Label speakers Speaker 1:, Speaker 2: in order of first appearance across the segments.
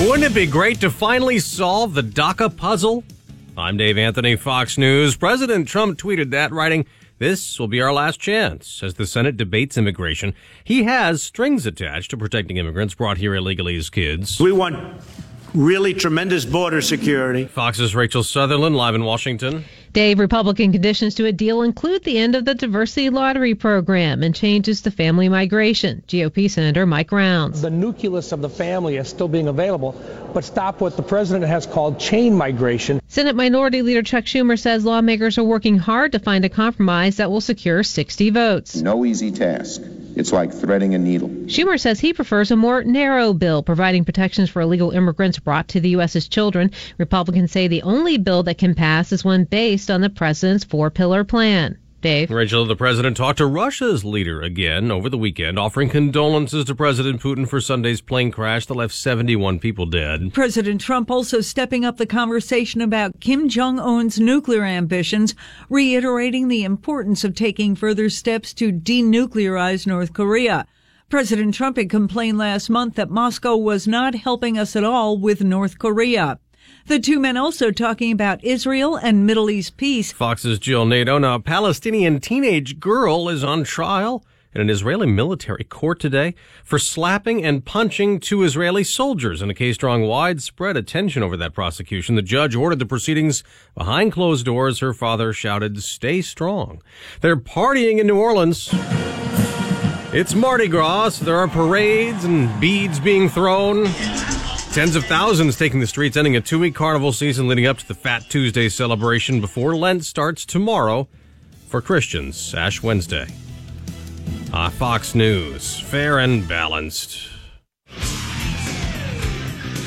Speaker 1: Wouldn't it be great to finally solve the DACA puzzle? I'm Dave Anthony, Fox News. President Trump tweeted that, writing, This will be our last chance. As the Senate debates immigration, he has strings attached to protecting immigrants brought here illegally as kids.
Speaker 2: We want really tremendous border security.
Speaker 1: Fox's Rachel Sutherland, live in Washington.
Speaker 3: Dave, Republican conditions to a deal include the end of the diversity lottery program and changes to family migration. GOP Senator Mike Rounds.
Speaker 4: The nucleus of the family is still being available, but stop what the president has called chain migration.
Speaker 3: Senate Minority Leader Chuck Schumer says lawmakers are working hard to find a compromise that will secure 60 votes.
Speaker 5: No easy task. It's like threading a needle.
Speaker 3: Schumer says he prefers a more narrow bill providing protections for illegal immigrants brought to the U.S. as children. Republicans say the only bill that can pass is one based on the president's four pillar plan. Dave.
Speaker 1: Rachel, the president talked to Russia's leader again over the weekend, offering condolences to President Putin for Sunday's plane crash that left 71 people dead.
Speaker 6: President Trump also stepping up the conversation about Kim Jong un's nuclear ambitions, reiterating the importance of taking further steps to denuclearize North Korea. President Trump had complained last month that Moscow was not helping us at all with North Korea. The two men also talking about Israel and Middle East peace.
Speaker 1: Fox's Jill Nato. Now, a Palestinian teenage girl is on trial in an Israeli military court today for slapping and punching two Israeli soldiers in a case drawing widespread attention over that prosecution. The judge ordered the proceedings behind closed doors. Her father shouted, stay strong. They're partying in New Orleans. It's Mardi Gras. So there are parades and beads being thrown. Tens of thousands taking the streets, ending a two week carnival season leading up to the Fat Tuesday celebration before Lent starts tomorrow for Christians, Ash Wednesday. Uh, Fox News, fair and balanced.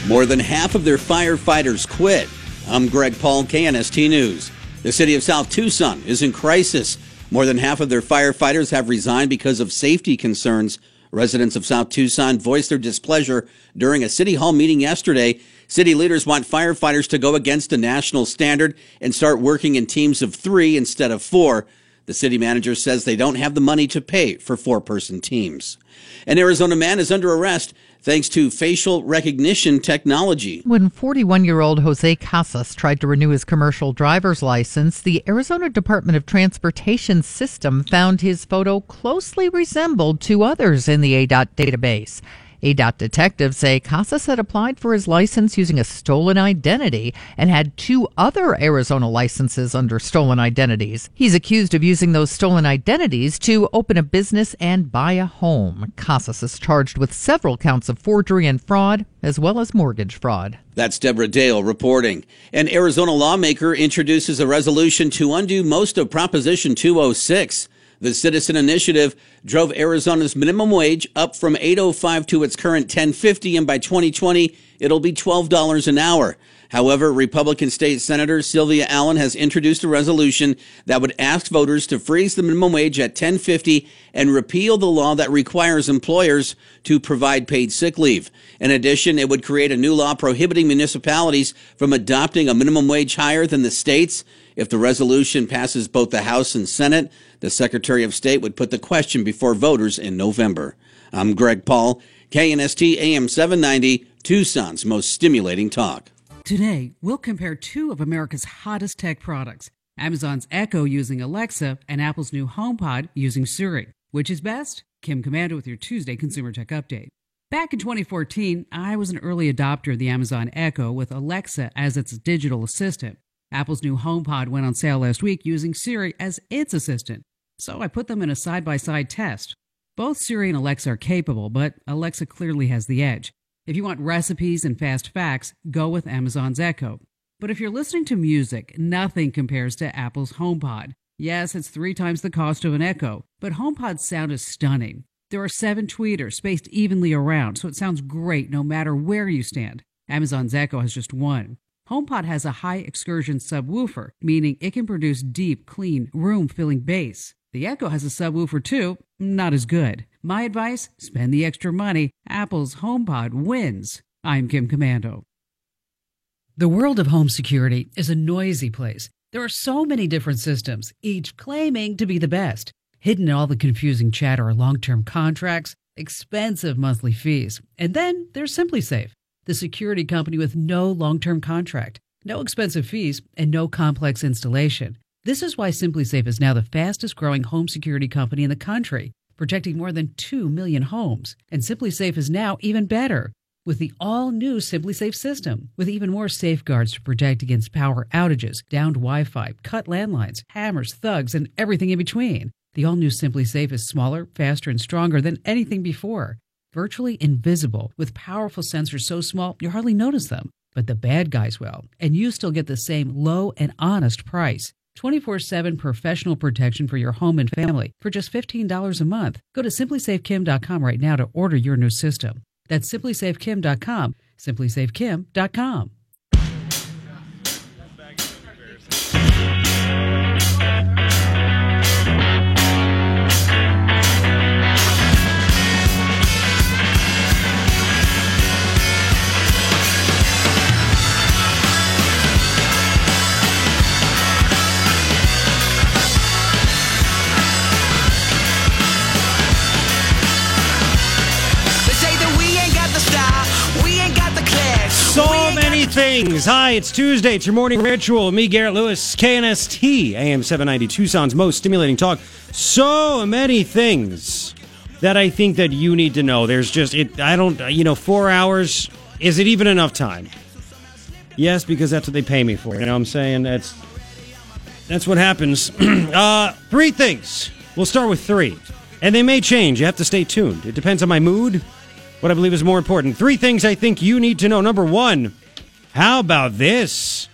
Speaker 7: More than half of their firefighters quit. I'm Greg Paul, KNST News. The city of South Tucson is in crisis. More than half of their firefighters have resigned because of safety concerns. Residents of South Tucson voiced their displeasure during a city hall meeting yesterday. City leaders want firefighters to go against a national standard and start working in teams of three instead of four. The city manager says they don't have the money to pay for four person teams. An Arizona man is under arrest thanks to facial recognition technology.
Speaker 8: When 41 year old Jose Casas tried to renew his commercial driver's license, the Arizona Department of Transportation system found his photo closely resembled two others in the ADOT database. ADOT detectives say Casas had applied for his license using a stolen identity and had two other Arizona licenses under stolen identities. He's accused of using those stolen identities to open a business and buy a home. Casas is charged with several counts of forgery and fraud, as well as mortgage fraud.
Speaker 7: That's Deborah Dale reporting. An Arizona lawmaker introduces a resolution to undo most of Proposition 206. The Citizen Initiative drove Arizona's minimum wage up from 805 to its current 1050 and by 2020 it'll be $12 an hour. However, Republican State Senator Sylvia Allen has introduced a resolution that would ask voters to freeze the minimum wage at 1050 and repeal the law that requires employers to provide paid sick leave. In addition, it would create a new law prohibiting municipalities from adopting a minimum wage higher than the states. If the resolution passes both the House and Senate, the Secretary of State would put the question before voters in November. I'm Greg Paul, KNST AM 790, Tucson's most stimulating talk.
Speaker 9: Today, we'll compare two of America's hottest tech products Amazon's Echo using Alexa and Apple's new HomePod using Siri. Which is best? Kim Komando with your Tuesday Consumer Tech Update. Back in 2014, I was an early adopter of the Amazon Echo with Alexa as its digital assistant. Apple's new HomePod went on sale last week using Siri as its assistant. So I put them in a side by side test. Both Siri and Alexa are capable, but Alexa clearly has the edge. If you want recipes and fast facts, go with Amazon's Echo. But if you're listening to music, nothing compares to Apple's HomePod. Yes, it's three times the cost of an Echo, but HomePod's sound is stunning. There are seven tweeters spaced evenly around, so it sounds great no matter where you stand. Amazon's Echo has just one. HomePod has a high excursion subwoofer, meaning it can produce deep, clean, room filling bass. The Echo has a subwoofer too, not as good. My advice spend the extra money. Apple's HomePod wins. I'm Kim Komando. The world of home security is a noisy place. There are so many different systems, each claiming to be the best. Hidden in all the confusing chatter are long term contracts, expensive monthly fees, and then there's SimpliSafe. the security company with no long term contract, no expensive fees, and no complex installation. This is why SimpliSafe is now the fastest growing home security company in the country, protecting more than 2 million homes. And SimpliSafe is now even better with the all new SimpliSafe system, with even more safeguards to protect against power outages, downed Wi Fi, cut landlines, hammers, thugs, and everything in between. The all new SimpliSafe is smaller, faster, and stronger than anything before. Virtually invisible, with powerful sensors so small you hardly notice them. But the bad guys will, and you still get the same low and honest price. 24 7 professional protection for your home and family for just $15 a month. Go to simplisafekim.com right now to order your new system. That's simplisafekim.com.
Speaker 10: Simplisafekim.com. many things. Hi, it's Tuesday. It's your morning ritual. Me, Garrett Lewis, KNST, AM 790 Tucson's most stimulating talk. So many things that I think that you need to know. There's just it. I don't. You know, four hours. Is it even enough time? Yes, because that's what they pay me for. You know what I'm saying? That's that's what happens. uh, three things. We'll start with three, and they may change. You have to stay tuned. It depends on my mood what I believe is more important. Three things I think you need to know. Number one, how about this?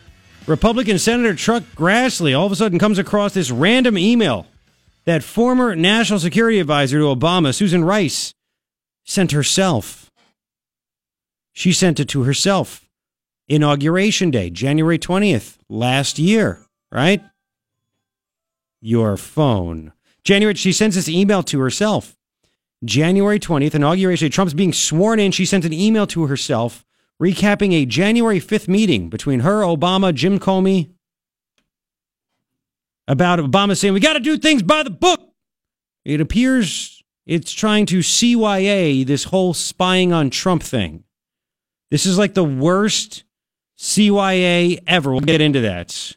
Speaker 10: Republican Senator Chuck Grassley all of a sudden comes across this random email that former National Security Advisor to Obama, Susan Rice, sent herself. She sent it to herself. Inauguration Day, January 20th, last year, right? Your phone. January, she sends this email to herself. January 20th, inauguration. Day. Trump's being sworn in. She sent an email to herself recapping a January 5th meeting between her, Obama, Jim Comey, about Obama saying, we got to do things by the book. It appears it's trying to CYA this whole spying on Trump thing. This is like the worst CYA ever. We'll get into that.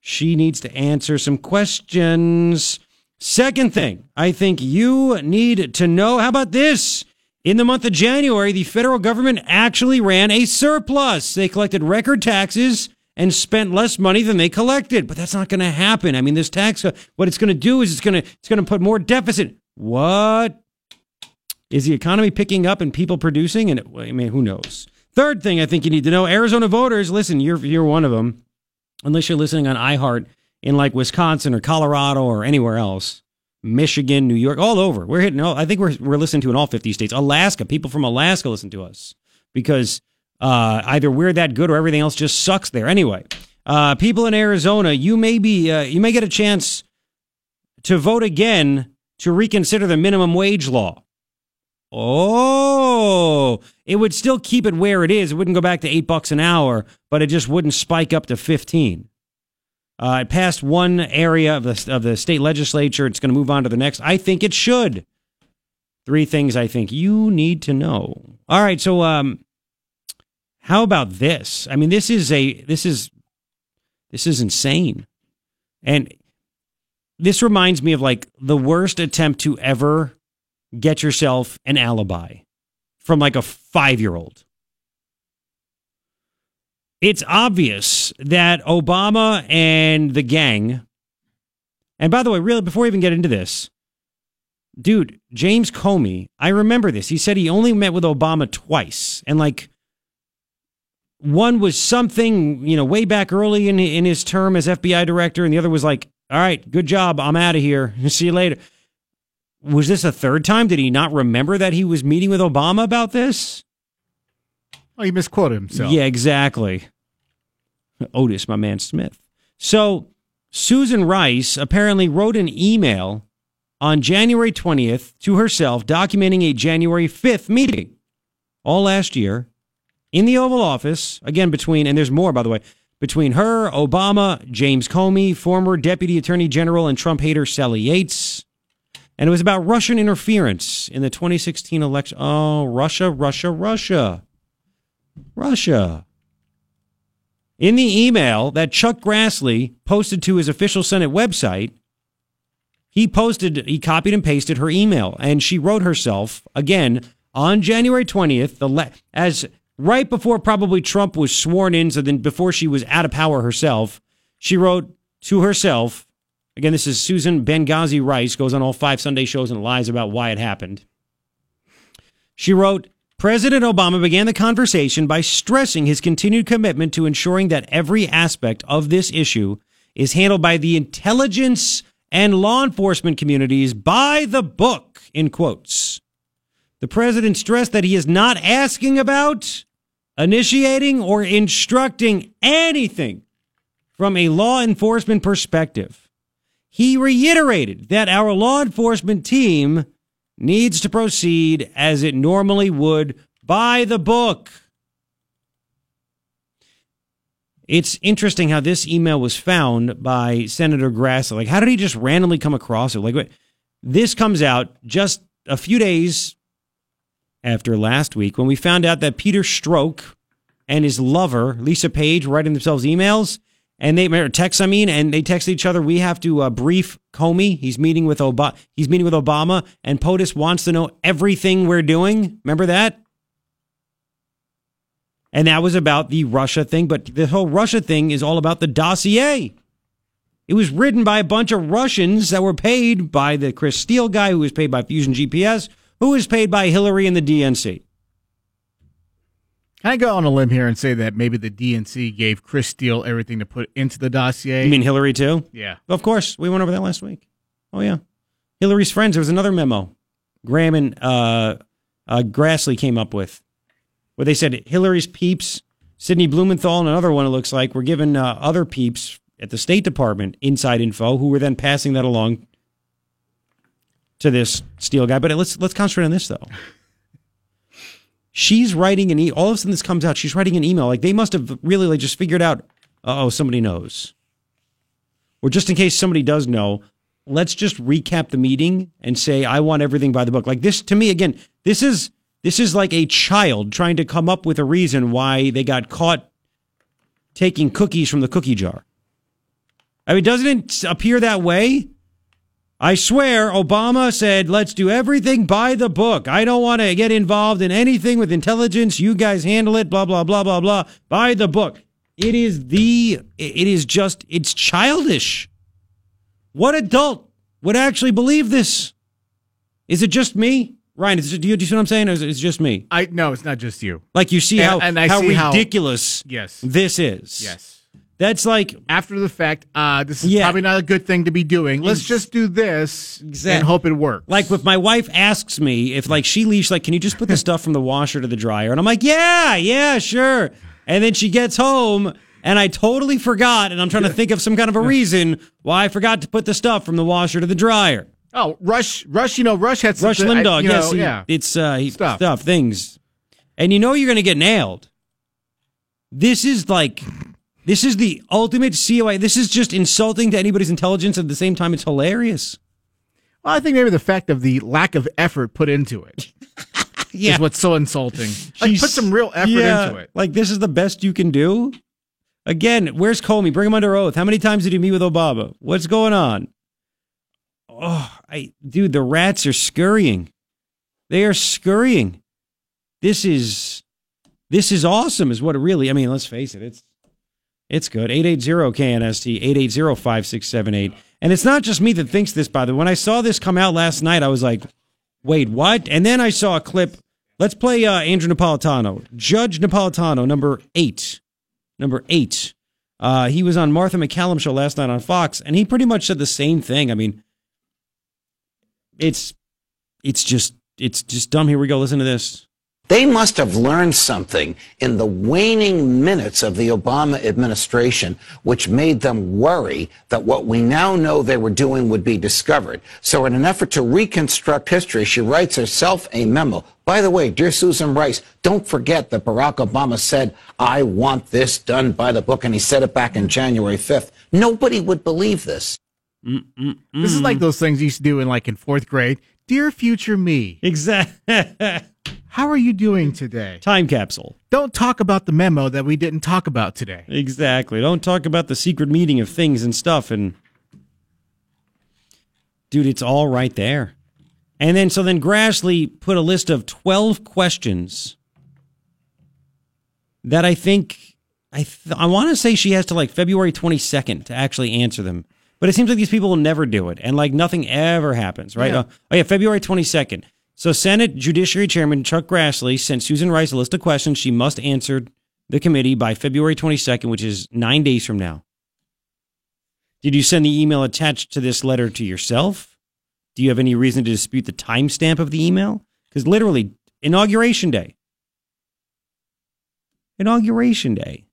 Speaker 10: She needs to answer some questions. Second thing, I think you need to know how about this? In the month of January, the federal government actually ran a surplus. They collected record taxes and spent less money than they collected. But that's not going to happen. I mean, this tax, uh, what it's going to do is it's going to it's going to put more deficit. What is the economy picking up and people producing? And I mean, who knows? Third thing I think you need to know: Arizona voters. Listen, you're you're one of them, unless you're listening on iHeart in like Wisconsin or Colorado or anywhere else. Michigan, New York, all over. We're hitting. I think we're we're listening to in all fifty states. Alaska, people from Alaska listen to us because uh, either we're that good or everything else just sucks there. Anyway, uh, people in Arizona, you may be uh, you may get a chance to vote again to reconsider the minimum wage law. Oh, it would still keep it where it is. It wouldn't go back to eight bucks an hour, but it just wouldn't spike up to fifteen. Uh, it passed one area of the of the state legislature. It's going to move on to the next. I think it should. Three things I think you need to know. All right, so um, how about this? I mean, this is a this is this is insane, and this reminds me of like the worst attempt to ever get yourself an alibi from like a five year old it's obvious that Obama and the gang, and by the way, really, before we even get into this, dude, James Comey, I remember this. He said he only met with Obama twice. And like, one was something, you know, way back early in, in his term as FBI director, and the other was like, all right, good job. I'm out of here. See you later. Was this a third time? Did he not remember that he was meeting with Obama about this?
Speaker 11: Oh, he misquoted himself.
Speaker 10: Yeah, exactly. Otis, my man Smith. So Susan Rice apparently wrote an email on January 20th to herself documenting a January 5th meeting all last year in the Oval Office, again, between, and there's more, by the way, between her, Obama, James Comey, former Deputy Attorney General and Trump hater Sally Yates. And it was about Russian interference in the 2016 election. Oh, Russia, Russia, Russia. Russia. In the email that Chuck Grassley posted to his official Senate website, he posted, he copied and pasted her email, and she wrote herself again on January 20th, the le- as right before probably Trump was sworn in, so then before she was out of power herself, she wrote to herself. Again, this is Susan Benghazi Rice, goes on all five Sunday shows and lies about why it happened. She wrote, President Obama began the conversation by stressing his continued commitment to ensuring that every aspect of this issue is handled by the intelligence and law enforcement communities by the book, in quotes. The president stressed that he is not asking about, initiating, or instructing anything from a law enforcement perspective. He reiterated that our law enforcement team needs to proceed as it normally would by the book. It's interesting how this email was found by Senator Grass. Like, how did he just randomly come across it? Like, what? This comes out just a few days after last week when we found out that Peter Strzok and his lover, Lisa Page, writing themselves emails and they text. I mean, and they text each other. We have to uh, brief Comey. He's meeting with Obama. He's meeting with Obama, and POTUS wants to know everything we're doing. Remember that? And that was about the Russia thing. But the whole Russia thing is all about the dossier. It was written by a bunch of Russians that were paid by the Chris Steele guy, who was paid by Fusion GPS, who was paid by Hillary and the DNC.
Speaker 11: Can I go on a limb here and say that maybe the DNC gave Chris Steele everything to put into the dossier?
Speaker 10: You mean Hillary too?
Speaker 11: Yeah.
Speaker 10: Of course. We went over that last week. Oh, yeah. Hillary's friends. There was another memo Graham and uh, uh, Grassley came up with where they said Hillary's peeps, Sidney Blumenthal, and another one, it looks like, were given uh, other peeps at the State Department inside info who were then passing that along to this Steele guy. But let's, let's concentrate on this, though. She's writing an e- all of a sudden this comes out. She's writing an email. Like they must have really like just figured out, oh, somebody knows. Or just in case somebody does know, let's just recap the meeting and say, I want everything by the book. Like this to me, again, this is this is like a child trying to come up with a reason why they got caught taking cookies from the cookie jar. I mean, doesn't it appear that way? I swear, Obama said, let's do everything by the book. I don't want to get involved in anything with intelligence. You guys handle it, blah, blah, blah, blah, blah. By the book. It is the, it is just, it's childish. What adult would actually believe this? Is it just me? Ryan, is it, do, you, do you see what I'm saying? Or is it just me?
Speaker 11: I no, it's not just you.
Speaker 10: Like you see
Speaker 11: And-
Speaker 10: how,
Speaker 11: and
Speaker 10: how
Speaker 11: see how-
Speaker 10: ridiculous
Speaker 11: Yes.
Speaker 10: this is.
Speaker 11: Yes.
Speaker 10: That's like
Speaker 11: After the fact, uh, this is
Speaker 10: Yeah.
Speaker 11: probably not a good thing to be doing. Let's just do this
Speaker 10: Exact-
Speaker 11: and hope it works.
Speaker 10: Like if my wife asks me if like she leaves, like, can you just put the stuff from the washer to the dryer? And I'm like, yeah, yeah, sure. And then she gets home and I totally forgot, and I'm trying to think of some kind of a reason why I forgot to put the stuff from the washer to the dryer.
Speaker 11: oh, Rush, Rush, you know, Rush had
Speaker 10: Rush Limdog, yes,
Speaker 11: know,
Speaker 10: he-
Speaker 11: yeah.
Speaker 10: it's uh, he,
Speaker 11: Stuff.
Speaker 10: stuff, things, and you know you're gonna get nailed. This is like, this is the ultimate COA. This is just insulting to anybody's intelligence. At the same time, it's hilarious.
Speaker 11: Well, I think maybe the fact of the lack of effort put into it
Speaker 10: Yeah.
Speaker 11: is what's so insulting. Like, put some real effort
Speaker 10: yeah,
Speaker 11: into it.
Speaker 10: Like this is the best you can do. Again, where's Comey? Bring him under oath. How many times did he meet with Obama? What's going on? Oh, I dude, the rats are scurrying. They are scurrying. This is this is awesome, is what it really. I mean, let's face it, it's it's good. 880 KNST, 880 5678. And it's not just me that thinks this, by the way. When I saw this come out last night, I was like, wait, what? And then I saw a clip. Let's play uh, Andrew Napolitano. Judge Napolitano, number eight. Number eight. Uh, he was on Martha MacCallum show last night on Fox, and he pretty much said the same thing. I mean, it's it's just it's just dumb. Here we go. Listen to this.
Speaker 12: They must have learned something in the waning minutes of the Obama administration, which made them worry that what we now know they were doing would be discovered. So in an effort to reconstruct history, she writes herself a memo. By the way, dear Susan Rice, don't forget that Barack Obama said, I want this done by the book, and he said it back in January 5th. Nobody would believe this.
Speaker 11: This is like those things you used to do in like in fourth grade. Dear future me,
Speaker 10: Exactly.
Speaker 11: How are you doing today?
Speaker 10: Time capsule.
Speaker 11: Don't talk about the memo that we didn't talk about today.
Speaker 10: Exactly. Don't talk about the secret meeting of things and stuff. And dude, it's all right there. And then, so then Grassley put a list of 12 questions that I think, I, th- I want to say she has to like February 22nd to actually answer them. But it seems like these people will never do it. And like nothing ever happens, right?
Speaker 11: Yeah.
Speaker 10: Uh, oh, yeah, February 22nd. So Senate Judiciary Chairman Chuck Grassley sent Susan Rice a list of questions she must answer the committee by February 22nd, which is nine days from now. Did you send the email attached to this letter to yourself? Do you have any reason to dispute the timestamp of the email? Because literally, inauguration day. Inauguration day.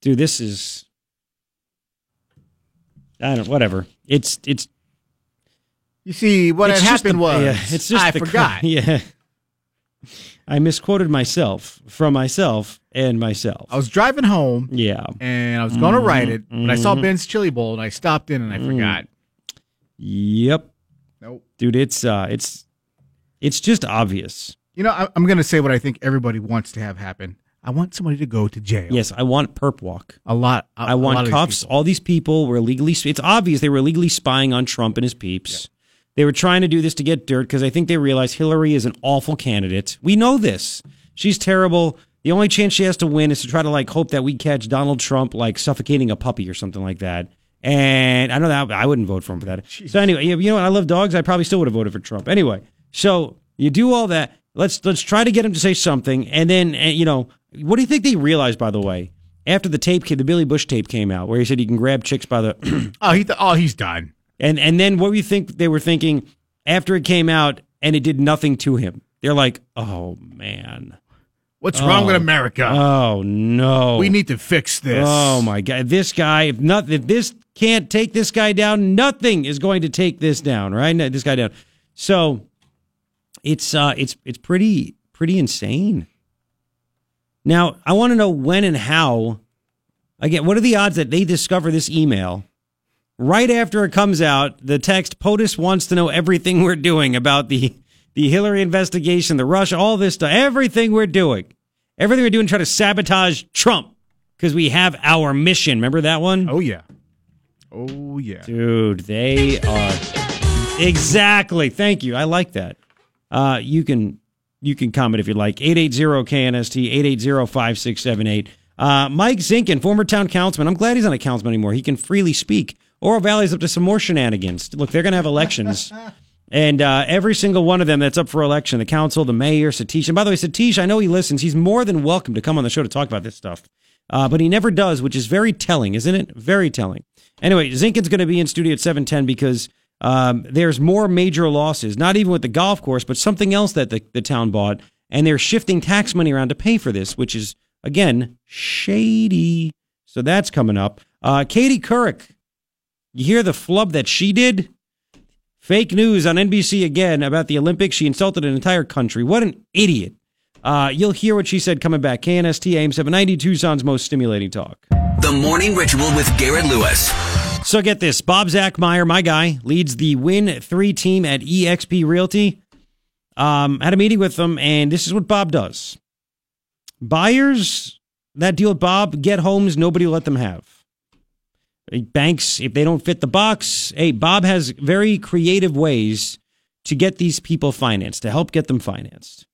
Speaker 10: Dude, this is. I don't. Whatever. It's it's.
Speaker 11: You see, what
Speaker 10: it's
Speaker 11: had happened
Speaker 10: the-
Speaker 11: was
Speaker 10: yeah, it's just
Speaker 11: I forgot.
Speaker 10: Yeah. I misquoted myself from myself and myself.
Speaker 11: I was driving home.
Speaker 10: Yeah.
Speaker 11: And I was going to
Speaker 10: Mhm,
Speaker 11: write it, but I saw
Speaker 10: mhm.
Speaker 11: Ben's Chili Bowl and I stopped in and I
Speaker 10: Mm.
Speaker 11: forgot.
Speaker 10: Yep.
Speaker 11: Nope.
Speaker 10: Dude, it's uh it's it's just obvious.
Speaker 11: You know, I, I'm going to say what I think everybody wants to have happen. I want somebody to go to jail.
Speaker 10: Yes, I want perp walk.
Speaker 11: A lot. a-
Speaker 10: I
Speaker 11: a lot
Speaker 10: want
Speaker 11: of these
Speaker 10: cuffs. All these people were illegally. It's obvious they were illegally spying on Trump and his peeps. They were trying to do this to get dirt because I think they realize Hillary is an awful candidate. We know this. She's terrible. The only chance she has to win is to try to like hope that we catch Donald Trump like suffocating a puppy or something like that. And I know that I wouldn't vote for him for that. So anyway, you know what? I love dogs. I probably still would have voted for Trump. Anyway, so you do all that. Let's let's try to get him to say something, and then and, you know what do you think they realized? By the way, after the tape, came, the Billy Bush tape came out, where he said you can grab chicks by the
Speaker 11: Oh, he th- oh, he's done.
Speaker 10: And and then what do you think they were thinking after it came out and it did nothing to him? They're like, oh man,
Speaker 11: What's wrong with
Speaker 10: Oh,
Speaker 11: America?
Speaker 10: Oh no,
Speaker 11: We need to fix this.
Speaker 10: Oh my god, this guy, if not, if this can't take this guy down, nothing is going to take this down, right? No, This guy down. So it's uh, it's it's pretty pretty insane. Now I want to know when and how. Again, what are the odds that they discover this email right after it comes out? The text POTUS wants to know everything we're doing about the the Hillary investigation, the Russia, all this stuff, everything we're doing, everything we're doing, to try to sabotage Trump because we have our mission. Remember that one?
Speaker 11: Oh yeah. Oh yeah.
Speaker 10: Dude, they are exactly. Thank you. I like that. Uh, you can you can comment if you like. 880 KNST 880-5678. Uh, Mike Zinkin, former town councilman. I'm glad he's not a councilman anymore. He can freely speak. Oro Valley's up to some more shenanigans. Look, they're going to have elections. And uh, every single one of them that's up for election, the council, the mayor, Satish. And by the way, Satish, I know he listens. He's more than welcome to come on the show to talk about this stuff. Uh, but he never does, which is very telling, isn't it? Very telling. Anyway, Zinkin's going to be in studio at 710 because um, there's more major losses, not even with the golf course, but something else that the, the town bought. And they're shifting tax money around to pay for this, which is, again, shady. So that's coming up. Uh, Katie Couric, you hear the flub that she did? Fake news on NBC again about the Olympics. She insulted an entire country. What an idiot. Uh, you'll hear what she said coming back. KNST AM 790, Tucson's most stimulating talk.
Speaker 13: The Morning Ritual with Garrett Lewis.
Speaker 10: So get this Bob Zachmeyer, my guy, leads the Win 3 team at EXP Realty. Um, had a meeting with them, and this is what Bob does. Buyers that deal with Bob get homes nobody let them have. Banks, if they don't fit the box, hey, Bob has very creative ways to get these people financed, to help get them financed.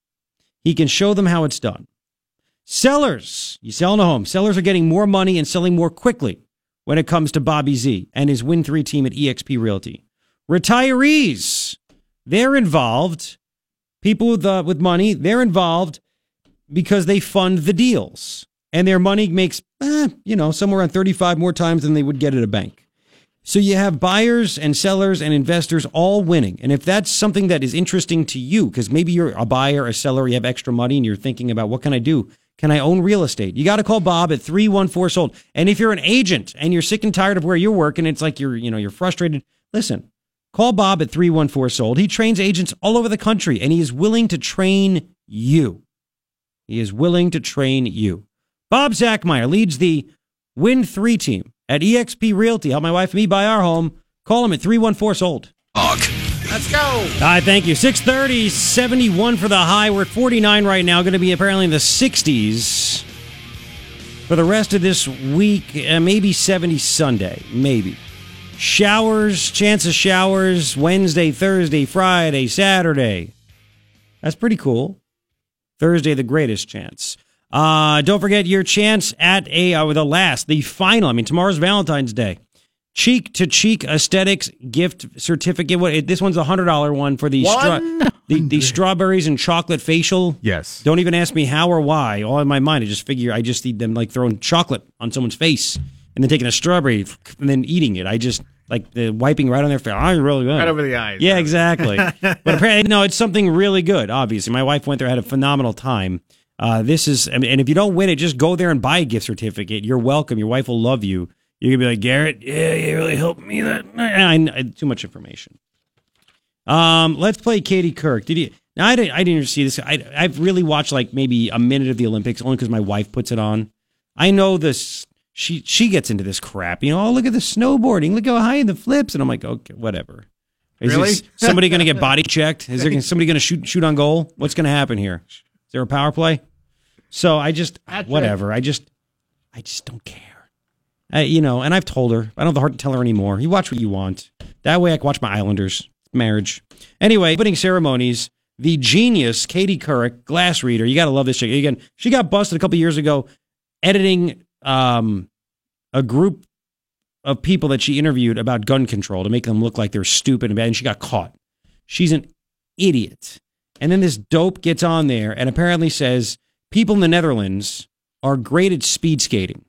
Speaker 10: He can show them how it's done. Sellers, you selling a home. Sellers are getting more money and selling more quickly when it comes to Bobby Z and his Win 3 team at eXp Realty. Retirees, they're involved. People with, uh, with money, they're involved because they fund the deals. And their money makes, eh, you know, somewhere around 35 more times than they would get at a bank. So you have buyers and sellers and investors all winning. And if that's something that is interesting to you, because maybe you're a buyer, a seller, you have extra money and you're thinking about what can I do? Can I own real estate? You got to call Bob at 314 sold. And if you're an agent and you're sick and tired of where you're working, it's like you're, you know, you're frustrated. Listen, call Bob at 314 sold. He trains agents all over the country and he is willing to train you. He is willing to train you. Bob Zachmeyer leads the Win 3 team at eXp Realty. Help my wife and me buy our home. Call him at 314 sold.
Speaker 13: Talk
Speaker 11: Let's go.
Speaker 10: All right, thank you. 630, 71 for the high. We're at 49 right now. Going to be apparently in the 60s for the rest of this week. Uh, maybe 70 Sunday. Maybe. Showers, chance of showers Wednesday, Thursday, Friday, Saturday. That's pretty cool. Thursday, the greatest chance. Uh, don't forget your chance at a uh, the last, the final. I mean, tomorrow's Valentine's Day. Cheek to Cheek Aesthetics gift certificate. What this one's a hundred dollar one for the, stra- the the strawberries and chocolate facial.
Speaker 11: Yes.
Speaker 10: Don't even ask me how or why. All in my mind, I just figure I just need them like throwing chocolate on someone's face and then taking a strawberry and then eating it. I just like the wiping right on their face. I'm really good.
Speaker 11: Right over the eyes.
Speaker 10: Yeah, exactly. but apparently, no, it's something really good. Obviously, my wife went there, had a phenomenal time. Uh, this is, and if you don't win it, just go there and buy a gift certificate. You're welcome. Your wife will love you. You're gonna be like Garrett. Yeah, you really helped me. That I, I, too much information. Um, let's play Katie Couric. Did you? Now I didn't. I didn't see this. I, I've really watched like maybe a minute of the Olympics only because my wife puts it on. I know this. She she gets into this crap. You know, oh look at the snowboarding. Look how high the flips. And I'm like, okay, whatever. Is
Speaker 11: Really?
Speaker 10: somebody going to get body checked? Is there gonna- somebody going to shoot shoot on goal? What's going to happen here? Is there a power play? So I just whatever. I just I just don't care. I, you know, and I've told her I don't have the heart to tell her anymore. You watch what you want. That way I can watch my Islanders marriage. Anyway, opening ceremonies. The genius Katie Couric, glass reader. You got to love this chick. Again, she got busted a couple years ago editing um, a group of people that she interviewed about gun control to make them look like they're stupid and bad, and she got caught. She's an idiot. And then this dope gets on there and apparently says people in the Netherlands are great at speed skating.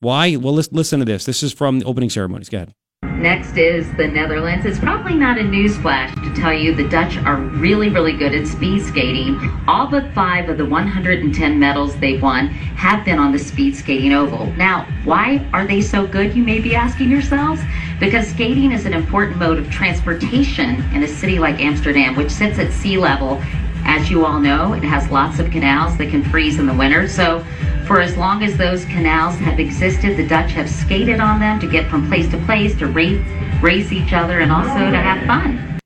Speaker 10: Why? Well, listen to this. This is from the opening ceremonies. Go ahead.
Speaker 14: Next is the Netherlands. It's probably not a newsflash to tell you the Dutch are really, really good at speed skating. All but five of the 110 medals they've won have been on the speed skating oval. Now, why are they so good, you may be asking yourselves? Because skating is an important mode of transportation in a city like Amsterdam, which sits at sea level. As you all know, it has lots of canals that can freeze in the winter. So, for as long as those canals have existed, the Dutch have skated on them to get from place to place, to race, race each other, and also to have fun.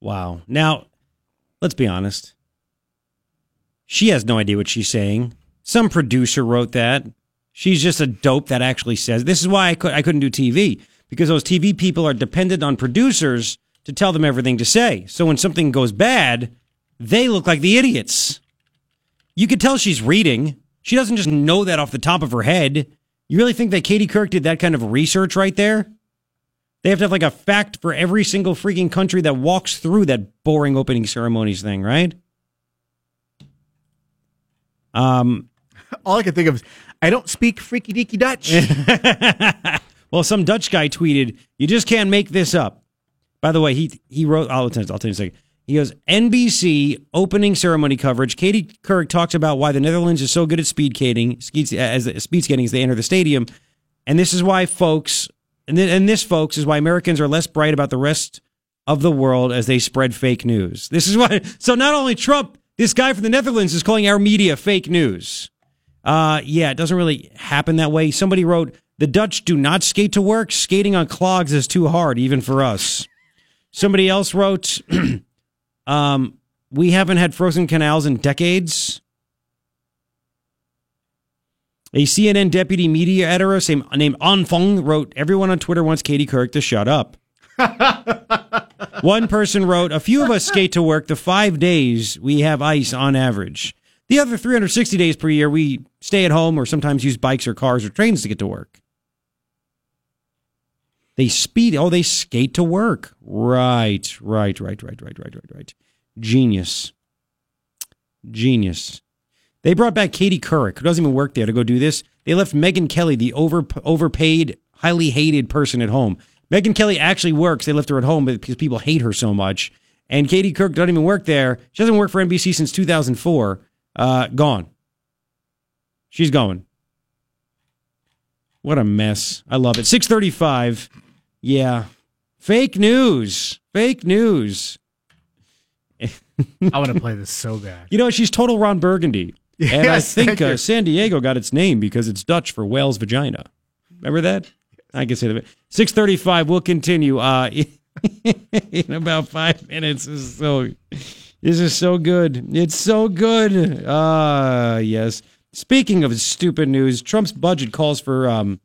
Speaker 10: Wow. Now, let's be honest. She has no idea what she's saying. Some producer wrote that. She's just a dope that actually says. This is why I, could, I couldn't do TV because those TV people are dependent on producers to tell them everything to say. So when something goes bad, they look like the idiots. You could tell she's reading. She doesn't just know that off the top of her head. You really think that Katie Couric did that kind of research right there? They have to have like a fact for every single freaking country that walks through that boring opening ceremonies thing, right? Um,
Speaker 11: All I can think of is I don't speak freaky deaky Dutch.
Speaker 10: well, some Dutch guy tweeted, "You just can't make this up." By the way, he he wrote. I'll tell, I'll tell you in a second. He goes, NBC opening ceremony coverage. Katie Couric talks about why the Netherlands is so good at speed skating, as speed skating as they enter the stadium, and this is why folks, and, th- and this folks is why Americans are less bright about the rest of the world as they spread fake news. This is why. So not only Trump, this guy from the Netherlands is calling our media fake news. Uh, yeah, it doesn't really happen that way. Somebody wrote, the Dutch do not skate to work. Skating on clogs is too hard, even for us. Somebody else wrote, um, we haven't had frozen canals in decades. A CNN deputy media editor same- named An Fong wrote, everyone on Twitter wants Katie Couric to shut up. One person wrote, a few of us skate to work the five days we have ice on average. The other 360 days per year, we stay at home or sometimes use bikes or cars or trains to get to work. They speed. Oh, they skate to work. Right, right, right, right, right, right, right, right. Genius. Genius. They brought back Katie Couric, who doesn't even work there, to go do this. They left Megyn Kelly, the over overpaid, highly hated person at home. Megyn Kelly actually works. They left her at home because people hate her so much. And Katie Couric doesn't even work there. She hasn't worked for NBC since 2004. Uh, gone. She's going. What a mess. I love it. 635. Yeah. Fake news. Fake news.
Speaker 11: I want to play this so bad.
Speaker 10: You know, she's total Ron Burgundy. and I think uh, San Diego got its name because it's Dutch for whale's vagina. Remember that? I can say that. 635, we'll continue. Uh, in about five minutes. This is so. This is so good. It's so good. Ah, uh, yes. Speaking of stupid news, Trump's budget calls for um,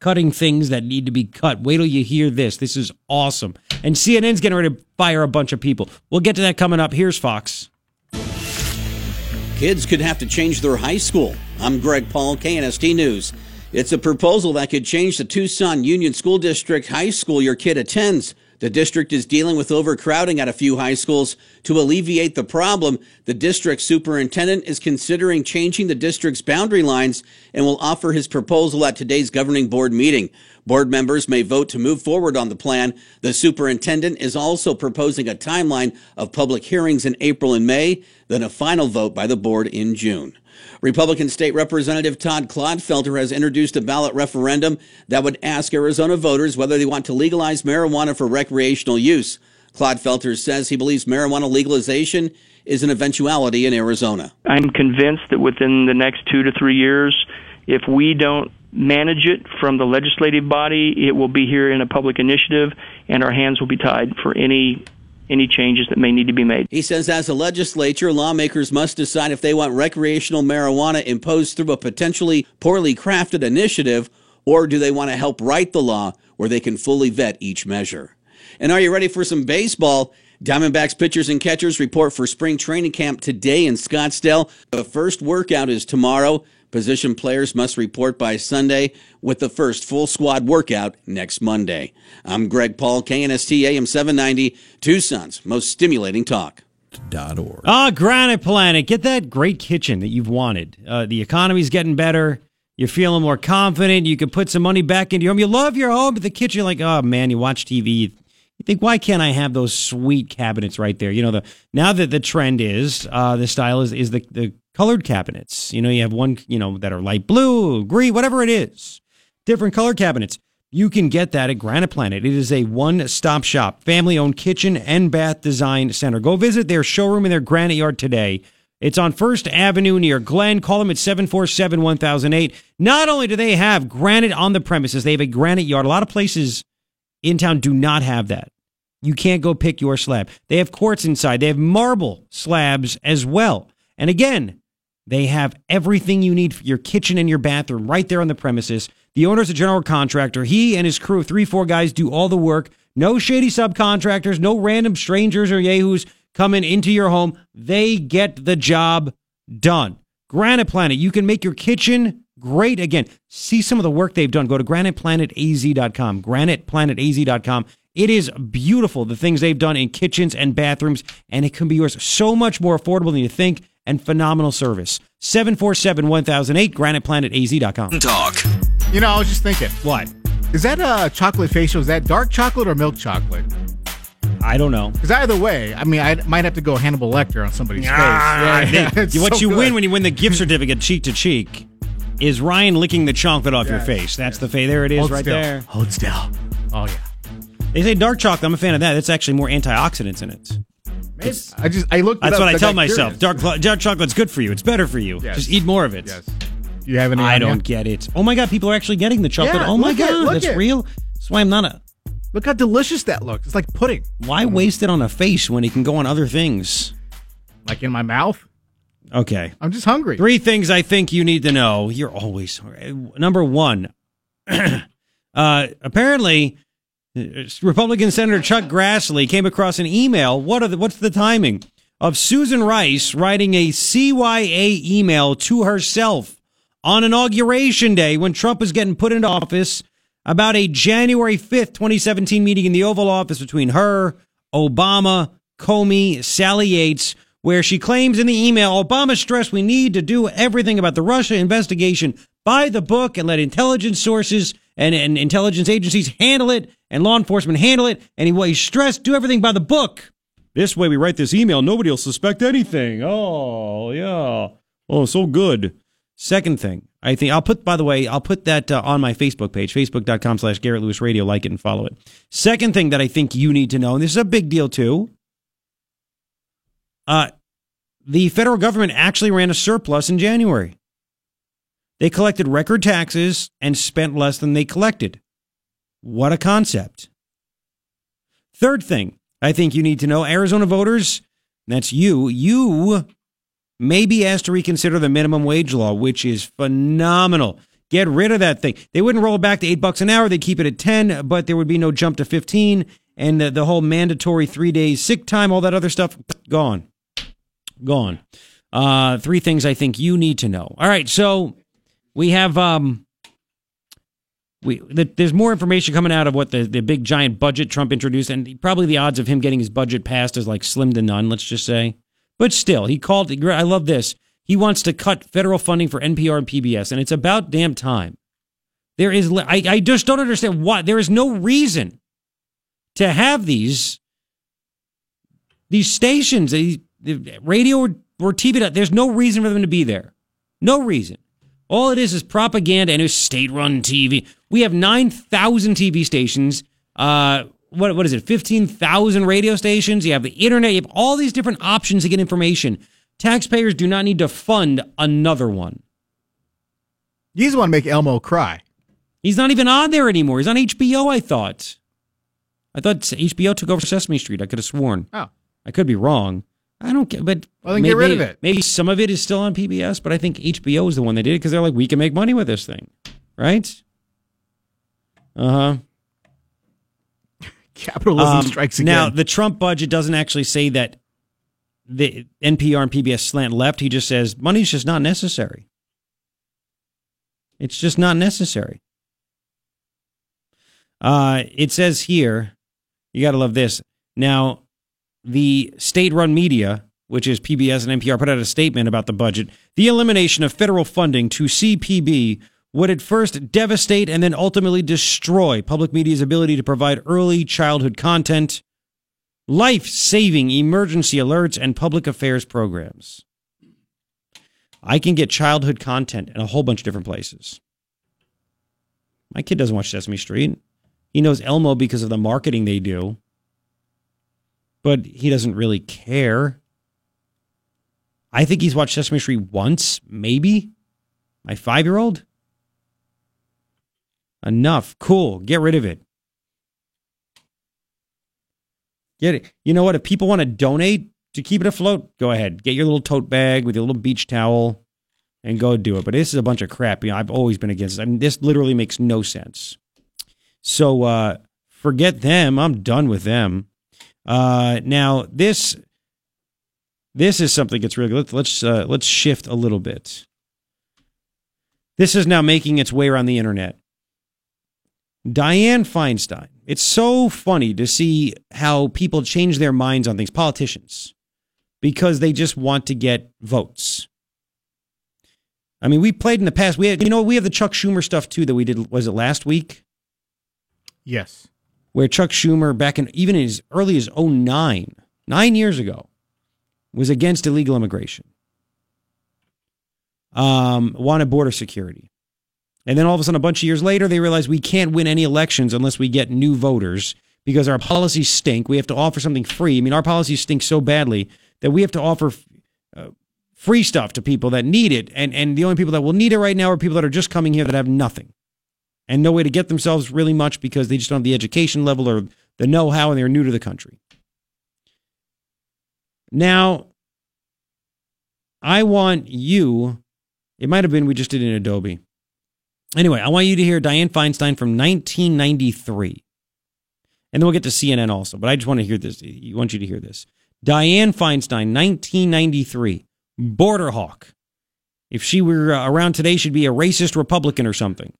Speaker 10: cutting things that need to be cut. Wait till you hear this. This is awesome. And CNN's getting ready to fire a bunch of people. We'll get to that coming up. Here's Fox.
Speaker 7: Kids could have to change their high school. I'm Greg Paul, KNST News. It's a proposal that could change the Tucson Union School District high school your kid attends. The district is dealing with overcrowding at a few high schools. To alleviate the problem, the district superintendent is considering changing the district's boundary lines and will offer his proposal at today's governing board meeting. Board members may vote to move forward on the plan. The superintendent is also proposing a timeline of public hearings in April and May, then a final vote by the board in June. Republican State Representative Todd Clodfelter has introduced a ballot referendum that would ask Arizona voters whether they want to legalize marijuana for recreational use. Clodfelter says he believes marijuana legalization is an eventuality in Arizona.
Speaker 15: I'm convinced that within the next two to three years, if we don't manage it from the legislative body, it will be here in a public initiative, and our hands will be tied for any any changes that may need to be made.
Speaker 7: He says as a legislature, lawmakers must decide if they want recreational marijuana imposed through a potentially poorly crafted initiative or do they want to help write the law where they can fully vet each measure. And are you ready for some baseball? Diamondbacks pitchers and catchers report for spring training camp today in Scottsdale. The first workout is tomorrow. Position players must report by Sunday with the first full squad workout next Monday. I'm Greg Paul, KNST AM 790, Tucson's most stimulating talk.
Speaker 10: Dot org. Ah, Granite Planet. Get that great kitchen that you've wanted. Uh, the economy's getting better. You're feeling more confident. You can put some money back into your home. You love your home, but the kitchen, like, oh man, you watch TV. You think, why can't I have those sweet cabinets right there? You know, the now that the trend is, uh, the style is is the the colored cabinets. You know, you have one, you know, that are light blue, green, whatever it is, different color cabinets. You can get that at Granite Planet. It is a one stop shop, family owned kitchen and bath design center. Go visit their showroom in their granite yard today. It's on First Avenue near Glen. Call them at 747 1008. Not only do they have granite on the premises, they have a granite yard. A lot of places in town do not have that. You can't go pick your slab. They have quartz inside, they have marble slabs as well. And again, they have everything you need for your kitchen and your bathroom right there on the premises. The owner's a general contractor. He and his crew, of three, four guys, do all the work. No shady subcontractors, no random strangers or yahoos coming into your home. They get the job done. Granite Planet, you can make your kitchen great again. See some of the work they've done. Go to graniteplanetaz.com. Graniteplanetaz.com. It is beautiful, the things they've done in kitchens and bathrooms, and it can be yours so much more affordable than you think and phenomenal service. 747 1008, graniteplanetaz.com.
Speaker 13: Talk.
Speaker 11: You know, I was just thinking.
Speaker 10: What?
Speaker 11: Is that a chocolate facial? Is that dark chocolate or milk chocolate?
Speaker 10: I don't know.
Speaker 11: Because either way, I mean, I might have to go Hannibal Lecter on somebody's
Speaker 10: Ah,
Speaker 11: face. Yeah, yeah, it's
Speaker 10: what
Speaker 11: so
Speaker 10: you
Speaker 11: good.
Speaker 10: win when you win the gift certificate cheek to cheek is Ryan licking the chocolate off your face. That's the fa There it is,
Speaker 11: Hold
Speaker 10: right
Speaker 11: still.
Speaker 10: there.
Speaker 11: Hold still. Oh yeah.
Speaker 10: They say dark chocolate. I'm a fan of that. That's actually more antioxidants in it.
Speaker 11: It's, I just I looked. it
Speaker 10: That's
Speaker 11: up
Speaker 10: what I tell
Speaker 11: I'm
Speaker 10: myself. Dark, dark chocolate's good for you. It's better for you.
Speaker 11: Yes.
Speaker 10: Just eat more of it.
Speaker 11: Yes. You have any?
Speaker 10: I don't
Speaker 11: you?
Speaker 10: get it. Oh my god, people are actually getting the chocolate.
Speaker 11: Yeah,
Speaker 10: oh my god,
Speaker 11: look
Speaker 10: that's
Speaker 11: at-
Speaker 10: real. That's why I'm not a.
Speaker 11: Look how delicious that looks. It's like pudding.
Speaker 10: Why waste it on a face when it can go on other things?
Speaker 11: Like in my mouth.
Speaker 10: Okay.
Speaker 11: I'm just hungry.
Speaker 10: Three things I think you need to know. You're always hungry. number one. uh, apparently, Republican Senator Chuck Grassley came across an email. What the, what's the timing of Susan Rice writing a CYA email to herself on inauguration day when Trump was getting put into office about a January 5th, 2017 meeting in the Oval Office between her, Obama, Comey, Sally Yates, where she claims in the email Obama stressed we need to do everything about the Russia investigation by the book and let intelligence sources and, and intelligence agencies handle it and law enforcement handle it. And he, he stressed do everything by the book. This way we write this email, nobody will suspect anything. Oh, yeah. Oh, so good. Second thing, I think I'll put, by the way, I'll put that uh, on my Facebook page, facebook.com slash Garrett Lewis Radio. Like it and follow it. Second thing that I think you need to know, and this is a big deal too. Uh, the federal government actually ran a surplus in January. They collected record taxes and spent less than they collected. What a concept. Third thing I think you need to know Arizona voters, that's you, you may be asked to reconsider the minimum wage law, which is phenomenal. Get rid of that thing. They wouldn't roll back to eight bucks an hour. They'd keep it at 10, but there would be no jump to 15. And the, the whole mandatory three days sick time, all that other stuff, gone. Gone. Uh, three things I think you need to know. All right. So we have, um, we, the, there's more information coming out of what the, the big giant budget Trump introduced, and probably the odds of him getting his budget passed is like slim to none, let's just say. But still, he called, I love this. He wants to cut federal funding for NPR and PBS, and it's about damn time. There is, I, I just don't understand why. There is no reason to have these these stations, these, radio or, or TV. There's no reason for them to be there. No reason. All it is is propaganda and it's state-run TV. We have nine thousand TV stations. Uh, what what is it? Fifteen thousand radio stations. You have the internet. You have all these different options to get information. Taxpayers do not need to fund another one.
Speaker 11: You just want to make Elmo cry.
Speaker 10: He's not even on there anymore. He's on HBO. I thought. I thought HBO took over Sesame Street. I could have sworn.
Speaker 11: Oh,
Speaker 10: I could be wrong. I don't get, but
Speaker 11: well, then
Speaker 10: maybe,
Speaker 11: get rid of it.
Speaker 10: Maybe some of it is still on PBS, but I think HBO is the one that did it because they're like, we can make money with this thing, right? Uh huh.
Speaker 11: Capitalism um, strikes again.
Speaker 10: Now, the Trump budget doesn't actually say that the NPR and PBS slant left. He just says money's just not necessary. It's just not necessary. Uh, it says here, you got to love this. Now, the state run media, which is PBS and NPR, put out a statement about the budget. The elimination of federal funding to CPB would at first devastate and then ultimately destroy public media's ability to provide early childhood content, life saving emergency alerts, and public affairs programs. I can get childhood content in a whole bunch of different places. My kid doesn't watch Sesame Street. He knows Elmo because of the marketing they do, but he doesn't really care. I think he's watched Sesame Street once, maybe. My five year old. Enough. Cool. Get rid of it. Get it. You know what? If people want to donate to keep it afloat, go ahead. Get your little tote bag with your little beach towel and go do it. But this is a bunch of crap. You know, I've always been against this. I mean, this literally makes no sense. So uh, forget them. I'm done with them. Uh, now this this is something that's really. Let's let's, uh, let's shift a little bit. This is now making its way around the internet. Dianne Feinstein. It's so funny to see how people change their minds on things, politicians, because they just want to get votes. I mean, we played in the past. We had, you know, we have the Chuck Schumer stuff too that we did. Was it last week?
Speaker 11: Yes.
Speaker 10: Where Chuck Schumer, back in even as early as 09, nine years ago, was against illegal immigration, um, wanted border security. And then all of a sudden, a bunch of years later, they realize we can't win any elections unless we get new voters because our policies stink. We have to offer something free. I mean, our policies stink so badly that we have to offer uh, free stuff to people that need it. And, and the only people that will need it right now are people that are just coming here that have nothing and no way to get themselves really much because they just don't have the education level or the know how and they're new to the country. Now, I want you, it might have been we just did in Adobe. Anyway, I want you to hear Dianne Feinstein from 1993. And then we'll get to CNN also, but I just want to hear this. I want you to hear this. Dianne Feinstein, 1993, border hawk. If she were around today, she'd be a racist Republican or something.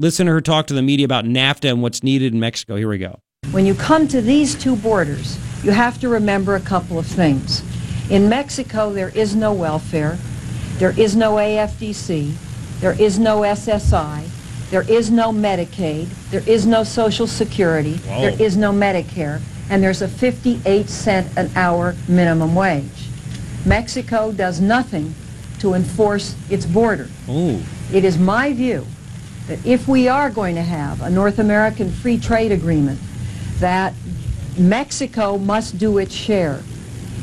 Speaker 10: Listen to her talk to the media about NAFTA and what's needed in Mexico. Here we go.
Speaker 16: When you come to these two borders, you have to remember a couple of things. In Mexico, there is no welfare, there is no AFDC, there is no SSI. There is no Medicaid. There is no Social Security. Whoa. There is no Medicare. And there's a 58 cent an hour minimum wage. Mexico does nothing to enforce its border.
Speaker 10: Ooh.
Speaker 16: It is my view that if we are going to have a North American free trade agreement, that Mexico must do its share.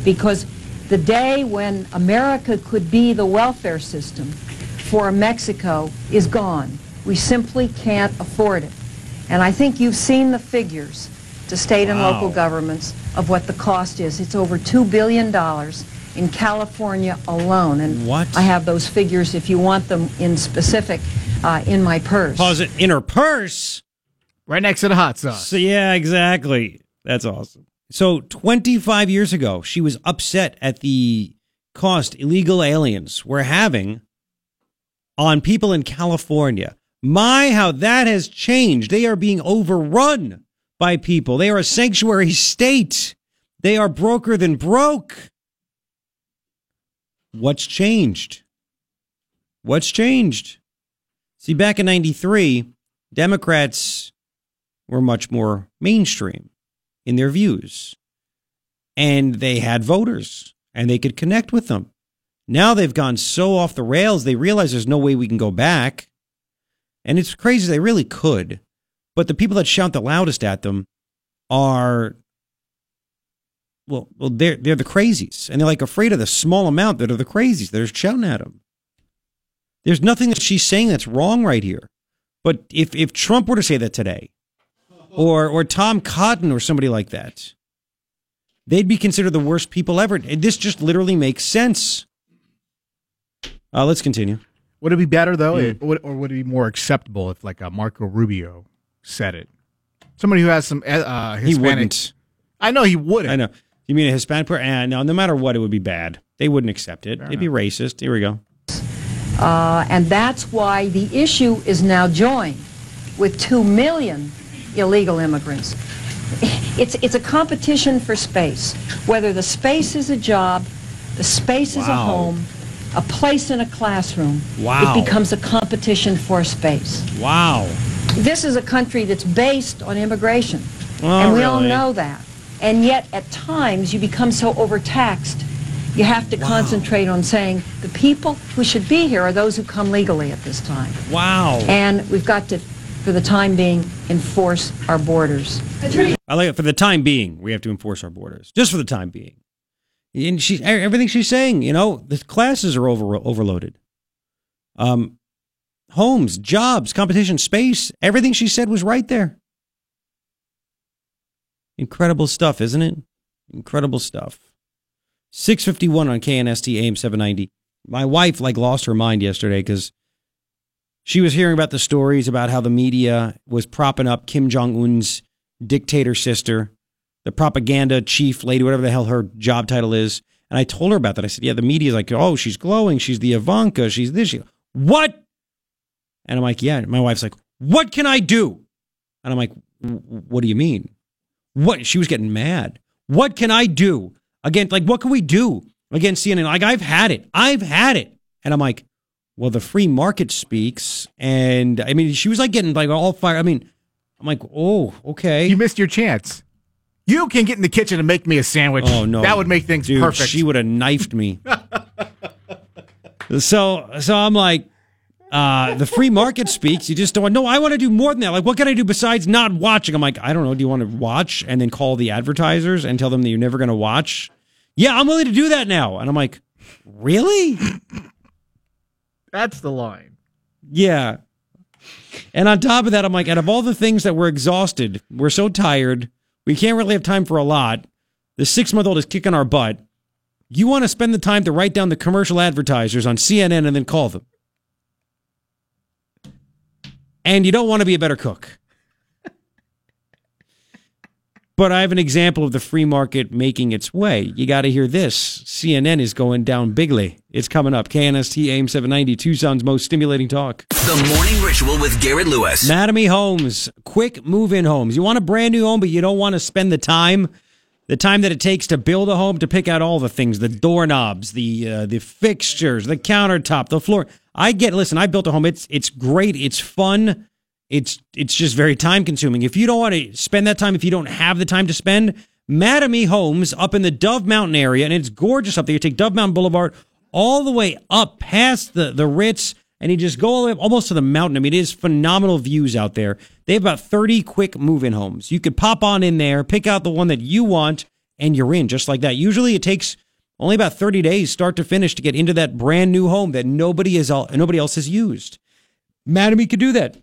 Speaker 16: Because the day when America could be the welfare system for Mexico is gone. We simply can't afford it. And I think you've seen the figures to state and local governments of what the cost is. It's over $2 billion in California alone. And
Speaker 10: What?
Speaker 16: I have those figures if you want them in specific uh, in my purse.
Speaker 10: Pause it in her purse.
Speaker 11: Right next to the hot sauce.
Speaker 10: So yeah, exactly. That's awesome. So 25 years ago, she was upset at the cost illegal aliens were having on people in California. My, how that has changed. They are being overrun by people. They are a sanctuary state. They are broker than broke. What's changed? What's changed? See, back in 93, Democrats were much more mainstream in their views. And they had voters and they could connect with them. Now they've gone so off the rails, they realize there's no way we can go back. And it's crazy, they really could. But the people that shout the loudest at them are, well, well they're, they're the crazies. And they're like afraid of the small amount that are the crazies that are shouting at them. There's nothing that she's saying that's wrong right here. But if, if Trump were to say that today, or or Tom Cotton or somebody like that, they'd be considered the worst people ever. And This just literally makes sense. Uh, let's continue.
Speaker 11: Would it be better though,
Speaker 10: Hmm.
Speaker 11: it- or would it be more acceptable if like a Marco Rubio said it? Somebody who has some uh, uh,
Speaker 10: He
Speaker 11: Hispanic.
Speaker 10: wouldn't.
Speaker 11: I know he wouldn't.
Speaker 10: I know. You mean a Hispanic person? Uh, no, no matter what, it would be bad. They wouldn't accept it. It'd be racist. Here we go.
Speaker 16: Uh, and that's why the issue is now joined with 2 million illegal immigrants. It's, it's a competition for space. Whether the space is a job, the space is a home, a place in a classroom,
Speaker 10: Wow.
Speaker 16: it becomes a competition for space.
Speaker 10: Wow.
Speaker 16: This is a country that's based on immigration.
Speaker 10: Oh,
Speaker 16: and we all know that. And yet, at times, you become so overtaxed, you have to concentrate on saying the people who should be here are those who come legally at this time.
Speaker 10: Wow.
Speaker 16: And we've got to, for the time being, enforce our borders.
Speaker 10: I like it. For the time being, we have to enforce our borders. Just for the time being. And she, everything she's saying, you know, the classes are over, overloaded. Um, homes, jobs, competition, space, everything she said was right there. Incredible stuff, isn't it? Incredible stuff. 651 on KNST AM 790. My wife like lost her mind yesterday because she was hearing about the stories about how the media was propping up Kim Jong Un's dictator sister, the propaganda chief lady, whatever the hell her job title is. And I told her about that. I said, "Yeah, the media's like, oh, she's glowing. She's the Ivanka. She's this. She, what?" And I'm like, "Yeah." My wife's like, "What can I do?" And I'm like, "What do you mean?" What? She was getting mad. What can I do again? Like, what can we do against CNN? Like, I've had it. I've had it. And I'm like, well, the free market speaks. And I mean, she was like getting like all fire. I mean, I'm like, oh, okay.
Speaker 11: You missed your chance. You can get in the kitchen and make me a sandwich.
Speaker 10: Oh no,
Speaker 11: that would make things
Speaker 10: Dude,
Speaker 11: perfect.
Speaker 10: She would have knifed me. so, so I'm like, uh, the free market speaks. You just don't. No, I want to do more than that. Like, what can I do besides not watching? I'm like, I don't know. Do you want to watch and then call the advertisers and tell them that you're never going to watch? Yeah, I'm willing to do that now. And I'm like, really?
Speaker 11: That's the line.
Speaker 10: Yeah. And on top of that, I'm like, out of all the things that we're exhausted, we're so tired, we can't really have time for a lot. The six month old is kicking our butt. You want to spend the time to write down the commercial advertisers on CNN and then call them. And you don't want to be a better cook. But I have an example of the free market making its way. You got to hear this. CNN is going down bigly. It's coming up. KNST AM 790, Tucson's most stimulating talk.
Speaker 13: The Morning Ritual with Garrett Lewis.
Speaker 10: Mattamy Homes, quick move in homes. You want a brand new home, but you don't want to spend the time, the time that it takes to build a home to pick out all the things, the doorknobs, the uh, the fixtures, the countertop, the floor. I get. Listen, I built a home. It's it's great. It's fun. It's it's just very time consuming. If you don't want to spend that time, if you don't have the time to spend, Mattamy Homes up in the Dove Mountain area, and it's gorgeous up there. You take Dove Mountain Boulevard all the way up past the the Ritz, and you just go all the way up almost to the mountain. I mean, it is phenomenal views out there. They have about thirty quick move-in homes. You could pop on in there, pick out the one that you want, and you're in just like that. Usually, it takes only about 30 days start to finish to get into that brand new home that nobody is nobody else has used. Mattamy could do that.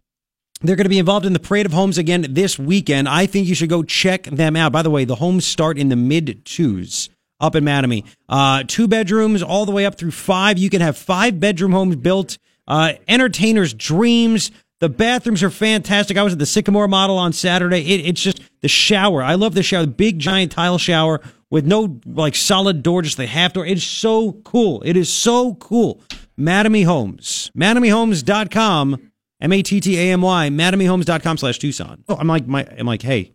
Speaker 10: They're going to be involved in the Parade of Homes again this weekend. I think you should go check them out. By the way, the homes start in the mid twos up in Mattamy. Uh, two bedrooms all the way up through five. You can have five bedroom homes built. Uh, entertainers' dreams. The bathrooms are fantastic. I was at the Sycamore model on Saturday. It, it's just the shower. I love the shower. The big giant tile shower with no like solid door, just the half door. It's so cool. It is so cool. Mattamy Homes. MattamyHomes.com. M-A-T-T-A-M-Y. MattamyHomes.com slash Tucson. Oh, I'm like, my, I'm like, hey,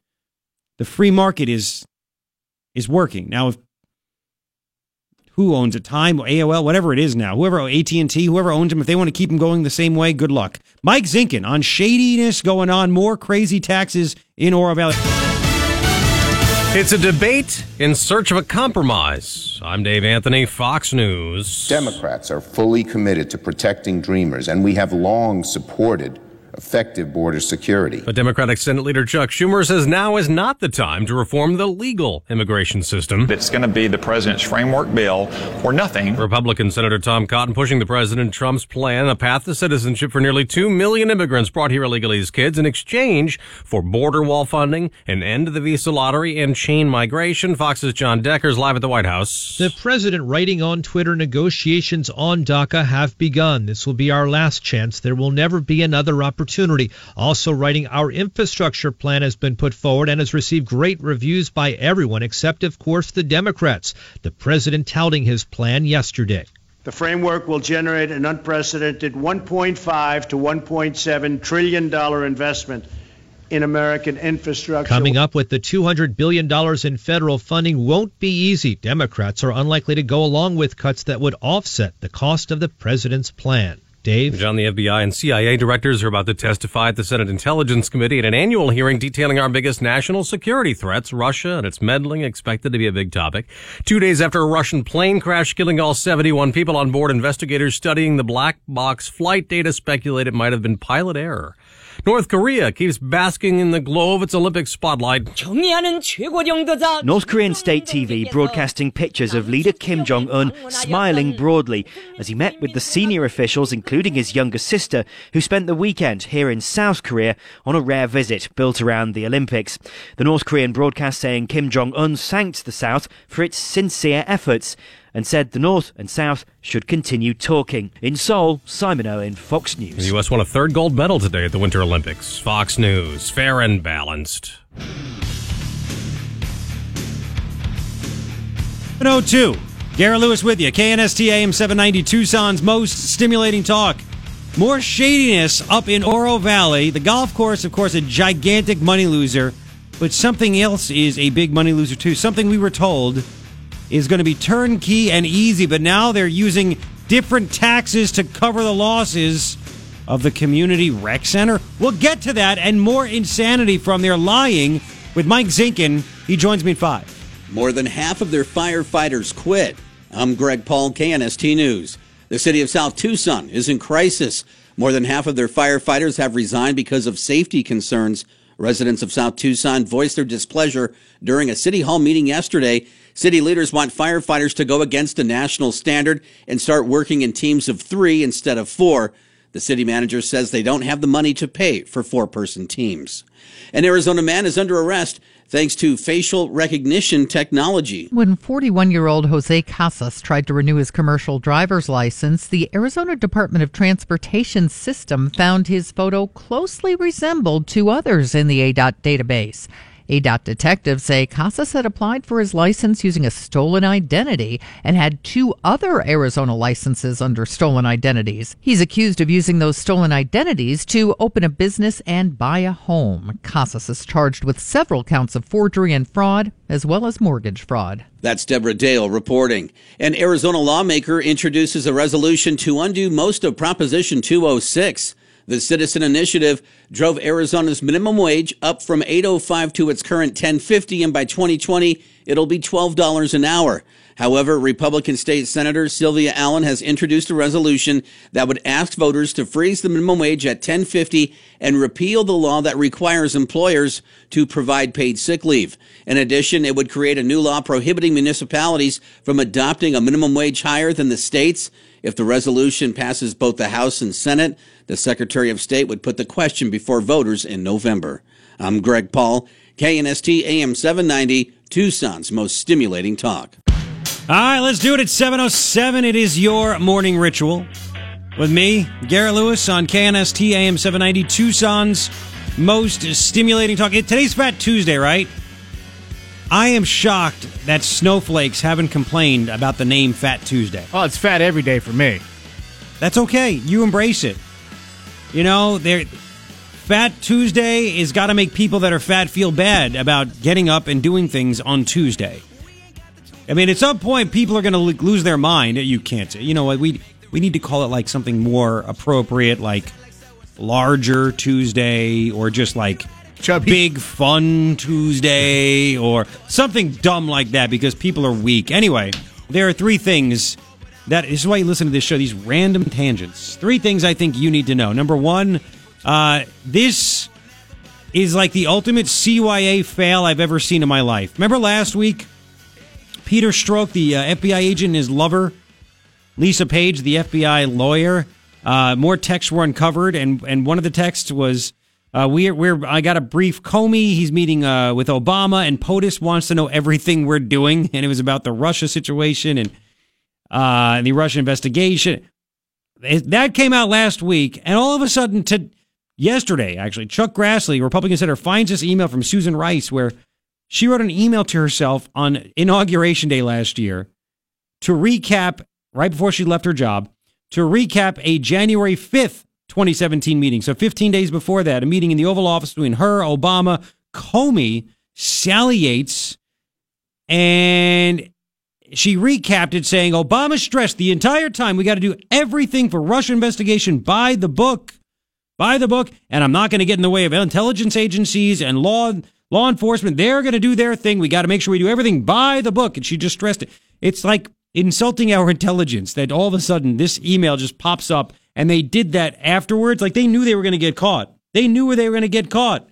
Speaker 10: the free market is, is working. Now, if who owns it, Time, AOL, whatever it is now, whoever AT&T, whoever owns them, if they want to keep them going the same way, good luck. Mike Zinkin on shadiness going on, more crazy taxes in Oro Valley.
Speaker 1: It's a debate in search of a compromise. I'm Dave Anthony, Fox News.
Speaker 5: Democrats are fully committed to protecting dreamers, and we have long supported effective border security.
Speaker 1: But Democratic Senate Leader Chuck Schumer says now is not the time to reform the legal immigration system.
Speaker 17: It's going to be the president's framework bill or nothing.
Speaker 1: Republican Senator Tom Cotton pushing the President Trump's plan, a path to citizenship for nearly 2 million immigrants brought here illegally as kids in exchange for border wall funding, an end to the visa lottery, and chain migration. Fox's Jon Decker's live at the White House.
Speaker 18: The president writing on Twitter negotiations on DACA have begun. This will be our last chance. There will never be another opportunity opportunity. Also writing, our infrastructure plan has been put forward and has received great reviews by everyone except, of course, the Democrats. The president touting his plan yesterday.
Speaker 2: The framework will generate an unprecedented 1.5 to 1.7 trillion dollar investment in American infrastructure.
Speaker 18: Coming up with the $200 billion in federal funding won't be easy. Democrats are unlikely to go along with cuts that would offset the cost of the president's plan. Dave?
Speaker 1: John, the FBI and CIA directors are about to testify at the Senate Intelligence Committee at an annual hearing detailing our biggest national security threats. Russia and its meddling expected to be a big topic. Two days after a Russian plane crash killing all 71 people on board, investigators studying the black box flight data speculate it might have been pilot error. North Korea keeps basking in the glow of its Olympic spotlight.
Speaker 19: North Korean state TV broadcasting pictures of leader Kim Jong un smiling broadly as he met with the senior officials, including his younger sister, who spent the weekend here in South Korea on a rare visit built around the Olympics. The North Korean broadcast saying Kim Jong un thanked the South for its sincere efforts and said the North and South should continue talking. In Seoul, Simon Owen, Fox News.
Speaker 1: The U.S. won a third gold medal today at the Winter Olympics. Fox News, fair and balanced.
Speaker 10: 102. Garrett Lewis with you. KNST AM 790 Tucson's most stimulating talk. More shadiness up in Oro Valley. The golf course, of course, a gigantic money loser, but something else is a big money loser too. Something we were told is going to be turnkey and easy, but now they're using different taxes to cover the losses of the community rec center. We'll get to that and more insanity from their lying with Mike Zinkin. He joins me at five.
Speaker 7: More than half of their firefighters quit. I'm Greg Paul, KNST News. The city of South Tucson is in crisis. More than half of their firefighters have resigned because of safety concerns. Residents of South Tucson voiced their displeasure during a city hall meeting yesterday. City leaders want firefighters to go against a national standard and start working in teams of three instead of four. The city manager says they don't have the money to pay for four person teams. An Arizona man is under arrest thanks to facial recognition technology.
Speaker 8: When 41 year old Jose Casas tried to renew his commercial driver's license, the Arizona Department of Transportation system found his photo closely resembled two others in the ADOT database. ADOT detectives say Casas had applied for his license using a stolen identity and had two other Arizona licenses under stolen identities. He's accused of using those stolen identities to open a business and buy a home. Casas is charged with several counts of forgery and fraud, as well as mortgage fraud.
Speaker 7: That's Deborah Dale reporting. An Arizona lawmaker introduces a resolution to undo most of Proposition 206. The Citizen Initiative drove Arizona's minimum wage up from 805 to its current 1050 and by 2020 it'll be $12 an hour. However, Republican State Senator Sylvia Allen has introduced a resolution that would ask voters to freeze the minimum wage at 1050 and repeal the law that requires employers to provide paid sick leave. In addition, it would create a new law prohibiting municipalities from adopting a minimum wage higher than the states. If the resolution passes both the House and Senate, the Secretary of State would put the question before voters in November. I'm Greg Paul, KNST AM 790, Tucson's most stimulating talk.
Speaker 10: All right, let's do it at 7.07. It is your morning ritual with me, Garrett Lewis, on KNST AM 790, Tucson's most stimulating talk. Today's Fat Tuesday, right? I am shocked that snowflakes haven't complained about the name Fat Tuesday.
Speaker 11: Oh, it's fat every day for me.
Speaker 10: That's okay. You embrace it. You know, there Fat Tuesday is got to make people that are fat feel bad about getting up and doing things on Tuesday. I mean, at some point, people are going to lose their mind. You can't you know what? We we need to call it like something more appropriate, like larger Tuesday, or just like
Speaker 11: Chubby.
Speaker 10: big fun Tuesday, or something dumb like that, because people are weak. Anyway, there are three things that this is why you listen to this show. These random tangents. Three things I think you need to know. Number one, uh, this is like the ultimate CYA fail I've ever seen in my life. Remember last week? Peter Strzok, the uh, FBI agent, and his lover, Lisa Page, the FBI lawyer. Uh, more texts were uncovered, and and one of the texts was, uh, "We're we're I got a brief Comey. He's meeting uh, with Obama, and POTUS wants to know everything we're doing, and it was about the Russia situation and uh, the Russia investigation. It, that came out last week, and all of a sudden, to yesterday, actually, Chuck Grassley, Republican senator, finds this email from Susan Rice where." She wrote an email to herself on Inauguration Day last year to recap, right before she left her job, to recap a January 5th, 2017 meeting. So 15 days before that, a meeting in the Oval Office between her, Obama, Comey, Sally Yates, and she recapped it saying Obama stressed the entire time we got to do everything for Russia investigation by the book. By the book, and I'm not going to get in the way of intelligence agencies and law law enforcement, they're going to do their thing. We got to make sure we do everything by the book. And she just stressed it. It's like insulting our intelligence that all of a sudden this email just pops up and they did that afterwards. Like they knew they were going to get caught. They knew where they were going to get caught.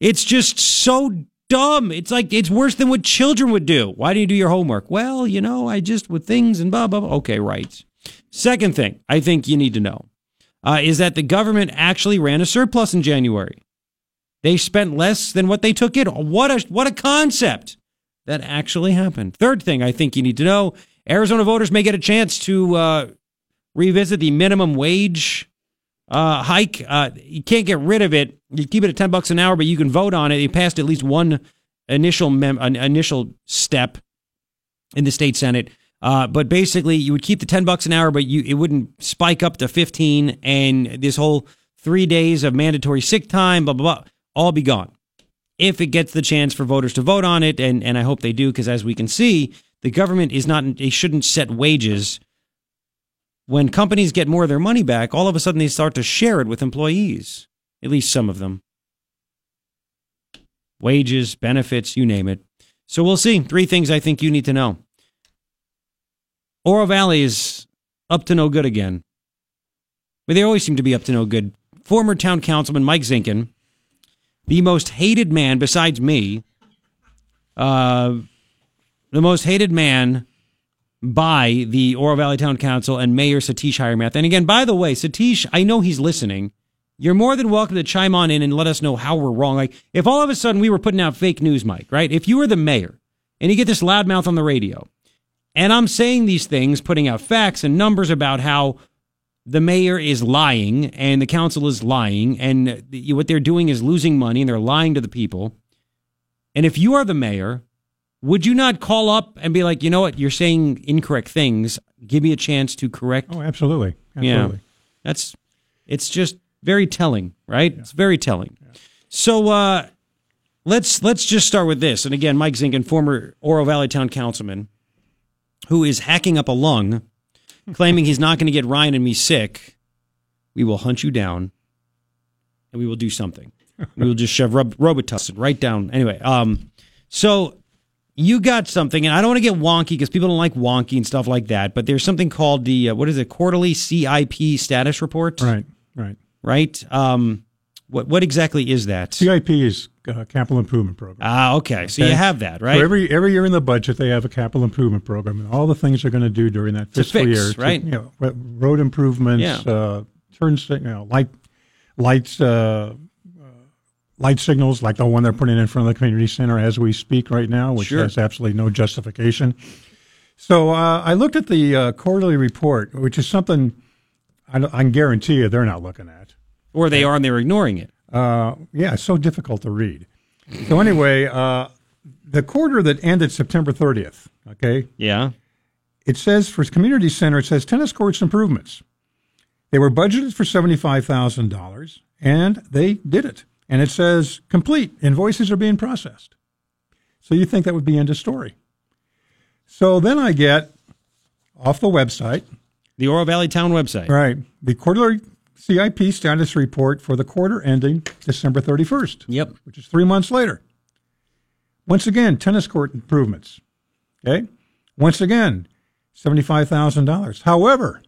Speaker 10: It's just so dumb. It's like it's worse than what children would do. Why do you do your homework? Well, you know, I just with things and blah blah. blah. Okay, right. Second thing I think you need to know uh, is that the government actually ran a surplus in January. They spent less than what they took in. What a what a concept that actually happened. Third thing I think you need to know: Arizona voters may get a chance to uh, revisit the minimum wage uh, hike. Uh, you can't get rid of it. You keep it at ten bucks an hour, but you can vote on it. You passed at least one initial mem- an initial step in the state senate. Uh, but basically, you would keep the ten bucks an hour, but you it wouldn't spike up to fifteen, and this whole three days of mandatory sick time, blah blah blah all be gone if it gets the chance for voters to vote on it. And, and I hope they do, because as we can see, the government is not, they shouldn't set wages. When companies get more of their money back, all of a sudden they start to share it with employees, at least some of them. Wages, benefits, you name it. So we'll see. Three things I think you need to know. Oro Valley is up to no good again. But they always seem to be up to no good. Former town councilman Mike Zinkin the most hated man besides me, uh, the most hated man by the Oro Valley Town Council and Mayor Satish Hiremath. And again, by the way, Satish, I know he's listening. You're more than welcome to chime on in and let us know how we're wrong. Like, if all of a sudden we were putting out fake news, Mike, right? If you were the mayor and you get this loudmouth on the radio, and I'm saying these things, putting out facts and numbers about how the mayor is lying and the council is lying and what they're doing is losing money and they're lying to the people. And if you are the mayor, would you not call up and be like, you know what, you're saying incorrect things. Give me a chance to correct.
Speaker 20: Oh, absolutely. Absolutely.
Speaker 10: Yeah. That's it's just very telling, right? Yeah. It's very telling. Yeah. So uh let's let's just start with this. And again, Mike Zinkin, former Oro Valley Town Councilman, who is hacking up a lung claiming he's not going to get Ryan and me sick, we will hunt you down and we will do something. we will just shove Rob- Robitussin right down. Anyway, um, so you got something, and I don't want to get wonky because people don't like wonky and stuff like that. But there's something called the uh, what is it? Quarterly CIP status report.
Speaker 20: Right, right,
Speaker 10: right. Um, what what exactly is that?
Speaker 20: CIP is uh, capital improvement program.
Speaker 10: Ah, okay. So you have that, right?
Speaker 20: So every every year in the budget, they have a capital improvement program, and all the things they're going to do during that
Speaker 10: To
Speaker 20: fiscal
Speaker 10: fix,
Speaker 20: year,
Speaker 10: right?
Speaker 20: you know, road improvements,
Speaker 10: Yeah.
Speaker 20: uh, turns, you know, light lights, uh, light signals, like the one they're putting in front of the community center as we speak right now, which
Speaker 10: Sure.
Speaker 20: has absolutely no justification. So uh, I looked at the uh, quarterly report, which is something I, I can guarantee you they're not looking at.
Speaker 10: Or they are and they're ignoring it.
Speaker 20: Uh, yeah, it's so difficult to read. So anyway, uh, the quarter that ended September 30th, okay?
Speaker 10: Yeah.
Speaker 20: It says for community center, it says tennis courts improvements. They were budgeted for $75,000 and they did it. And it says complete, invoices are being processed. So you think that would be end of story. So then I get off the website,
Speaker 10: the Oro Valley Town website.
Speaker 20: Right. The quarterly CIP status report for the quarter ending December 31st.
Speaker 10: Yep.
Speaker 20: Which is three months later. Once again, tennis court improvements. Okay. Once again, $75,000. However,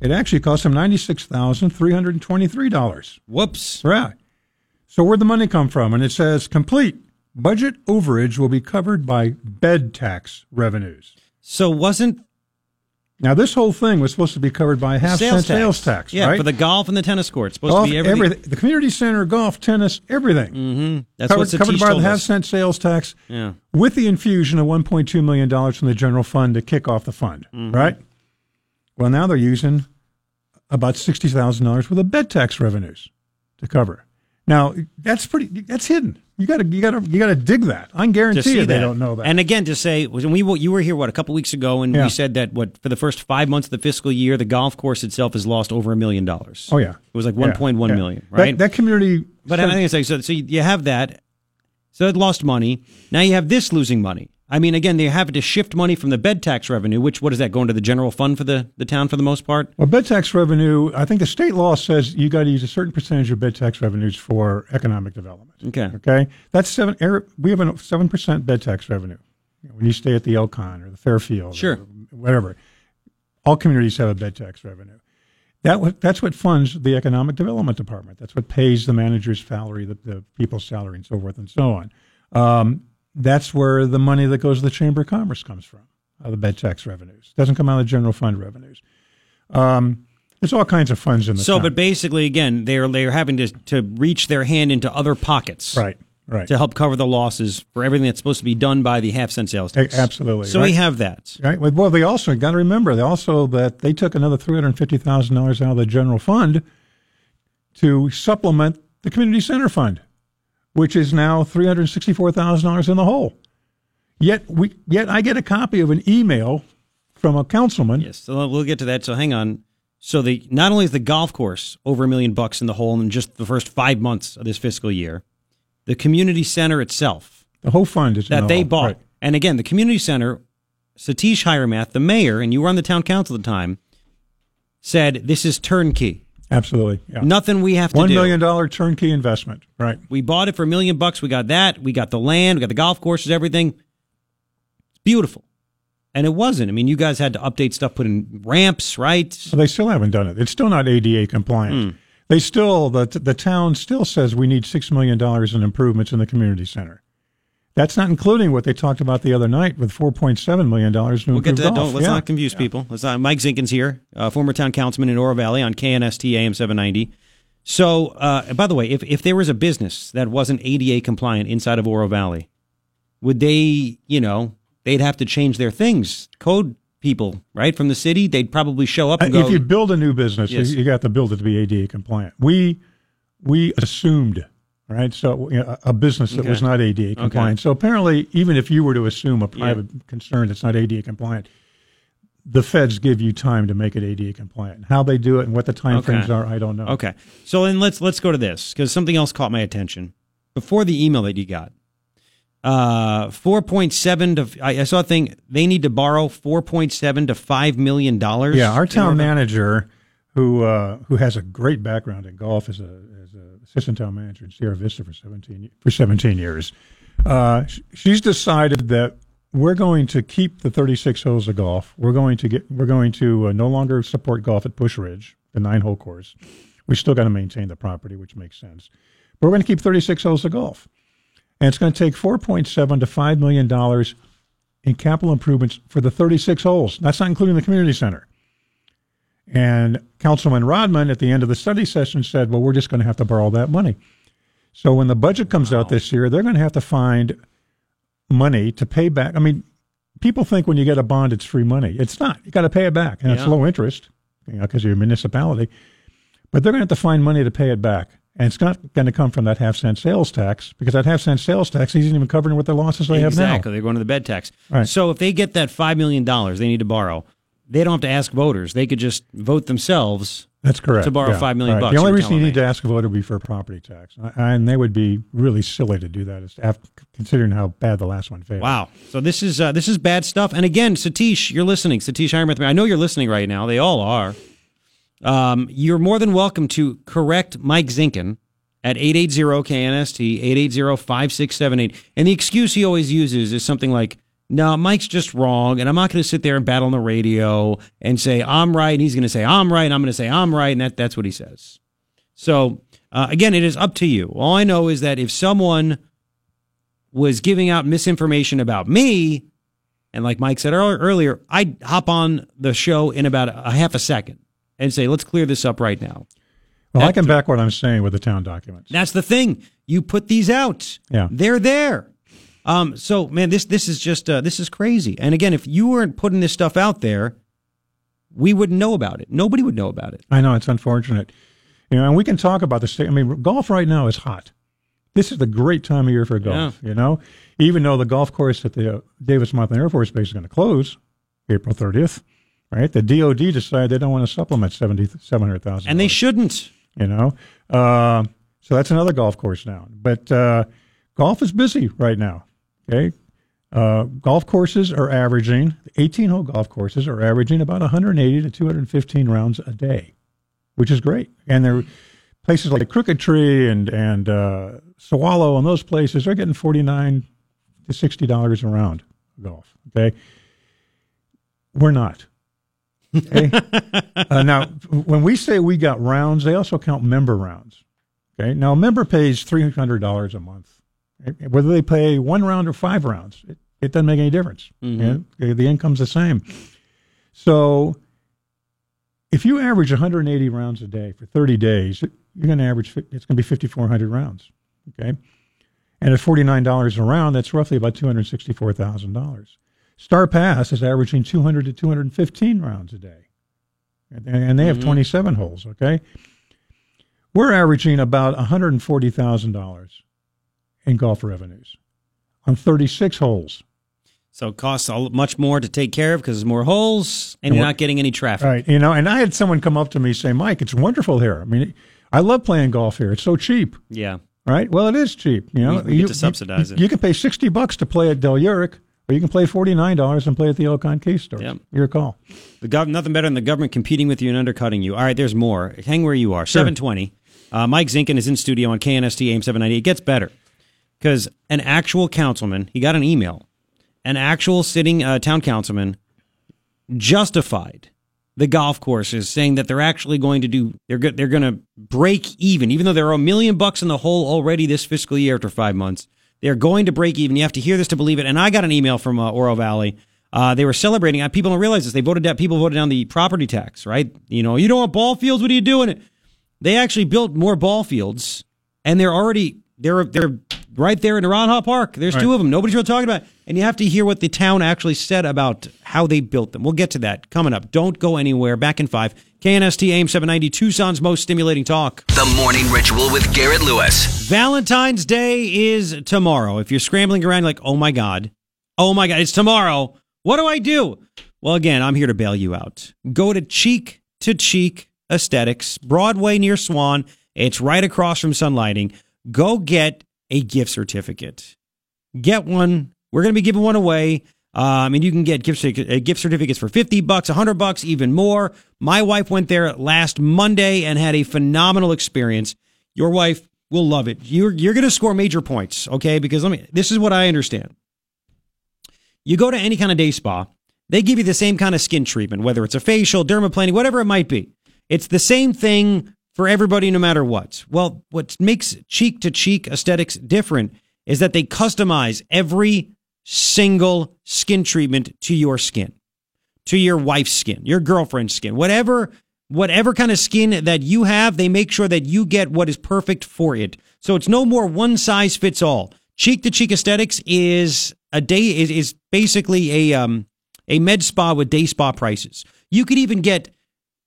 Speaker 20: it actually cost them $96,323.
Speaker 10: Whoops.
Speaker 20: Right. So where'd the money come from? And it says complete budget overage will be covered by bed tax revenues.
Speaker 10: So wasn't
Speaker 20: now this whole thing was supposed to be covered by half cent sales tax,
Speaker 10: Yeah,
Speaker 20: right?
Speaker 10: for the golf and the tennis courts. Supposed
Speaker 20: Golf,
Speaker 10: to be everything.
Speaker 20: everything- the community center, golf, tennis, everything.
Speaker 10: Mm-hmm. That's
Speaker 20: covered, covered by the half
Speaker 10: us.
Speaker 20: cent sales tax,
Speaker 10: Yeah.
Speaker 20: with the infusion of 1.2 million dollars from the general fund to kick off the fund.
Speaker 10: Mhm.
Speaker 20: Right. Well, now they're using about sixty thousand dollars worth of bed tax revenues to cover. Now that's pretty. That's hidden. You got to you got to you got to dig that. I guarantee you they
Speaker 10: that.
Speaker 20: don't know that.
Speaker 10: And again, to say when we you were here what a couple weeks ago, and
Speaker 20: Yeah.
Speaker 10: we said that what for the first five months of the fiscal year, the golf course itself has lost over a million dollars.
Speaker 20: Oh yeah,
Speaker 10: it was like
Speaker 20: Yeah,
Speaker 10: one point one
Speaker 20: yeah.
Speaker 10: million, right?
Speaker 20: That, community,
Speaker 10: But I think it's like so. So you have that. So it lost money. Now you have this losing money. I mean, again, they have to shift money from the bed tax revenue, which what is that going to the general fund for the, the town for the most part?
Speaker 20: Well, bed tax revenue, I think the state law says you got to use a certain percentage of bed tax revenues for economic development.
Speaker 10: Okay.
Speaker 20: Okay. That's seven. We have a seven percent bed tax revenue when you stay at the Elcon or the Fairfield,
Speaker 10: Sure.
Speaker 20: or whatever. All communities have a bed tax revenue. That that's what funds the economic development department. That's what pays the manager's salary, the, the people's salary, and so forth and so on. Um, that's where the money that goes to the Chamber of Commerce comes from, the bed tax revenues. Doesn't come out of the general fund revenues. Um, there's all kinds of funds in the
Speaker 10: So,
Speaker 20: town.
Speaker 10: but basically, again, they're they're having to to reach their hand into other pockets,
Speaker 20: Right, right.
Speaker 10: to help cover the losses for everything that's supposed to be done by the half cent sales tax.
Speaker 20: Absolutely.
Speaker 10: So
Speaker 20: right?
Speaker 10: we have that.
Speaker 20: Right. Well, well, they also got to remember they also that they took another three hundred fifty thousand dollars out of the general fund to supplement the community center fund, which is now three hundred sixty four thousand dollars in the hole. Yet we yet I get a copy of an email from a councilman.
Speaker 10: Yes. So we'll get to that. So hang on. So the not only is the golf course over a million bucks in the hole in just the first five months of this fiscal year, the community center itself
Speaker 20: The whole fund is
Speaker 10: that
Speaker 20: the
Speaker 10: they
Speaker 20: hole.
Speaker 10: bought,
Speaker 20: Right.
Speaker 10: and again, the community center, Satish Hiremath, the mayor, and you were on the town council at the time, said this is turnkey.
Speaker 20: Absolutely. Yeah.
Speaker 10: Nothing we have to
Speaker 20: One
Speaker 10: do.
Speaker 20: million dollar turnkey investment. Right.
Speaker 10: We bought it for a million bucks. We got that. We got the land. We got the golf courses. Everything. It's beautiful. And it wasn't. I mean, you guys had to update stuff, put in ramps, right?
Speaker 20: So they still haven't done it. It's still not ADA compliant. Hmm. They still the the town still says we need six million dollars in improvements in the community center. That's not including what they talked about the other night with four point seven million dollars to
Speaker 10: We'll get to that.
Speaker 20: golf.
Speaker 10: Don't let's
Speaker 20: Yeah.
Speaker 10: not confuse people. Let's not. Mike Zinkins here, uh, former town councilman in Oro Valley on KNST AM seven ninety. So, uh, by the way, if if there was a business that wasn't ADA compliant inside of Oro Valley, would they, you know, they'd have to change their things. Code people, right, from the city, they'd probably show up and go.
Speaker 20: Uh, if you build a new business,
Speaker 10: Yes.
Speaker 20: you, you got to build it to be ADA compliant. We we assumed, right? So you know, a business that
Speaker 10: Okay.
Speaker 20: was not ADA compliant. So apparently, even if you were to assume a private concern that's not ADA compliant, the feds give you time to make it ADA compliant. How they do it and what the time
Speaker 10: Okay.
Speaker 20: frames are, I don't know.
Speaker 10: Okay. So then let's let's go to this because something else caught my attention before the email that you got. Uh, four point seven to I, I saw a thing. They need to borrow four point seven to five million dollars.
Speaker 20: Yeah, our town manager, who uh, who has a great background in golf, is a assistant town manager in Sierra Vista for seventeen for seventeen years, Uh, she's decided that we're going to keep the 36 holes of golf. We're going to get. We're going to uh, no longer support golf at Pusch Ridge, the nine hole course. We still got to maintain the property, which makes sense. But we're going to keep 36 holes of golf, and it's going to take 4.7 to 5 million dollars in capital improvements for the 36 holes. That's not including the community center. And Councilman Rodman at the end of the study session said, "Well, we're just going to have to borrow that money." So when the budget comes out this year, they're going to have to find money to pay back. I mean, people think when you get a bond, it's free money. It's not. You got to pay it back, and it's low interest, you know, because you're a municipality. But they're going to have to find money to pay it back, and it's not going to come from that half cent sales tax because that half cent sales tax isn't even covering what the losses they have now.
Speaker 10: exactly. They're going to the bed tax.
Speaker 20: Right.
Speaker 10: So if they get that $5 million they need to borrow, they don't have to ask voters. They could just vote themselves
Speaker 20: That's correct.
Speaker 10: to borrow
Speaker 20: Yeah,
Speaker 10: $5 million
Speaker 20: right.
Speaker 10: bucks.
Speaker 20: The only reason you need to ask a voter would be for a property tax, and they would be really silly to do that, after, considering how bad the last one failed.
Speaker 10: Wow. So this is uh, this is bad stuff. And again, Satish, you're listening. Satish Hiremath, I know you're listening right now. They all are. Um, you're more than welcome to correct Mike Zinkin at 880-KNST, 880-5678. And the excuse he always uses is something like, no, Mike's just wrong, and I'm not going to sit there and battle on the radio and say I'm right, and he's going to say I'm right, and I'm going to say I'm right, and that, that's what he says. So, uh, again, it is up to you. All I know is that if someone was giving out misinformation about me, and like Mike said earlier, earlier I'd hop on the show in about a half a second and say, let's clear this up right now.
Speaker 20: Well, I can back what I'm saying with the town documents.
Speaker 10: That's the thing. You put these out.
Speaker 20: Yeah.
Speaker 10: They're there. Um, so man, this this is just uh, this is crazy. And again, if you weren't putting this stuff out there, we wouldn't know about it. Nobody would know about it.
Speaker 20: I know it's unfortunate. You know, and we can talk about the state. I mean, golf right now is hot. This is the great time of year for golf. You know, even though the golf course at the uh, Davis Monthan Air Force Base is going to close April 30th, right? The DoD decided they don't want to supplement 70 700,000.
Speaker 10: And they shouldn't.
Speaker 20: You know, uh, so that's another golf course now. But uh, golf is busy right now. Okay, uh, golf courses are averaging 18 hole golf courses are averaging about 180 to 215 rounds a day, which is great. And they're places like Crooked Tree and and uh, Swallow and those places are getting 49 to 60 dollars a round golf. Okay, we're not. Okay? uh, now, when we say we got rounds, they also count member rounds. Okay. Now, a member pays three hundred dollars a month. Whether they play one round or five rounds, it, it doesn't make any difference.
Speaker 10: Mhm.
Speaker 20: Okay? The income's the same. So, if you average 180 rounds a day for 30 days, you're going to average. It's going to be 5,400 rounds. Okay. And at $49 a round, that's roughly about $264,000. Starr Pass is averaging 200 to 215 rounds a day. And, they have
Speaker 10: Mhm.
Speaker 20: 27 holes, okay? We're averaging about $140,000 in golf revenues on 36 holes.
Speaker 10: So it costs a l- much more to take care of because there's more holes and
Speaker 20: And
Speaker 10: you're not getting any traffic.
Speaker 20: Right. You know, and I had someone come up to me say, Mike, it's wonderful here. I mean, I love playing golf here. It's so cheap.
Speaker 10: Yeah.
Speaker 20: Right? Well, it is cheap. You know,
Speaker 10: We- we get to subsidize
Speaker 20: you,
Speaker 10: it.
Speaker 20: You can pay 60 bucks to play at Dell Urich, or you can play $49 and play at the El Conquistador.
Speaker 10: Yep.
Speaker 20: Your call.
Speaker 10: The gov- nothing better than the government competing with you and undercutting you. All right, there's more. Hang where you are.
Speaker 20: Sure.
Speaker 10: 720. Uh, Mike Zinkin is in studio on KNST AM 790. It gets better because an actual councilman, he got an email, an actual sitting uh, town councilman justified the golf courses, saying that they're actually going to do they're go- they're going to break even, even though there are a million bucks in the hole already this fiscal year after five months. They're going to break even. You have to hear this to believe it. And I got an email from uh, Oro Valley. Uh, they were celebrating. Uh, people don't realize this. They voted down. People voted down the property tax, right? You know, you don't want ball fields. What are you doing? They actually built more ball fields, and they're already they're they're right there in Naranja Park. There's two of them. Nobody's really talking about. It. And you have to hear what the town actually said about how they built them. We'll get to that coming up. Don't go anywhere. Back in five. KNST AM 790, Tucson's most stimulating talk.
Speaker 13: The Morning Ritual with Garrett Lewis.
Speaker 10: Valentine's Day is tomorrow. If you're scrambling around like, oh my God, oh my God, it's tomorrow. What do I do? Well, again, I'm here to bail you out. Go to Cheek to Cheek Aesthetics, Broadway near Swan. It's right across from Sunlighting. Go get a gift certificate. Get one. We're going to be giving one away. I mean, you can get gift, uh, gift certificates for 50 bucks, 100 bucks, even more. My wife went there last Monday and had a phenomenal experience. Your wife will love it. You're you're going to score major points, okay? Because let me. This is what I understand. You go to any kind of day spa, they give you the same kind of skin treatment, whether it's a facial, dermaplaning, whatever it might be. It's the same thing for everybody, no matter what. Well, what makes cheek to cheek aesthetics different is that they customize every single skin treatment to your skin, to your wife's skin, your girlfriend's skin, whatever whatever kind of skin that you have, they make sure that you get what is perfect for it. So it's no more one size fits all. Cheek to cheek aesthetics is a day is, is basically a um a med spa with day spa prices. You could even get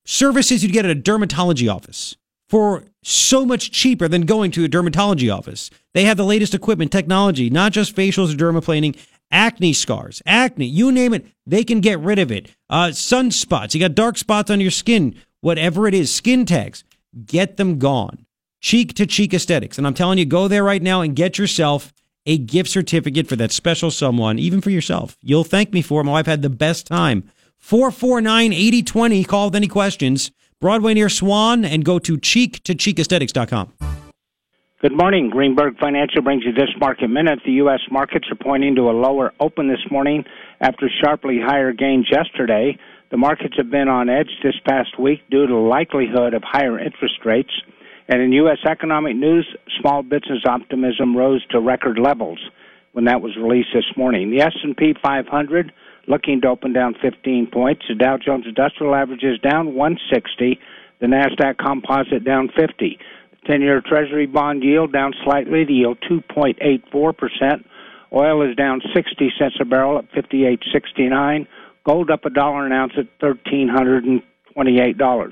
Speaker 10: services you'd get at a dermatology office for so much cheaper than going to a dermatology office. They have the latest equipment, technology, not just facials or dermaplaning, acne scars, acne, you name it, they can get rid of it. Uh, sunspots, you got dark spots on your skin, whatever it is, skin tags, get them gone. Cheek to cheek aesthetics. And I'm telling you, go there right now and get yourself a gift certificate for that special someone, even for yourself. You'll thank me for it. My wife had the best time. 449 8020. Call with any questions. Broadway near Swan and go to cheek to cheekaesthetics.com.
Speaker 21: Good morning. Greenberg Financial brings you this market minute. The U.S. markets are pointing to a lower open this morning after sharply higher gains yesterday. The markets have been on edge this past week due to the likelihood of higher interest rates. And in U.S. economic news, small business optimism rose to record levels when that was released this morning. The S&P 500 looking to open down 15 points. The Dow Jones Industrial Average is down 160. The Nasdaq Composite down 50. The 10-year Treasury bond yield down slightly. The yield 2.84 percent. Oil is down 60 cents a barrel at 58.69. Gold up a dollar an ounce at $1,328.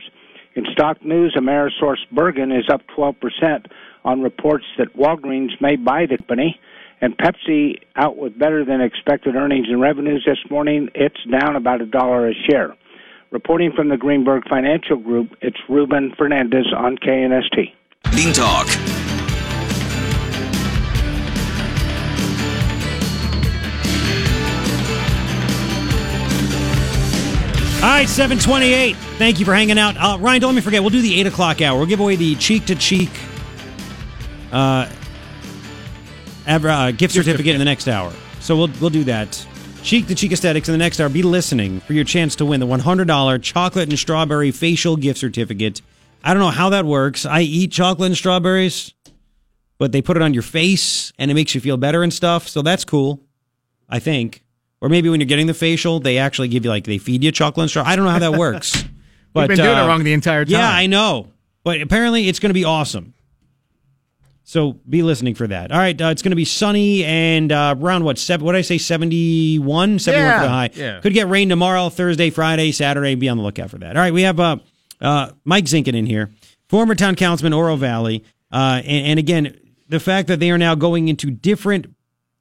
Speaker 21: In stock news, AmerisourceBergen is up 12% on reports that Walgreens may buy the company. And Pepsi out with better than expected earnings and revenues this morning. It's down about a dollar a share. Reporting from the Greenberg Financial Group, it's Ruben Fernandez on KNST.
Speaker 13: Bean Talk.
Speaker 10: All right, 728. Thank you for hanging out. Uh, Ryan, don't let me forget, we'll do the 8 o'clock hour. We'll give away the cheek to cheek uh, ever, uh, gift certificate in the next hour. So we'll, we'll do that. Cheek to cheek aesthetics in the next hour. Be listening for your chance to win the $100 chocolate and strawberry facial gift certificate. I don't know how that works. I eat chocolate and strawberries, but they put it on your face and it makes you feel better and stuff. So that's cool, I think. Or maybe when you're getting the facial, they actually give you like they feed you chocolate and straw. I don't know how that works.
Speaker 11: But You've been doing uh, it wrong the entire time.
Speaker 10: Yeah, I know. But apparently it's going to be awesome. So be listening for that. All right, uh, it's going to be sunny and uh, around what seven? What did I say? 71? 71
Speaker 11: yeah,
Speaker 10: for the high.
Speaker 11: Yeah.
Speaker 10: Could get rain tomorrow, Thursday, Friday, Saturday. Be on the lookout for that. All right, we have uh, uh, Mike Zinkin in here, former town councilman, Oro Valley, uh, and, and again, the fact that they are now going into different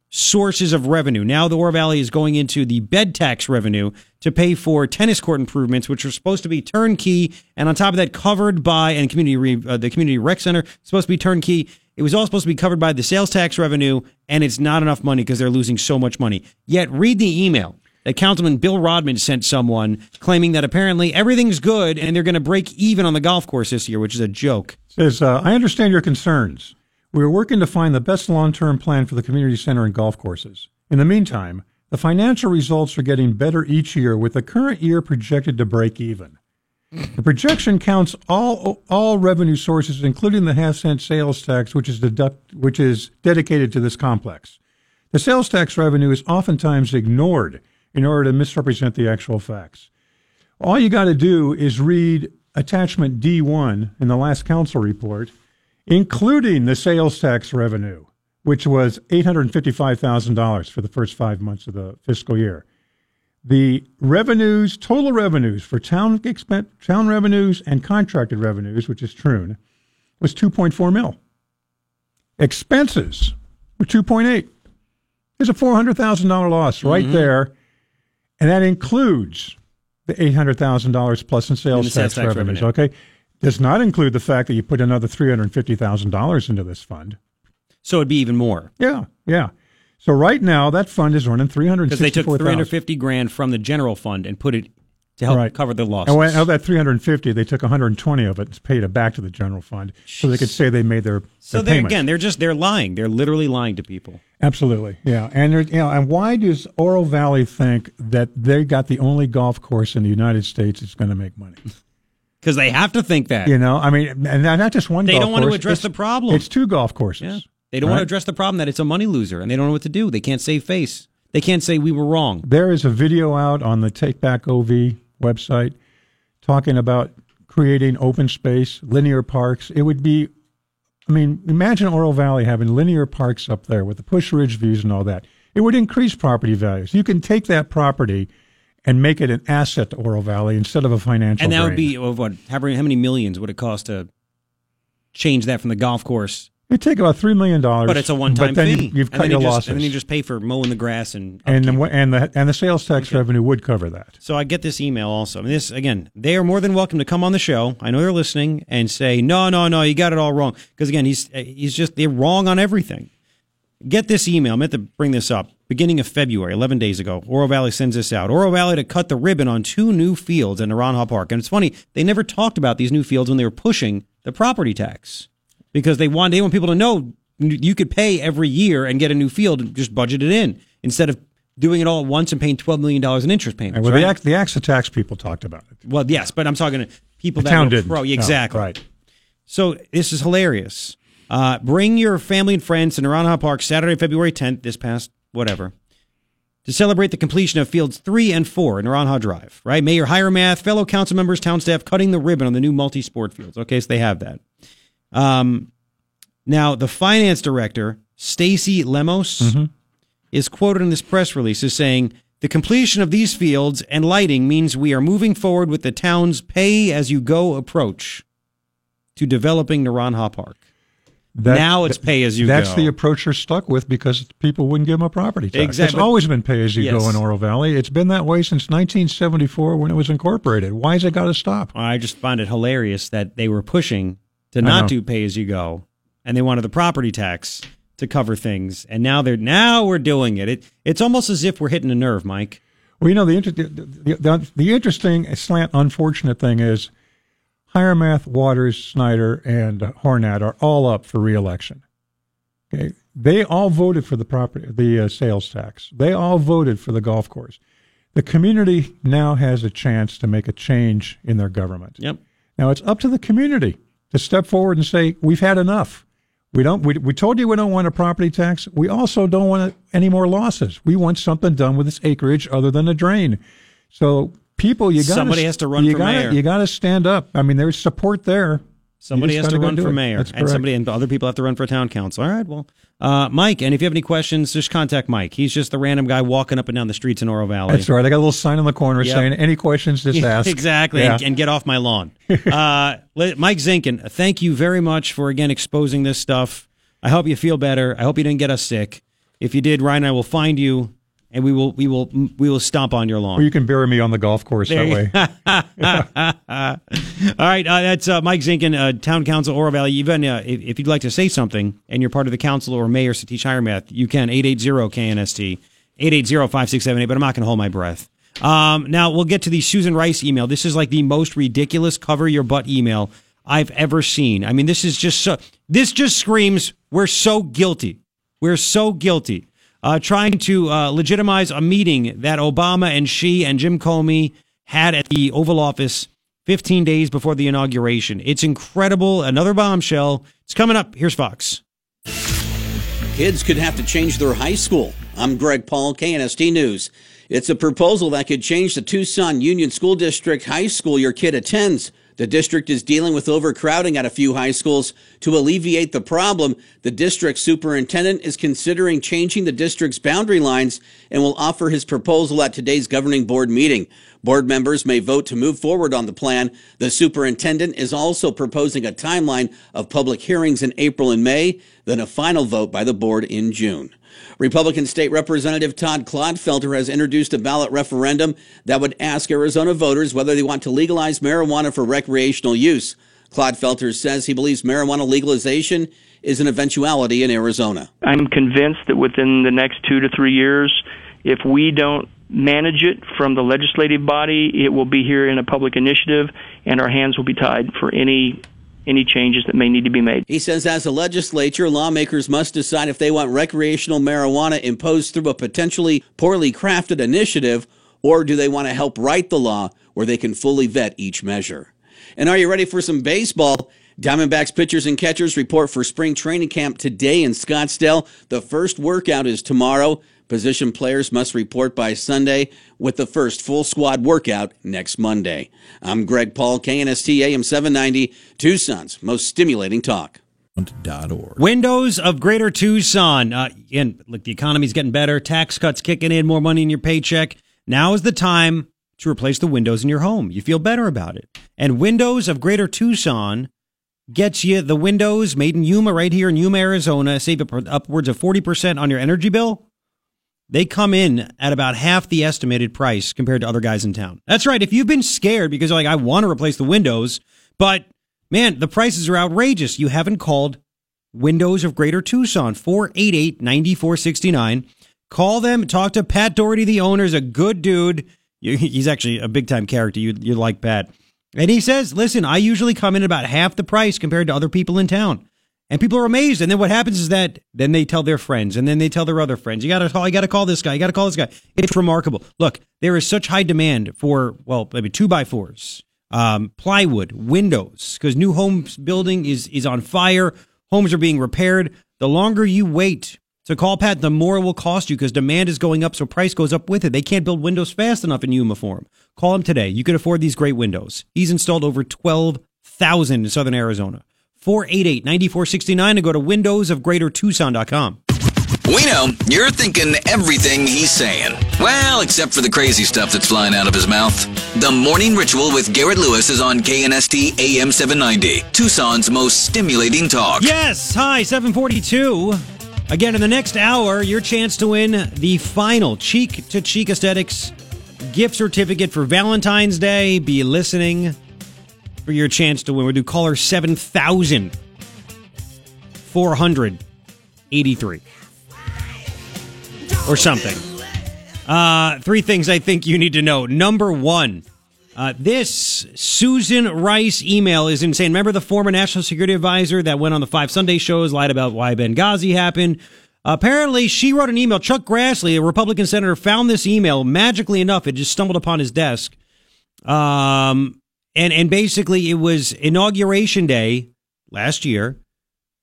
Speaker 10: sources of revenue. Now the Oro Valley is going into the bed tax revenue to pay for tennis court improvements, which are supposed to be turnkey, and on top of that, covered by and community re, uh, the community rec center supposed to be turnkey. It was all supposed to be covered by the sales tax revenue, and it's not enough money because they're losing so much money. Yet, read the email that Councilman Bill Rodman sent someone claiming that apparently everything's good and they're going to break even on the golf course this year, which is a joke.
Speaker 20: Says, uh, I understand your concerns. We are working to find the best long term plan for the community center and golf courses. In the meantime, the financial results are getting better each year, with the current year projected to break even. The projection counts all all revenue sources, including the half cent sales tax, which is deduct, which is dedicated to this complex. The sales tax revenue is oftentimes ignored in order to misrepresent the actual facts. All you got to do is read attachment D1 in the last council report including the sales tax revenue, which was $855,000 for the first five months of the fiscal year. The revenues, total revenues for town expense, town revenues and contracted revenues, which is Troon, was 2.4 mil. Expenses were 2.8. There's a $400,000 loss right
Speaker 10: Mm-hmm.
Speaker 20: there, and that includes the $800,000 plus in sales
Speaker 10: sales
Speaker 20: tax,
Speaker 10: tax
Speaker 20: revenues.
Speaker 10: revenue.
Speaker 20: Okay, does not include the fact that you put another $350,000 into this fund.
Speaker 10: So it'd be even more.
Speaker 20: Yeah, yeah. So right now that fund is running three hundred
Speaker 10: Because they took 350 grand from the general fund and put it to help
Speaker 20: Right.
Speaker 10: cover the losses.
Speaker 20: And when, of that 350, they took 120 of it and paid it back to the general fund, so they could say they made their,
Speaker 10: so
Speaker 20: their
Speaker 10: they again, they're just they're lying. They're literally lying to people.
Speaker 20: Absolutely, yeah. And you know, and why does Oro Valley think that they got the only golf course in the United States that's going to make money?
Speaker 10: Because they have to think that.
Speaker 20: You know, I mean, and not just one.
Speaker 10: They don't want to address
Speaker 20: it's-
Speaker 10: the problem.
Speaker 20: It's two golf courses.
Speaker 10: Yeah. They don't want to address the problem that it's a money loser and they don't know what to do. They can't save face. They can't say we were wrong.
Speaker 20: There is a video out on the Take Back OV website talking about creating open space, linear parks. It would be, I mean, imagine Oro Valley having linear parks up there with the Pusch Ridge views and all that. It would increase property values. You can take that property and make it an asset to Oro Valley instead of a financial.
Speaker 10: And that would be of what? How many millions would it cost to change that from the golf course?
Speaker 20: It'd take about three million dollars,
Speaker 10: But it's a one-time
Speaker 20: But then
Speaker 10: fee.
Speaker 20: you- you've cut your
Speaker 10: you just,
Speaker 20: losses,
Speaker 10: And then you just pay for mowing the grass and
Speaker 20: and the, and the and the sales tax revenue would cover that.
Speaker 10: So I get this email also. I mean, this again, they are more than welcome to come on the show. I know they're listening and say, "No, no, no, you got it all wrong." Because again, he's he's just they're wrong on everything. Get this email. I meant to bring this up. Beginning of February, 11 days ago, Oro Valley sends this out. Oro Valley to cut the ribbon on two new fields in Naranja Park. And it's funny, they never talked about these new fields when they were pushing the property tax because they want, they want people to know you could pay every year and get a new field and just budget it in instead of doing it all at once and paying $12 million in interest payments.
Speaker 20: Well,
Speaker 10: right?
Speaker 20: the act, the acts of tax people talked about it.
Speaker 10: Well, yes, but I'm talking to people
Speaker 20: The
Speaker 10: that
Speaker 20: town didn't.
Speaker 10: pro.
Speaker 20: No,
Speaker 10: Exactly.
Speaker 20: right.
Speaker 10: So this is hilarious. Uh, bring your family and friends to Naranja Park Saturday, February 10th, this past whatever, to celebrate the completion of fields three and four in Naranja Drive. Right, Mayor Hiremath, fellow council members, town staff cutting the ribbon on the new multi-sport fields. Okay, so they have that. Um, now the finance director, Stacy Lemos,
Speaker 20: Mm-hmm.
Speaker 10: is quoted in this press release as saying. The completion of these fields and lighting means we are moving forward with the town's pay as you go approach to developing Naranja Park.
Speaker 20: That-
Speaker 10: now it's pay as you go.
Speaker 20: That's
Speaker 10: go.
Speaker 20: the approach they're stuck with because people wouldn't give them a property tax.
Speaker 10: Exactly.
Speaker 20: It's always been pay as you
Speaker 10: Yes.
Speaker 20: go in Oro Valley. It's been that way since 1974 when it was incorporated. Why has it got to stop?
Speaker 10: I just find it hilarious that they were pushing to not do pay as you go, and they wanted the property tax to cover things, and now they're now we're doing it. It it's almost as if we're hitting a nerve, Mike.
Speaker 20: Well, you know the inter- the, the, the, the interesting slant unfortunate thing is Hiremath, Waters, Snider, and Hornat are all up for reelection. Okay, they all voted for the property, the uh, sales tax. They all voted for the golf course. The community now has a chance to make a change in their government.
Speaker 10: Yep.
Speaker 20: Now it's up to the community to step forward and say we've had enough. We don't. We, we told you we don't want a property tax. We also don't want any more losses. We want something done with this acreage other than a drain. So people, you got
Speaker 10: Somebody has to run
Speaker 20: you
Speaker 10: mayor.
Speaker 20: You got to stand up. I mean, there's support there.
Speaker 10: Somebody has to run for mayor, and somebody and other people have to run for town council. All right, well, uh, Mike, and if you have any questions, just contact Mike. He's just the random guy walking up and down the streets in Oro Valley.
Speaker 20: That's right. I got a little sign in the corner
Speaker 10: Yep.
Speaker 20: saying, "Any questions, just ask."
Speaker 10: exactly,
Speaker 20: Yeah.
Speaker 10: and, and get off my lawn. uh, Mike Zinkin, thank you very much for again exposing this stuff. I hope you feel better. I hope you didn't get us sick. If you did, Ryan and I will find you, and we will we will we will stomp on your lawn.
Speaker 20: Or you can bury me on the golf course
Speaker 10: There
Speaker 20: that way.
Speaker 10: All right, uh, that's uh, Mike Zinkin, uh, Town Council, Oro Valley. Even uh, if, if you'd like to say something and you're part of the council or mayor Satish Hiremath, you can 880-KNST, 880-5678, but I'm not going to hold my breath. Um, now, we'll get to the Susan Rice email. This is like the most ridiculous cover your butt email I've ever seen. I mean, this is just so, this just screams, we're so guilty. We're so guilty. Uh, trying to uh, legitimize a meeting that Obama and she and Jim Comey had at the Oval Office 15 days before the inauguration. It's incredible. Another bombshell. It's coming up. Here's Fox.
Speaker 7: Kids could have to change their high school. I'm Greg Paul, KNST News. It's a proposal that could change the Tucson Unified School District high school your kid attends. The district is dealing with overcrowding at a few high schools. To alleviate the problem, the district superintendent is considering changing the district's boundary lines and will offer his proposal at today's governing board meeting. Board members may vote to move forward on the plan. The superintendent is also proposing a timeline of public hearings in April and May, then a final vote by the board in June. Republican State Representative Todd Clodfelter has introduced a ballot referendum that would ask Arizona voters whether they want to legalize marijuana for recreational use. Clodfelter says he believes marijuana legalization is an eventuality in Arizona.
Speaker 15: I'm convinced that within the next two to three years, if we don't manage it from the legislative body, it will be here in a public initiative, and our hands will be tied for any any changes that may need to be made.
Speaker 7: He says, as a legislature, lawmakers must decide if they want recreational marijuana imposed through a potentially poorly crafted initiative, or do they want to help write the law where they can fully vet each measure. And are you ready for some baseball? Diamondbacks pitchers and catchers report for spring training camp today in Scottsdale. The first workout is tomorrow. Position players must report by Sunday with the first full squad workout next Monday. I'm Greg Paul, KNST AM 790, Tucson's most stimulating talk.
Speaker 10: .org. Windows of Greater Tucson. Uh, and look, the economy's getting better. Tax cuts kicking in, more money in your paycheck. Now is the time to replace the windows in your home. You feel better about it. And Windows of Greater Tucson gets you the windows made in Yuma right here in Yuma, Arizona. Save upwards of 40% on your energy bill they come in at about half the estimated price compared to other guys in town. That's right. If you've been scared because like, I want to replace the windows, but man, the prices are outrageous. You haven't called Windows of Greater Tucson, 488 9469. Call them, talk to Pat Doherty, the owner, is a good dude. He's actually a big time character. You, you like Pat. And he says, listen, I usually come in at about half the price compared to other people in town. And people are amazed. And then what happens is that then they tell their friends and then they tell their other friends, you gotta call, you gotta call this guy, you gotta call this guy. It's remarkable. Look, there is such high demand for, well, maybe two by fours, um, plywood, windows, because new homes building is, is on fire. Homes are being repaired. The longer you wait to call Pat, the more it will cost you because demand is going up, so price goes up with it. They can't build windows fast enough in Yuma for him. Call him today. You can afford these great windows. He's installed over 12,000 in Southern Arizona. 488 9469 and go to windowsofgreatertucson.com.
Speaker 13: We know you're thinking everything he's saying. Well, except for the crazy stuff that's flying out of his mouth. The Morning Ritual with Garrett Lewis is on KNST AM 790, Tucson's most stimulating talk.
Speaker 10: Yes, hi, 742. Again, in the next hour, your chance to win the final Cheek to Cheek Aesthetics gift certificate for Valentine's Day. Be listening for your chance to win. We'll do caller 7,483 or something. Uh, three things I think you need to know. Number one, uh, this Susan Rice email is insane. Remember the former national security advisor that went on the five Sunday shows, lied about why Benghazi happened? Apparently, she wrote an email. Chuck Grassley, a Republican senator, found this email. Magically enough, it just stumbled upon his desk. Um, and and basically it was inauguration day last year.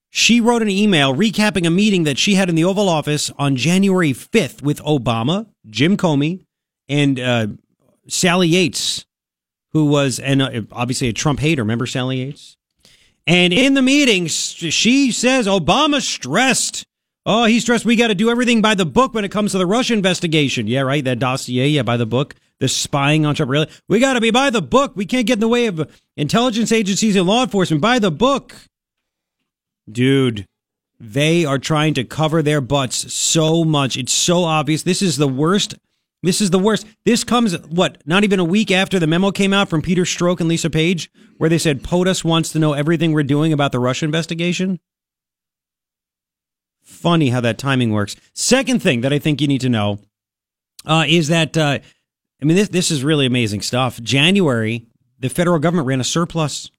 Speaker 10: She wrote an email recapping a meeting that she had in the Oval Office on January 5th with Obama, Jim Comey, and uh, Sally Yates, who was and uh, obviously a Trump hater. Remember Sally Yates? And in the meeting, she says Obama stressed. Oh, he stressed. We got to do everything by the book when it comes to the Russia investigation. Yeah, right. That dossier. Yeah, by the book the spying on Trump. Really, we got to be by the book. We can't get in the way of intelligence agencies and law enforcement. By the book, dude. They are trying to cover their butts so much. It's so obvious. This is the worst. This is the worst. This comes what? Not even a week after the memo came out from Peter Strzok and Lisa Page, where they said POTUS wants to know everything we're doing about the Russia investigation. Funny how that timing works. Second thing that I think you need to know uh, is that uh, I mean, this this is really amazing stuff. January, the federal government ran a surplus.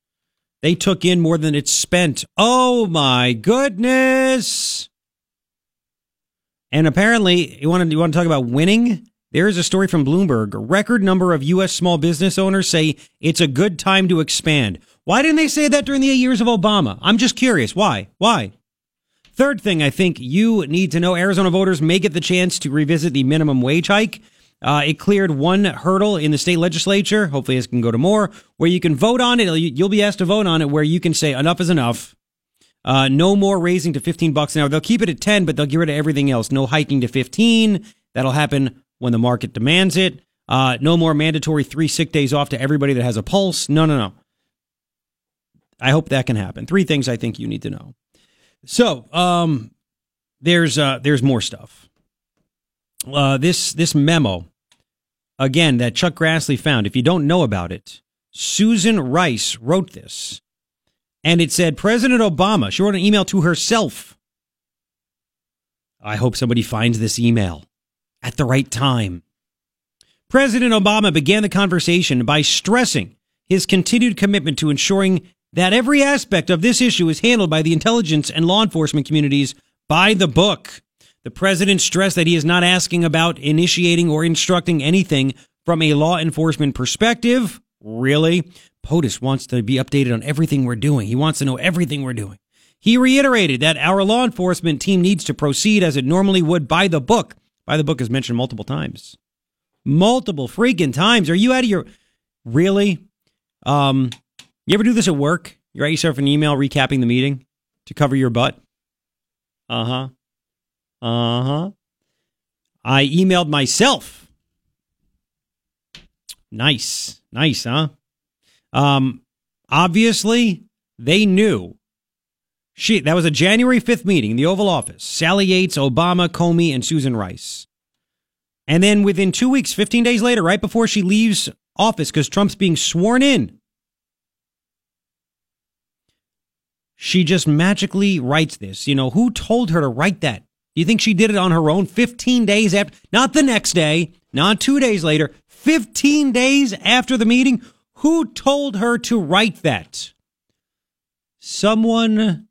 Speaker 10: They took in more than it spent. Oh my goodness! And apparently, you want to you want to talk about winning? There is a story from Bloomberg. A record number of U.S. small business owners say it's a good time to expand. Why didn't they say that during the years of Obama? I'm just curious. Why? Why? Third thing I think you need to know Arizona voters may get the chance to revisit the minimum wage hike. Uh, it cleared one hurdle in the state legislature. Hopefully, this can go to more, where you can vote on it. You'll be asked to vote on it, where you can say enough is enough. Uh, no more raising to 15 bucks an hour. They'll keep it at 10, but they'll get rid of everything else. No hiking to 15. That'll happen when the market demands it. Uh, no more mandatory three sick days off to everybody that has a pulse. No, no, no. I hope that can happen. Three things I think you need to know. So, um, there's uh, there's more stuff uh, this this memo again that Chuck Grassley found. If you don't know about it, Susan Rice wrote this, and it said President Obama. She wrote an email to herself. I hope somebody finds this email at the right time. President Obama began the conversation by stressing his continued commitment to ensuring that every aspect of this issue is handled by the intelligence and law enforcement communities by the book. The president stressed that he is not asking about initiating or instructing anything from a law enforcement perspective. Really? POTUS wants to be updated on everything we're doing. He wants to know everything we're doing. He reiterated that our law enforcement team needs to proceed as it normally would by the book. By the book is mentioned multiple times. Multiple freaking times. Are you out of your really? Um, you ever do this at work? You write yourself an email recapping the meeting to cover your butt? Uh huh. Uh huh. I emailed myself. Nice. Nice, huh? Um, obviously, they knew. She, that was a January 5th meeting in the Oval Office. Sally Yates, Obama, Comey, and Susan Rice. And then within two weeks, 15 days later, right before she leaves office because Trump's being sworn in, she just magically writes this. You know, who told her to write that? Do you think she did it on her own 15 days after? Not the next day, not two days later, 15 days after the meeting? Who told her to write that? Someone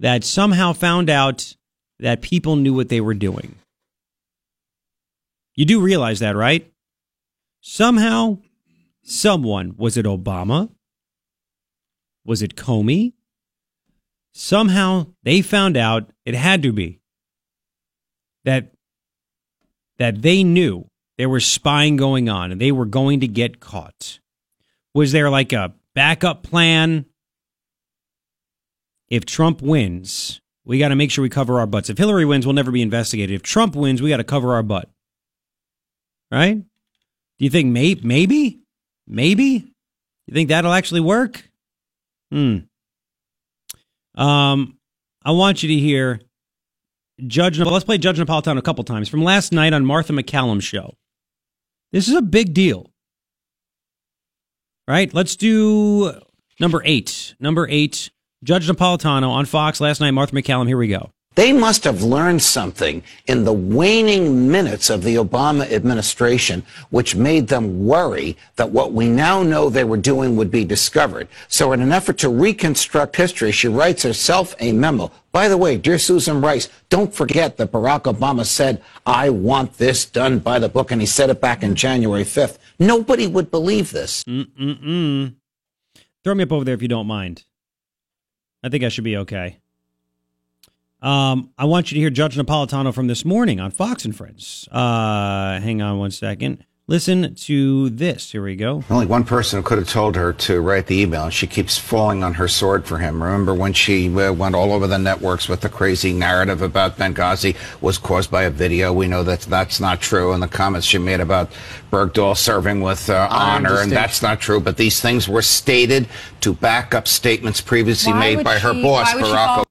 Speaker 10: that somehow found out that people knew what they were doing. You do realize that, right? Somehow, someone, was it Obama? Was it Comey? Somehow they found out it had to be that that they knew there was spying going on and they were going to get caught. Was there like a backup plan? If Trump wins, we got to make sure we cover our butts. If Hillary wins, we'll never be investigated. If Trump wins, we got to cover our butt. Right? Do you think may- maybe? Maybe? You think that'll actually work? Hmm. Um, I want you to hear Judge. Let's play Judge Napolitano a couple times from last night on Martha MacCallum's show. This is a big deal, right? Let's do number eight. Number eight, Judge Napolitano on Fox last night. Martha McCallum. Here we go.
Speaker 12: They must have learned something in the waning minutes of the Obama administration, which made them worry that what we now know they were doing would be discovered. So in an effort to reconstruct history, she writes herself a memo. By the way, dear Susan Rice, don't forget that Barack Obama said, I want this done by the book, and he said it back in January 5th. Nobody would believe this.
Speaker 10: Mm-mm-mm. Throw me up over there if you don't mind. I think I should be okay. Um, I want you to hear Judge Napolitano from this morning on Fox and Friends. Uh, hang on one second. Listen to this. Here we go.
Speaker 12: Only one person could have told her to write the email, and she keeps falling on her sword for him. Remember when she uh, went all over the networks with the crazy narrative about Benghazi was caused by a video? We know that that's not true, and the comments she made about Bergdahl serving with uh, honor, and that's not true. But these things were stated to back up statements previously
Speaker 22: Why
Speaker 12: made
Speaker 22: would
Speaker 12: by her boss,
Speaker 22: why would she
Speaker 12: Barack
Speaker 22: fall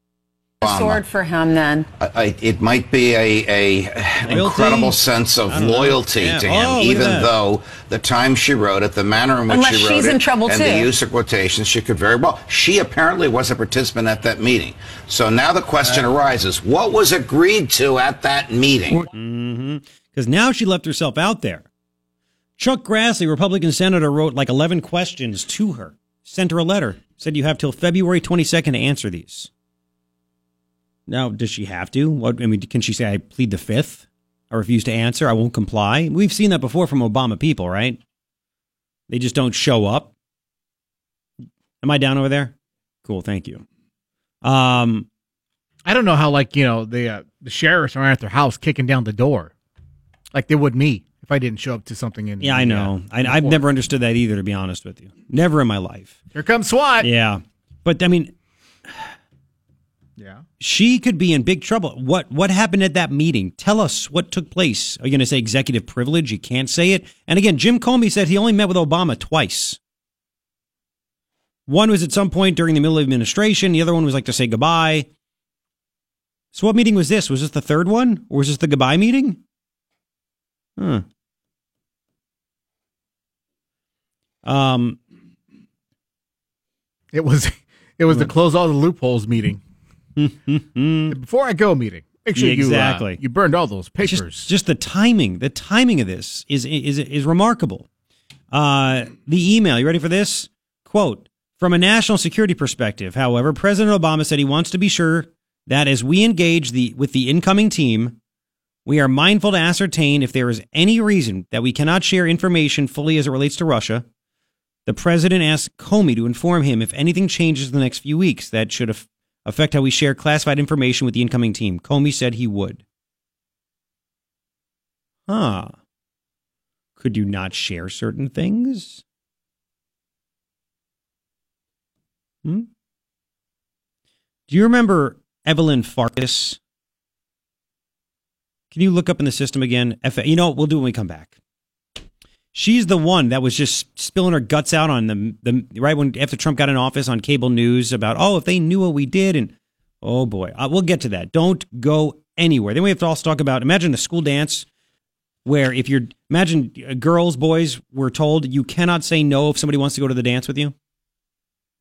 Speaker 12: Obama.
Speaker 22: a sword for him then.
Speaker 12: I, I, it might be a, a an incredible sense of
Speaker 22: I don't know.
Speaker 12: loyalty
Speaker 22: Yeah.
Speaker 12: to him,
Speaker 22: Oh,
Speaker 12: even
Speaker 22: that.
Speaker 12: though the time she wrote it, the manner in which
Speaker 22: Unless
Speaker 12: she wrote
Speaker 22: she's
Speaker 12: it,
Speaker 22: in trouble,
Speaker 12: and
Speaker 22: too.
Speaker 12: the use of quotations, she could very well. She apparently was a participant at that meeting. So now the question uh. arises: What was agreed to at that meeting? Mm-hmm.
Speaker 10: Because now she left herself out there. Chuck Grassley, Republican senator, wrote like 11 questions to her, sent her a letter, said you have till February 22nd to answer these. Now, does she have to? What I mean, can she say I plead the fifth? I refuse to answer. I won't comply. We've seen that before from Obama people, right? They just don't show up. Am I down over there? Cool, thank you. Um,
Speaker 11: I don't know how like you know the uh, the sheriffs are at their house kicking down the door, like they would me if I didn't show up to something in.
Speaker 10: yeah, I know.
Speaker 11: uh,
Speaker 10: I, I've never understood that either, to be honest with you. Never in my life.
Speaker 11: Here comes SWAT.
Speaker 10: Yeah, but I mean,
Speaker 11: Yeah.
Speaker 10: She could be in big trouble. What what happened at that meeting? Tell us what took place. Are you going to say executive privilege? You can't say it. And again, Jim Comey said he only met with Obama twice. One was at some point during the middle of administration. The other one was like to say goodbye. So what meeting was this? Was this the third one, or was this the goodbye meeting? Huh. Um,
Speaker 11: It was it was the close all the loopholes meeting. Before I go meeting. Make sure
Speaker 10: exactly.
Speaker 11: you uh, you burned all those papers.
Speaker 10: Just, just, the timing. The timing of this is is is remarkable. Uh, the email. You ready for this? Quote from a national security perspective. However, President Obama said he wants to be sure that as we engage the with the incoming team, we are mindful to ascertain if there is any reason that we cannot share information fully as it relates to Russia. The president asked Comey to inform him if anything changes in the next few weeks that should have affect how we share classified information with the incoming team. Comey said he would. Huh. Could you not share certain things? Hmm? Do you remember Evelyn Farkas? Can you look up in the system again? F- you know, what we'll do when we come back. She's the one that was just spilling her guts out on the the right when after Trump got in office on cable news about oh if they knew what we did and oh boy uh, we'll get to that. Don't go anywhere. Then we have to also talk about imagine a school dance where if you're imagine uh, girls boys were told you cannot say no if somebody wants to go to the dance with you.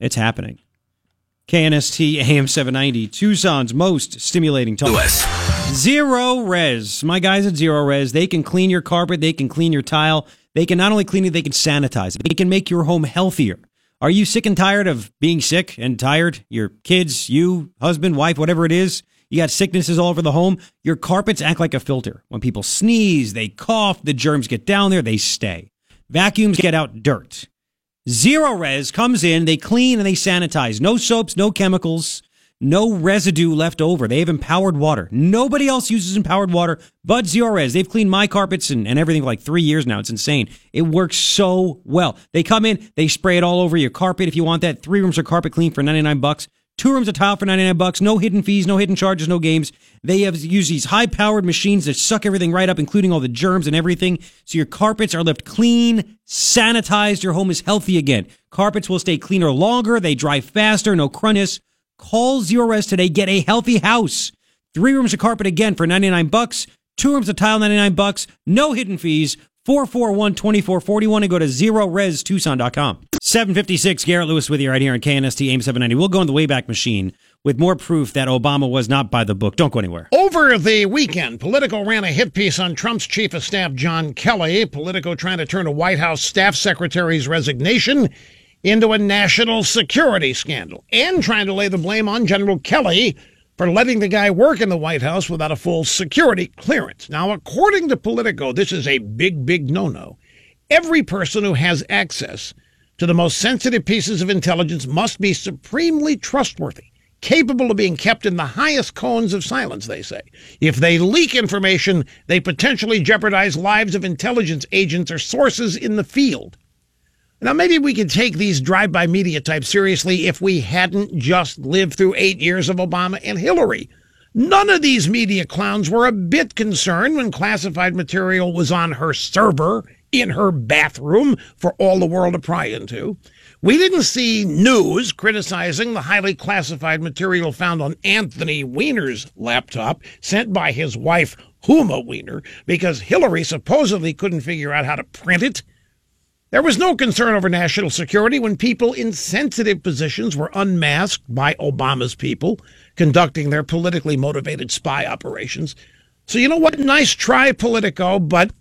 Speaker 10: It's happening. KNST AM 790, Tucson's most stimulating talk. US. Zerorez. My guys at Zerorez, they can clean your carpet, they can clean your tile. They can not only clean it, they can sanitize it. They can make your home healthier. Are you sick and tired of being sick and tired? Your kids, you, husband, wife, whatever it is, you got sicknesses all over the home. Your carpets act like a filter. When people sneeze, they cough, the germs get down there, they stay. Vacuums get out dirt. Zerorez comes in, they clean and they sanitize. No soaps, no chemicals no residue left over. They have empowered water. Nobody else uses empowered water but Zerorez. They've cleaned my carpets and, and everything for like three years now. It's insane. It works so well. They come in, they spray it all over your carpet if you want that. Three rooms of carpet clean for 99 bucks. Two rooms of tile for 99 bucks. No hidden fees, no hidden charges, no games. They have used these high powered machines that suck everything right up, including all the germs and everything. So your carpets are left clean, sanitized. Your home is healthy again. Carpets will stay cleaner longer. They dry faster, no crunches. Call Zerorez today. Get a healthy house. Three rooms of carpet again for 99 bucks. Two rooms of tile, 99 bucks. No hidden fees. 441-2441 and go to zeroreztucson.com. 756, Garrett Lewis with you right here on KNST AM 790. We'll go in the Wayback Machine with more proof that Obama was not by the book. Don't go anywhere.
Speaker 23: Over the weekend, Politico ran a hit piece on Trump's chief of staff, John Kelly. Politico trying to turn a White House staff secretary's resignation into a national security scandal and trying to lay the blame on General Kelly for letting the guy work in the White House without a full security clearance. Now, according to Politico, this is a big, big no no. Every person who has access to the most sensitive pieces of intelligence must be supremely trustworthy, capable of being kept in the highest cones of silence, they say. If they leak information, they potentially jeopardize lives of intelligence agents or sources in the field. Now, maybe we could take these drive by media types seriously if we hadn't just lived through eight years of Obama and Hillary. None of these media clowns were a bit concerned when classified material was on her server in her bathroom for all the world to pry into. We didn't see news criticizing the highly classified material found on Anthony Weiner's laptop sent by his wife, Huma Weiner, because Hillary supposedly couldn't figure out how to print it there was no concern over national security when people in sensitive positions were unmasked by Obama's people conducting their politically motivated spy operations. So, you know what? Nice try, Politico, but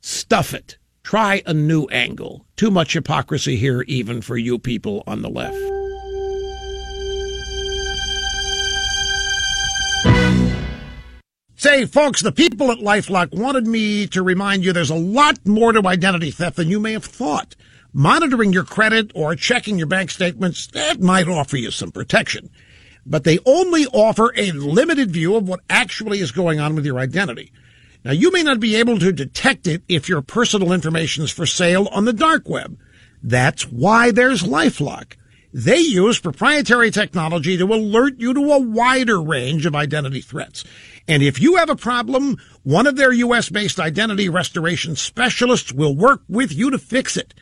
Speaker 23: stuff it. Try a new angle. Too much hypocrisy here, even for you people on the left. Say, folks, the people at Lifelock wanted me to remind you there's a lot more to identity theft than you may have thought. Monitoring your credit or checking your bank statements, that might offer you some protection. But they only offer a limited view of what actually is going on with your identity. Now, you may not be able to detect it if your personal information is for sale on the dark web. That's why there's LifeLock. They use proprietary technology to alert you to a wider range of identity threats. And if you have a problem, one of their U.S. based identity restoration specialists will work with you to fix it.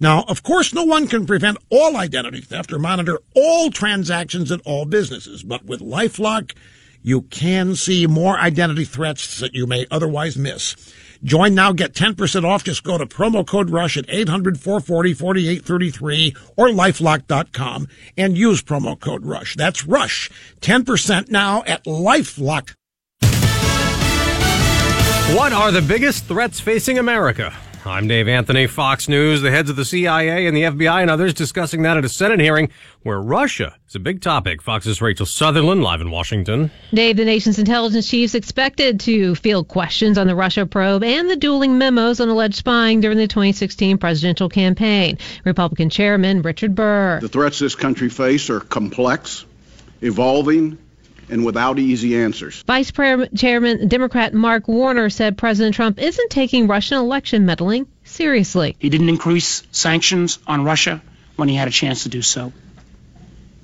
Speaker 23: Now, of course, no one can prevent all identity theft or monitor all transactions at all businesses, but with LifeLock, you can see more identity threats that you may otherwise miss. Join now, get 10% off. Just go to promo code RUSH at 800-440-4833 or lifelock.com and use promo code RUSH. That's RUSH. 10% now at lifelock.
Speaker 1: What are the biggest threats facing America? I'm Dave Anthony, Fox News. The heads of the CIA and the FBI and others discussing that at a Senate hearing where Russia is a big topic. Fox's Rachel Sutherland live in Washington.
Speaker 24: Dave, the nation's intelligence chiefs expected to field questions on the Russia probe and the dueling memos on alleged spying during the 2016 presidential campaign. Republican Chairman Richard Burr.
Speaker 25: The threats this country face are complex, evolving, and without easy answers.
Speaker 24: Vice Chairman Democrat Mark Warner said President Trump isn't taking Russian election meddling seriously.
Speaker 26: He didn't increase sanctions on Russia when he had a chance to do so.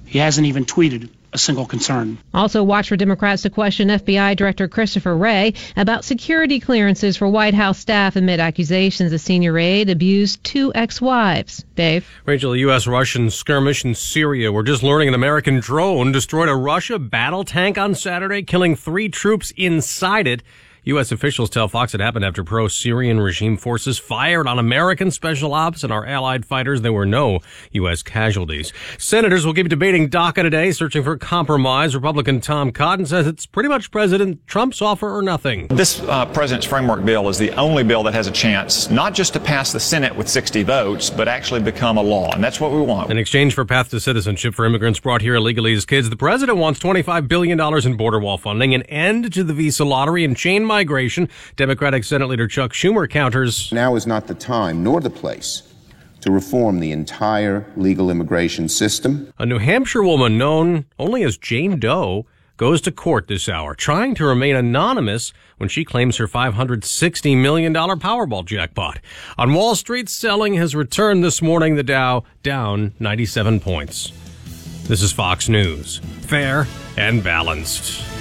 Speaker 26: He hasn't even tweeted a single concern.
Speaker 24: Also, watch for Democrats to question FBI Director Christopher Wray about security clearances for White House staff amid accusations the senior aide abused two ex-wives. Dave?
Speaker 1: Rachel, a U.S. Russian skirmish in Syria. We're just learning an American drone destroyed a Russia battle tank on Saturday, killing three troops inside it. U.S. officials tell Fox it happened after pro-Syrian regime forces fired on American special ops and our allied fighters. There were no U.S. casualties. Senators will keep debating DACA today, searching for compromise. Republican Tom Cotton says it's pretty much President Trump's offer or nothing.
Speaker 17: This uh, president's framework bill is the only bill that has a chance not just to pass the Senate with 60 votes, but actually become a law. And that's what we want.
Speaker 1: In exchange for path to citizenship for immigrants brought here illegally as kids, the president wants $25 billion in border wall funding, an end to the visa lottery, and chain migration. Democratic Senate Leader Chuck Schumer counters.
Speaker 5: Now is not the time nor the place to reform the entire legal immigration system.
Speaker 1: A New Hampshire woman known only as Jane Doe goes to court this hour, trying to remain anonymous when she claims her $560 million Powerball jackpot. On Wall Street, selling has returned this morning, the Dow down 97 points. This is Fox News. Fair and balanced.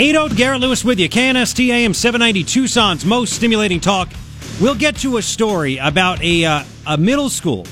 Speaker 10: 8 Garrett Lewis with you. KNST AM 790 Tucson's most stimulating talk. We'll get to a story about a, uh, a middle school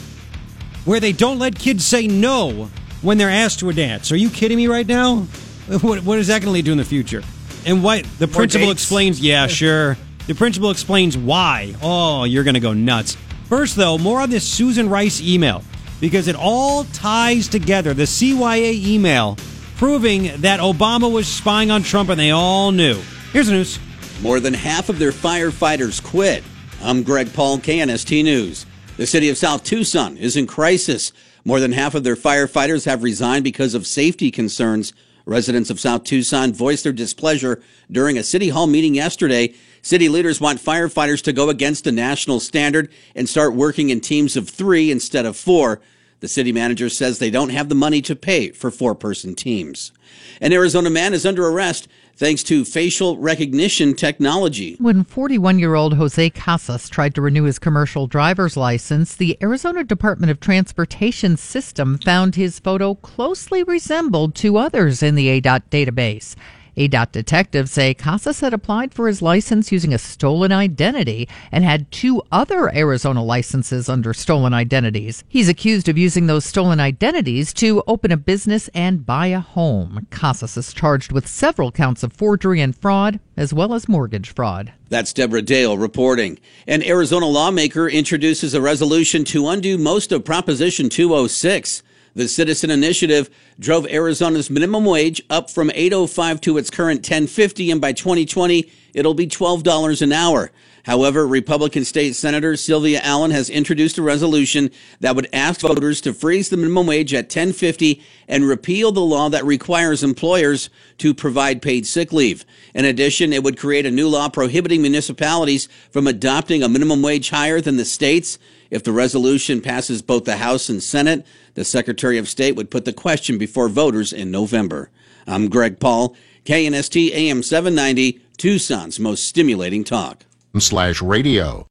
Speaker 10: where they don't let kids say no when they're asked to a dance. Are you kidding me right now? What, what is that going to lead to in the future? And what the principal
Speaker 11: dates.
Speaker 10: explains, yeah, sure. The principal explains why. Oh, you're going to go nuts. First, though, more on this Susan Rice email because it all ties together. The CYA email proving that Obama was spying on Trump and they all knew. Here's the news.
Speaker 7: More than half of their firefighters quit. I'm Greg Paul, KNST News. The city of South Tucson is in crisis. More than half of their firefighters have resigned because of safety concerns. Residents of South Tucson voiced their displeasure during a city hall meeting yesterday. City leaders want firefighters to go against the national standard and start working in teams of three instead of four. The city manager says they don't have the money to pay for four person teams. An Arizona man is under arrest thanks to facial recognition technology.
Speaker 8: When 41 year old Jose Casas tried to renew his commercial driver's license, the Arizona Department of Transportation system found his photo closely resembled two others in the ADOT database. ADOT detectives say Casas had applied for his license using a stolen identity and had two other Arizona licenses under stolen identities. He's accused of using those stolen identities to open a business and buy a home. Casas is charged with several counts of forgery and fraud, as well as mortgage fraud.
Speaker 7: That's Deborah Dale reporting. An Arizona lawmaker introduces a resolution to undo most of Proposition 206. The Citizen Initiative drove Arizona's minimum wage up from 805 to its current 1050 and by 2020 it'll be $12 an hour. However, Republican State Senator Sylvia Allen has introduced a resolution that would ask voters to freeze the minimum wage at 1050 and repeal the law that requires employers to provide paid sick leave. In addition, it would create a new law prohibiting municipalities from adopting a minimum wage higher than the states. If the resolution passes both the House and Senate, the Secretary of State would put the question before voters in November. I'm Greg Paul, KNST AM 790, Tucson's most stimulating talk.
Speaker 27: Slash radio.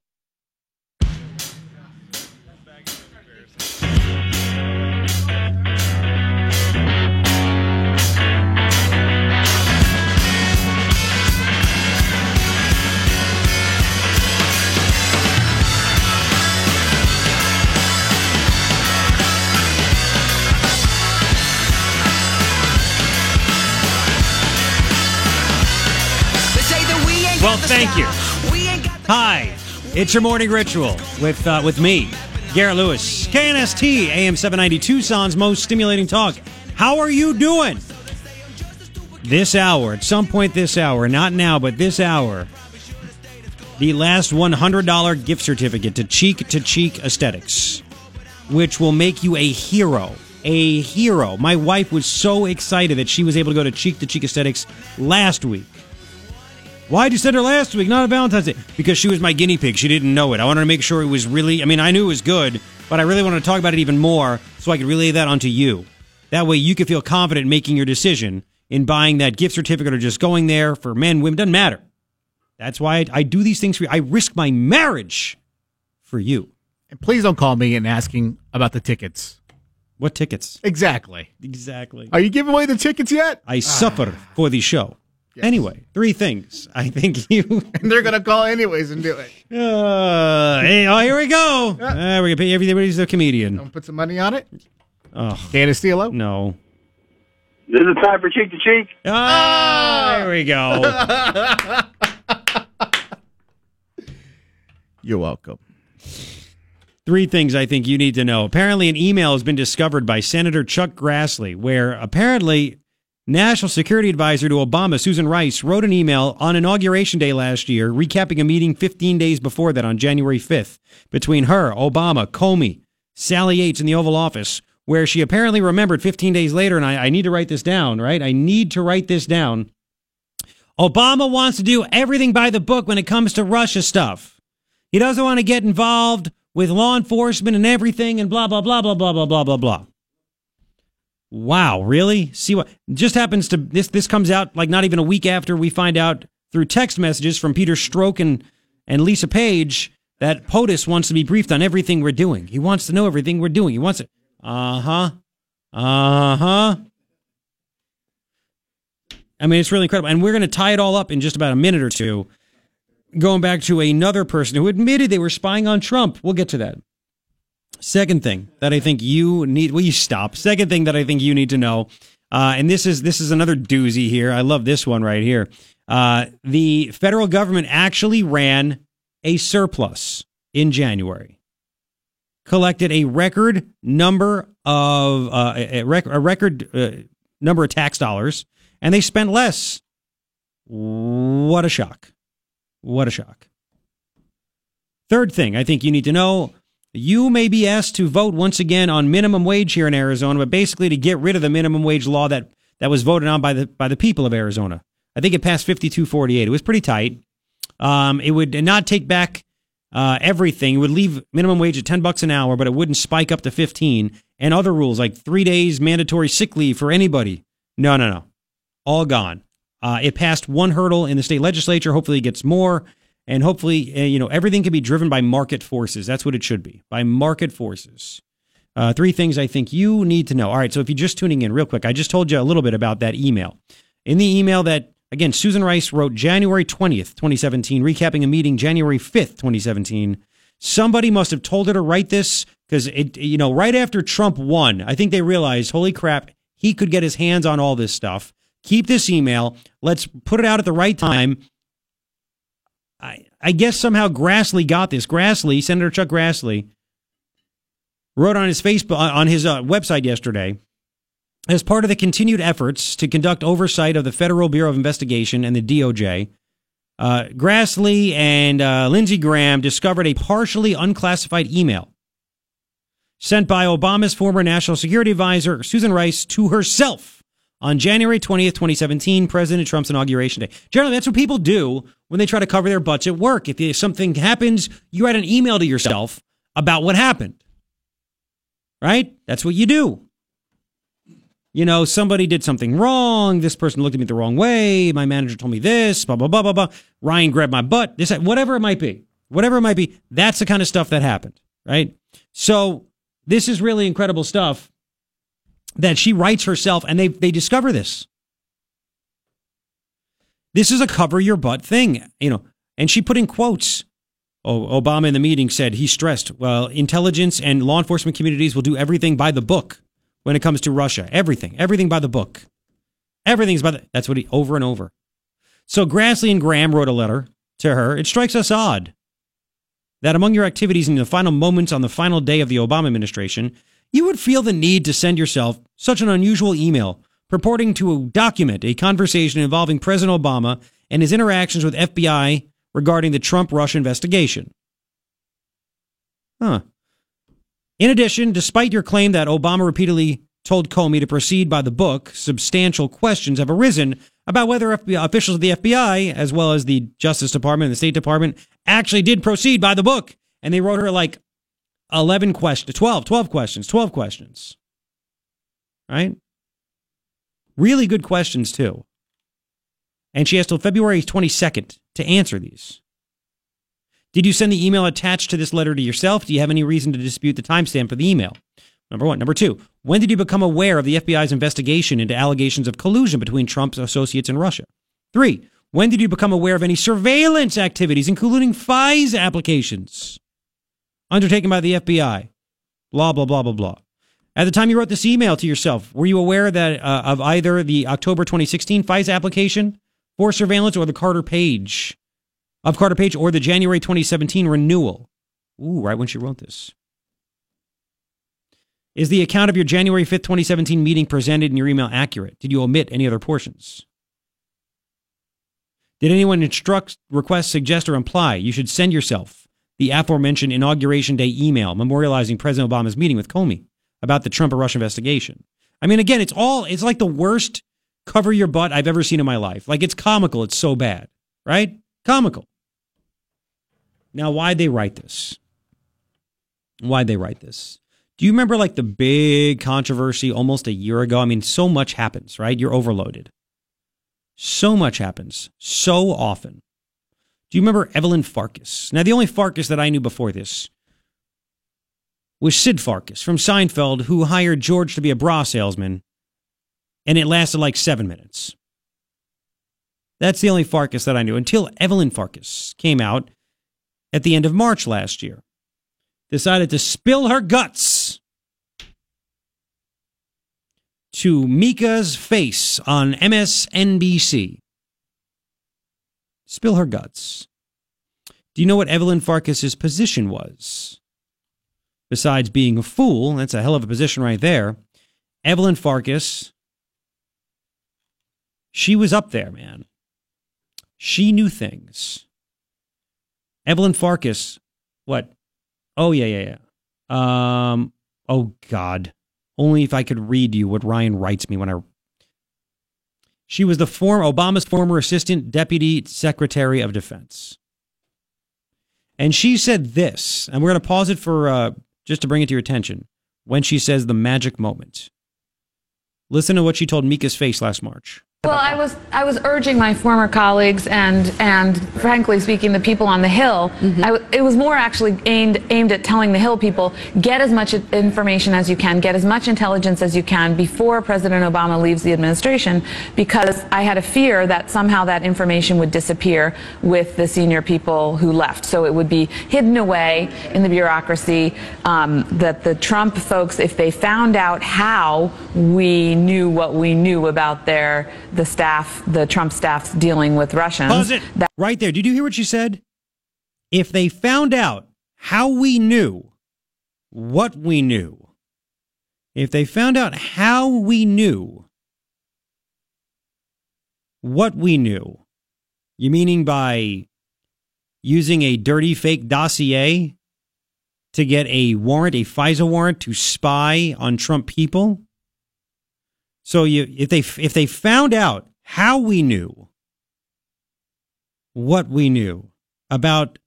Speaker 10: Well, thank you. Hi, it's your morning ritual with uh, with me, Garrett Lewis, KNST AM 790 Tucson's most stimulating talk. How are you doing? this hour, at some point this hour, not now, but this hour, the last $100 gift certificate to Cheek to Cheek Aesthetics, which will make you a hero. A hero. My wife was so excited that she was able to go to Cheek to Cheek Aesthetics last week. Why'd you send her last week, not on Valentine's Day? Because she was my guinea pig. She didn't know it. I wanted to make sure it was really, I mean, I knew it was good, but I really wanted to talk about it even more so I could relay that onto you. That way you could feel confident making your decision in buying that gift certificate or just going there for men, women, doesn't matter. That's why I, I do these things for you. I risk my marriage for you.
Speaker 11: And please don't call me and asking about the tickets.
Speaker 10: What tickets?
Speaker 11: Exactly.
Speaker 10: Exactly.
Speaker 11: Are you giving away the tickets yet?
Speaker 10: I suffer for the show. Anyway, three things I think you.
Speaker 11: and they're gonna call anyways and do it.
Speaker 10: Uh, hey, oh, here we go. Uh, we're gonna pay everybody's a comedian.
Speaker 11: Don't put some money on it.
Speaker 10: Oh,
Speaker 11: Can of Steelo?
Speaker 10: no.
Speaker 28: This is time for cheek to cheek.
Speaker 10: Ah, there we go.
Speaker 11: You're welcome.
Speaker 10: Three things I think you need to know. Apparently, an email has been discovered by Senator Chuck Grassley, where apparently National Security Advisor to Obama, Susan Rice, wrote an email on Inauguration Day last year, recapping a meeting 15 days before that on January 5th between her, Obama, Comey, Sally Yates in the Oval Office, where she apparently remembered 15 days later, and I, I need to write this down, right? I need to write this down. Obama wants to do everything by the book when it comes to Russia stuff. He doesn't want to get involved with law enforcement and everything and blah, blah, blah, blah, blah, blah, blah, blah, blah. Wow, really? See what just happens to this this comes out like not even a week after we find out through text messages from Peter Strzok and, and Lisa Page that POTUS wants to be briefed on everything we're doing. He wants to know everything we're doing. He wants it. Uh-huh. Uh-huh. I mean, it's really incredible. And we're going to tie it all up in just about a minute or two. Going back to another person who admitted they were spying on Trump. We'll get to that. Second thing that I think you need, will you stop? Second thing that I think you need to know, uh, and this is this is another doozy here. I love this one right here. Uh, the federal government actually ran a surplus in January, collected a record number of uh, a, rec- a record uh, number of tax dollars, and they spent less. What a shock! What a shock! Third thing I think you need to know you may be asked to vote once again on minimum wage here in Arizona, but basically to get rid of the minimum wage law that, that was voted on by the by the people of Arizona. I think it passed 5248. It was pretty tight. Um, it would not take back uh, everything. It would leave minimum wage at 10 bucks an hour, but it wouldn't spike up to 15. And other rules like three days mandatory sick leave for anybody. No, no, no. All gone. Uh, it passed one hurdle in the state legislature. Hopefully, it gets more and hopefully uh, you know everything can be driven by market forces. That's what it should be by market forces. Uh, three things i think you need to know. All right so if you're just tuning in real quick i just told you a little bit about that email. In the email that again susan rice wrote january 20th 2017 recapping a meeting january 5th 2017 somebody must have told her to write this because it you know right after trump won i think they realized holy crap he could get his hands on all this stuff. Keep this email. Let's put it out at the right time I, I guess somehow Grassley got this. Grassley, Senator Chuck Grassley, wrote on his Facebook on his uh, website yesterday as part of the continued efforts to conduct oversight of the Federal Bureau of Investigation and the DOJ. Uh, Grassley and uh, Lindsey Graham discovered a partially unclassified email sent by Obama's former national security advisor, Susan Rice, to herself on January 20th, 2017, President Trump's inauguration day. Generally, that's what people do when they try to cover their butts at work. If something happens, you write an email to yourself about what happened. Right? That's what you do. You know, somebody did something wrong. This person looked at me the wrong way. My manager told me this, blah, blah, blah, blah, blah. Ryan grabbed my butt. This, whatever it might be. Whatever it might be. That's the kind of stuff that happened. Right? So this is really incredible stuff that she writes herself and they, they discover this. This is a cover your butt thing, you know. And she put in quotes. Oh, Obama in the meeting said he stressed, well, intelligence and law enforcement communities will do everything by the book when it comes to Russia. Everything, everything by the book. Everything's by the, that's what he, over and over. So Grassley and Graham wrote a letter to her. It strikes us odd that among your activities in the final moments on the final day of the Obama administration, you would feel the need to send yourself such an unusual email purporting to document a conversation involving President Obama and his interactions with FBI regarding the Trump Russia investigation. Huh. In addition, despite your claim that Obama repeatedly told Comey to proceed by the book, substantial questions have arisen about whether FBI, officials of the FBI, as well as the Justice Department and the State Department, actually did proceed by the book. And they wrote her like 11 questions, 12, 12 questions, 12 questions. Right? Really good questions, too. And she has till February 22nd to answer these. Did you send the email attached to this letter to yourself? Do you have any reason to dispute the timestamp for the email? Number one. Number two, when did you become aware of the FBI's investigation into allegations of collusion between Trump's associates and Russia? Three, when did you become aware of any surveillance activities, including FISA applications undertaken by the FBI? Blah, blah, blah, blah, blah. At the time you wrote this email to yourself, were you aware that uh, of either the October 2016 FISA application for surveillance or the Carter Page of Carter Page or the January 2017 renewal? Ooh, right when she wrote this. Is the account of your January 5th, 2017 meeting presented in your email accurate? Did you omit any other portions? Did anyone instruct, request, suggest, or imply you should send yourself the aforementioned Inauguration Day email memorializing President Obama's meeting with Comey about the Trump or Russia investigation? I mean, again, it's all, it's like the worst cover your butt I've ever seen in my life. Like, it's comical. It's so bad, right? Comical. Now, why'd they write this? Why'd they write this? Do you remember like the big controversy almost a year ago? I mean, so much happens, right? You're overloaded. So much happens so often. Do you remember Evelyn Farkas? Now, the only Farkas that I knew before this was Sid Farkas from Seinfeld, who hired George to be a bra salesman, and it lasted like seven minutes. That's the only Farkas that I knew until Evelyn Farkas came out at the end of March last year decided to spill her guts to Mika's face on MSNBC. Spill her guts. Do you know what Evelyn Farkas's position was? Besides being a fool, that's a hell of a position right there. Evelyn Farkas, she was up there, man. She knew things. Evelyn Farkas, what, Oh yeah, yeah, yeah. Um. Oh God. Only if I could read you what Ryan writes me when I. She was the former Obama's former assistant deputy secretary of defense, and she said this, and we're going to pause it for uh, just to bring it to your attention when she says the magic moment. Listen to what she told Mika's face last March.
Speaker 22: Well, I was I was urging my former colleagues and and frankly speaking, the people on the Hill. Mm-hmm. it was more actually aimed aimed at telling the Hill people get as much information as you can, get as much intelligence as you can before President Obama leaves the administration, because I had a fear that somehow that information would disappear with the senior people who left. So it would be hidden away in the bureaucracy. Um, that the Trump folks, if they found out how we knew what we knew about their the staff, the Trump staff's dealing with Russians.
Speaker 10: Pause it. That- right there. Did you hear what she said? If they found out how we knew what we knew, if they found out how we knew what we knew, you meaning by using a dirty fake dossier to get a warrant, a FISA warrant to spy on Trump people? So you, if they if they found out how we knew what we knew about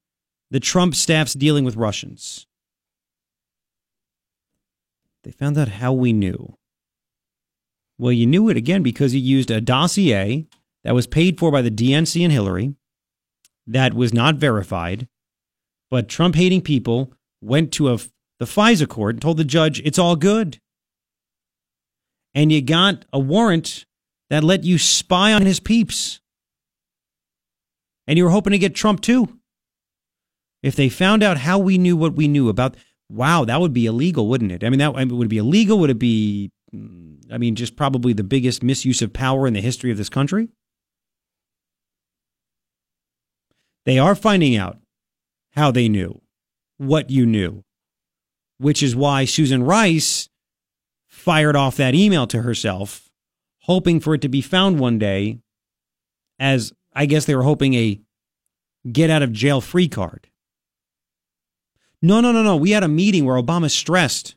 Speaker 10: the Trump staff's dealing with Russians, they found out how we knew. Well, you knew it again because you used a dossier that was paid for by the DNC and Hillary that was not verified, but Trump hating people went to a, the FISA court and told the judge it's all good and you got a warrant that let you spy on his peeps. And you were hoping to get Trump too. If they found out how we knew what we knew about, wow, that would be illegal, wouldn't it? I mean, that I mean, would it be illegal? Would it be, mm, I mean, just probably the biggest misuse of power in the history of this country? They are finding out how they knew what you knew, which is why Susan Rice fired off that email to herself, hoping for it to be found one day as I guess they were hoping a get out of jail free card. No, no, no, no. We had a meeting where Obama stressed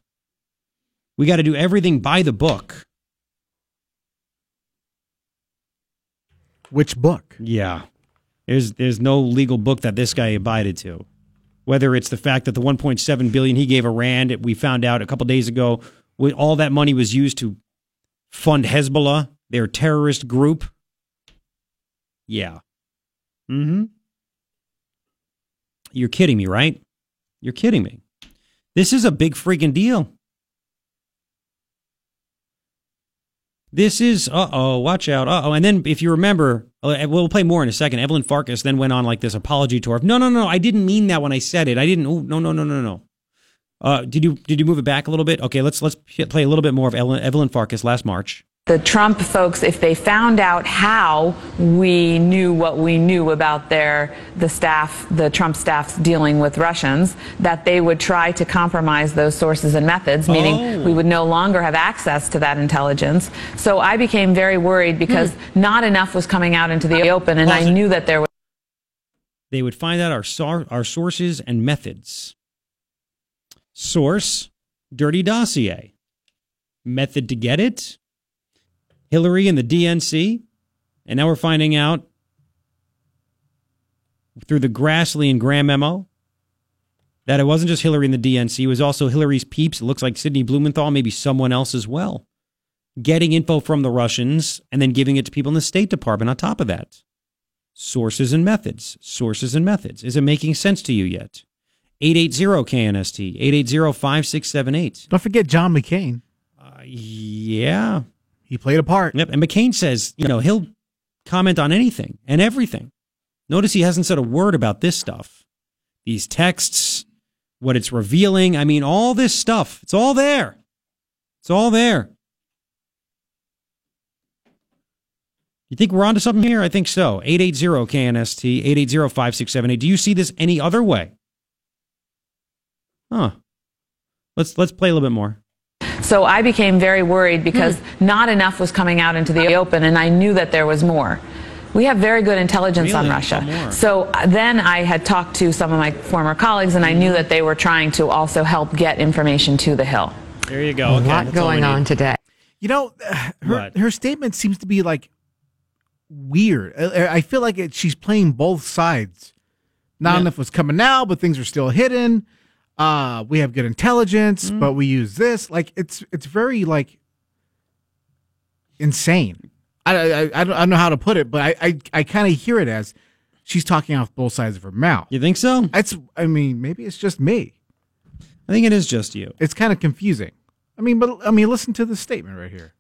Speaker 10: we got to do everything by the book.
Speaker 11: Which book?
Speaker 10: Yeah. There's there's no legal book that this guy abided to. Whether it's the fact that the 1.7 billion he gave Iran, we found out a couple days ago, all that money was used to fund Hezbollah, their terrorist group. Yeah. Mm-hmm. You're kidding me, right? You're kidding me. This is a big freaking deal. This is, uh oh, watch out. Uh oh. And then if you remember, uh, we'll play more in a second. Evelyn Farkas then went on like this apology tour. Of No, no, no. I didn't mean that when I said it. I didn't. Oh, no, no, no, no, no. Uh, did you did you move it back a little bit? Okay, let's let's play a little bit more of Evelyn Farkas last March
Speaker 22: the Trump folks, if they found out how we knew what we knew about their the staff, the Trump staff's dealing with Russians, that they would try to compromise those sources and methods, meaning oh. we would no longer have access to that intelligence. So I became very worried because hmm. not enough was coming out into the open, and I knew that there was.
Speaker 10: They would find out our our sources and methods. Source: dirty dossier. Method to get it Hillary and the DNC. And now we're finding out through the Grassley and Graham memo that it wasn't just Hillary and the DNC, it was also Hillary's peeps. It looks like Sidney Blumenthal, maybe someone else as well, getting info from the Russians and then giving it to people in the State Department on top of that. Sources and methods. Sources and methods. Is it making sense to you yet? 880 KNST, 880 5678.
Speaker 11: Don't forget John McCain.
Speaker 10: Uh, yeah.
Speaker 11: He played a part.
Speaker 10: Yep. And McCain says, you know, he'll comment on anything and everything. Notice he hasn't said a word about this stuff. These texts, what it's revealing. I mean, all this stuff. It's all there. It's all there. You think we're onto something here? I think so. 880 KNST, 880 5678. Do you see this any other way? Huh. Let's let's play a little bit more.
Speaker 22: So I became very worried because mm. not enough was coming out into the open, and I knew that there was more. We have very good intelligence
Speaker 10: really?
Speaker 22: on Russia. So uh, then I had talked to some of my former colleagues, and I knew that they were trying to also help get information to the Hill.
Speaker 10: There you go.
Speaker 29: Okay, a lot going on today.
Speaker 11: You know, her her statement seems to be like weird. I feel like it, she's playing both sides. Not yeah. enough was coming out, but things are still hidden uh we have good intelligence mm. but we use this like it's it's very like insane i i, I, don't, I don't know how to put it but i i, I kind of hear it as she's talking off both sides of her mouth
Speaker 10: you think so
Speaker 11: it's i mean maybe it's just me
Speaker 10: i think it is just you
Speaker 11: it's kind of confusing i mean but i mean listen to the statement right here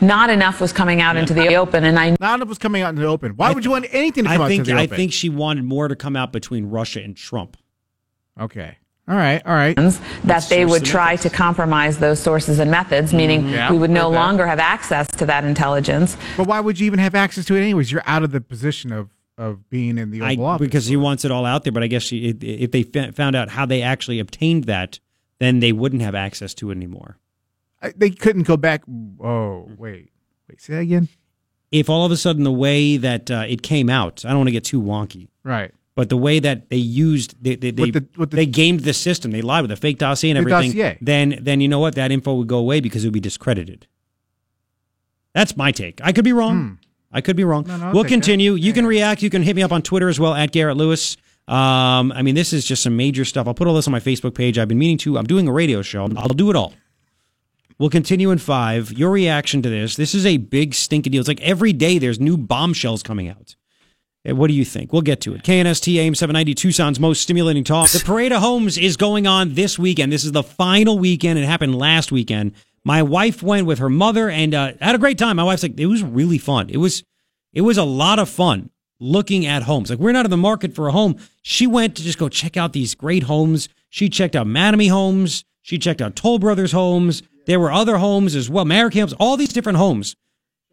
Speaker 22: not enough was coming out yeah. into the open, and I
Speaker 11: not enough was coming out into the open. Why would you want anything to come
Speaker 10: I think,
Speaker 11: out into the open?
Speaker 10: I think she wanted more to come out between Russia and Trump.
Speaker 11: Okay. All right, all right.
Speaker 22: That they would try to compromise those sources and methods, meaning mm-hmm. yeah, we would no longer have access to that intelligence.
Speaker 11: But why would you even have access to it anyways? You're out of the position of of being in the Oval I, Office.
Speaker 10: Because he wants it all out there. But I guess she, if they found out how they actually obtained that, then they wouldn't have access to it anymore.
Speaker 11: I, they couldn't go back. Oh, wait. Wait, say that again?
Speaker 10: If all of a sudden the way that uh, it came out, I don't want to get too wonky.
Speaker 11: Right.
Speaker 10: But the way that they used they they they, the, the, they gamed the system, they lied with a fake dossier and everything. Dossier. Then then you know what? That info would go away because it would be discredited. That's my take. I could be wrong. Hmm. I could be wrong. No, no, we'll continue. You yeah. can react. You can hit me up on Twitter as well at Garrett Lewis. Um, I mean, this is just some major stuff. I'll put all this on my Facebook page. I've been meaning to. I'm doing a radio show. I'll do it all. We'll continue in five. Your reaction to this? This is a big stinking deal. It's like every day there's new bombshells coming out. What do you think? We'll get to it. KNST AM 790 Tucson's most stimulating talk. The Parade of Homes is going on this weekend. This is the final weekend. It happened last weekend. My wife went with her mother and uh, had a great time. My wife's like, it was really fun. It was, it was a lot of fun looking at homes. Like we're not in the market for a home. She went to just go check out these great homes. She checked out Mattamy Homes. She checked out Toll Brothers Homes. There were other homes as well, American Homes, all these different homes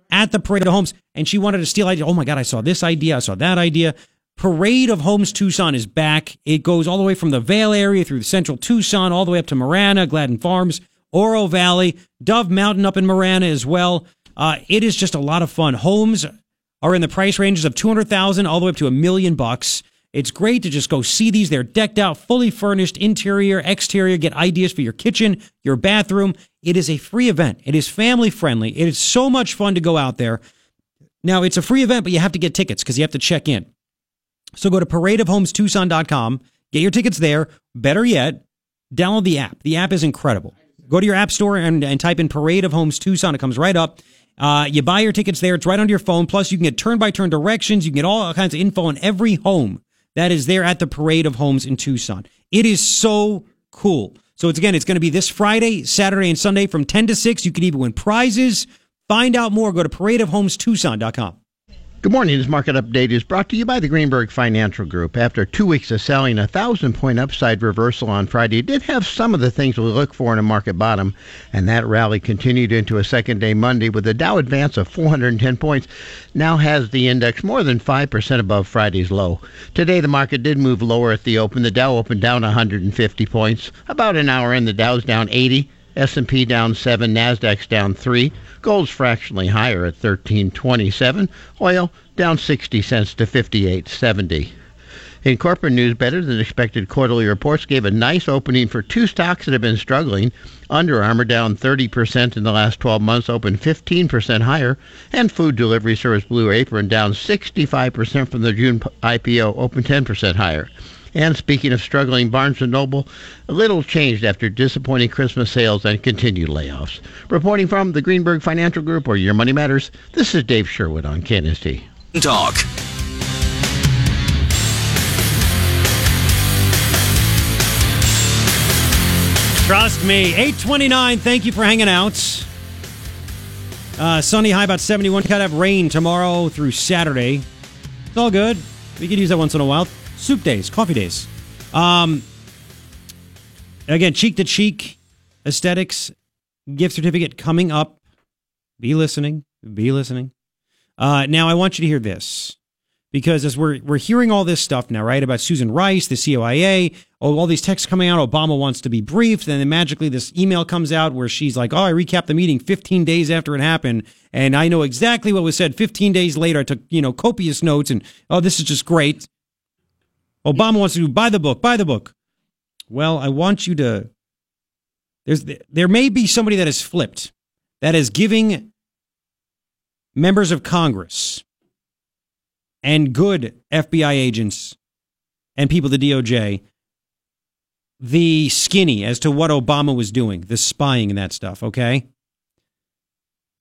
Speaker 10: at the Parade of Homes, and she wanted to steal idea. Oh my God, I saw this idea, I saw that idea. Parade of Homes Tucson is back. It goes all the way from the Vail area through the central Tucson, all the way up to Marana, Gladden Farms, Oro Valley, Dove Mountain up in Marana as well. Uh, it is just a lot of fun. Homes are in the price ranges of 200,000 all the way up to a million bucks. It's great to just go see these. They're decked out, fully furnished, interior, exterior. Get ideas for your kitchen, your bathroom. It is a free event. It is family friendly. It is so much fun to go out there. Now, it's a free event, but you have to get tickets because you have to check in. So go to paradeofhomestucson.com, get your tickets there. Better yet, download the app. The app is incredible. Go to your app store and, and type in Parade of Homes Tucson. It comes right up. Uh, you buy your tickets there. It's right on your phone. Plus, you can get turn by turn directions. You can get all kinds of info on every home that is there at the Parade of Homes in Tucson. It is so cool. So it's again, it's going to be this Friday, Saturday, and Sunday from 10 to 6. You can even win prizes. Find out more. Go to paradeofhomestucson.com.
Speaker 29: Good morning. This market update is brought to you by the Greenberg Financial Group. After two weeks of selling, a thousand point upside reversal on Friday did have some of the things we look for in a market bottom, and that rally continued into a second day Monday with the Dow advance of 410 points. Now has the index more than 5% above Friday's low. Today, the market did move lower at the open. The Dow opened down 150 points. About an hour in, the Dow's down 80. S&P down 7, Nasdaq's down 3. Gold's fractionally higher at 13.27. Oil down 60 cents to 58.70. In corporate news, better than expected quarterly reports gave a nice opening for two stocks that have been struggling. Under Armour down 30% in the last 12 months, opened 15% higher, and food delivery service Blue Apron down 65% from the June IPO, opened 10% higher. And speaking of struggling, Barnes & Noble, a little changed after disappointing Christmas sales and continued layoffs. Reporting from the Greenberg Financial Group, or Your Money Matters, this is Dave Sherwood on KNST.
Speaker 13: Talk.
Speaker 10: Trust me. 829. Thank you for hanging out. Uh, sunny high about 71. Could have rain tomorrow through Saturday. It's all good. We could use that once in a while. Soup days, coffee days. Um, again, cheek to cheek aesthetics gift certificate coming up. Be listening. Be listening. Uh, now, I want you to hear this because as we're we're hearing all this stuff now, right, about Susan Rice, the CYA, oh, all these texts coming out. Obama wants to be briefed, and then magically this email comes out where she's like, "Oh, I recapped the meeting 15 days after it happened, and I know exactly what was said 15 days later. I took you know copious notes, and oh, this is just great." Obama wants to buy the book, buy the book. Well, I want you to. There's there may be somebody that is flipped, that is giving members of Congress and good FBI agents and people the DOJ the skinny as to what Obama was doing, the spying and that stuff, okay?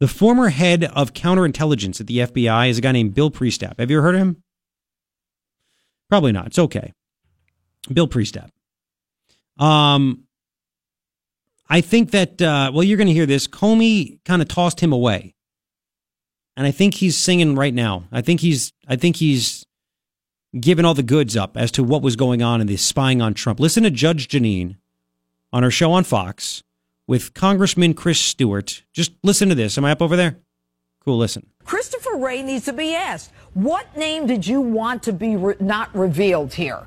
Speaker 10: The former head of counterintelligence at the FBI is a guy named Bill Priestap. Have you ever heard of him? Probably not. It's okay. Bill Priestap. Um, I think that, uh, well, you're going to hear this. Comey kind of tossed him away and I think he's singing right now. I think he's I think he's given all the goods up as to what was going on in the spying on Trump. Listen to Judge Jeanine on her show on Fox with Congressman Chris Stewart. Just listen to this. Am I up over there? Cool. Listen.
Speaker 30: Christopher Wray needs to be asked. What name did you want to be re- not revealed here?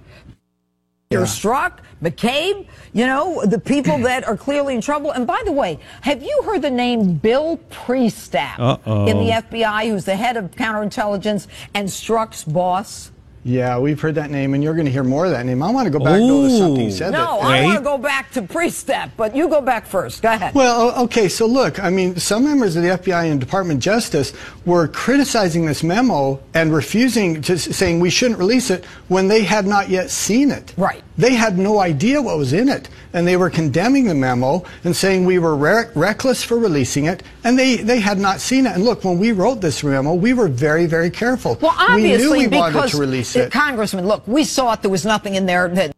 Speaker 30: You're Strzok, McCabe, you know, the people that are clearly in trouble. And by the way, have you heard the name Bill Priestap
Speaker 31: Uh-oh.
Speaker 30: in the FBI, who's the head of counterintelligence and Strzok's boss?
Speaker 31: Yeah, we've heard that name, and you're going to hear more of that name. I want to go back though, to something you said.
Speaker 30: No,
Speaker 31: that,
Speaker 30: I want to go back to Priestap, but you go back first. Go ahead.
Speaker 31: Well, okay, so look, I mean, some members of the FBI and Department of Justice were criticizing this memo and refusing to saying we shouldn't release it when they had not yet seen it.
Speaker 30: Right.
Speaker 31: They had no idea what was in it, and they were condemning the memo and saying we were re- reckless for releasing it, and they, they had not seen it. And look, when we wrote this memo, we were very, very careful.
Speaker 30: Well, obviously,
Speaker 31: we knew we wanted to release it.
Speaker 30: Congressman, look, we saw it. There was nothing in there that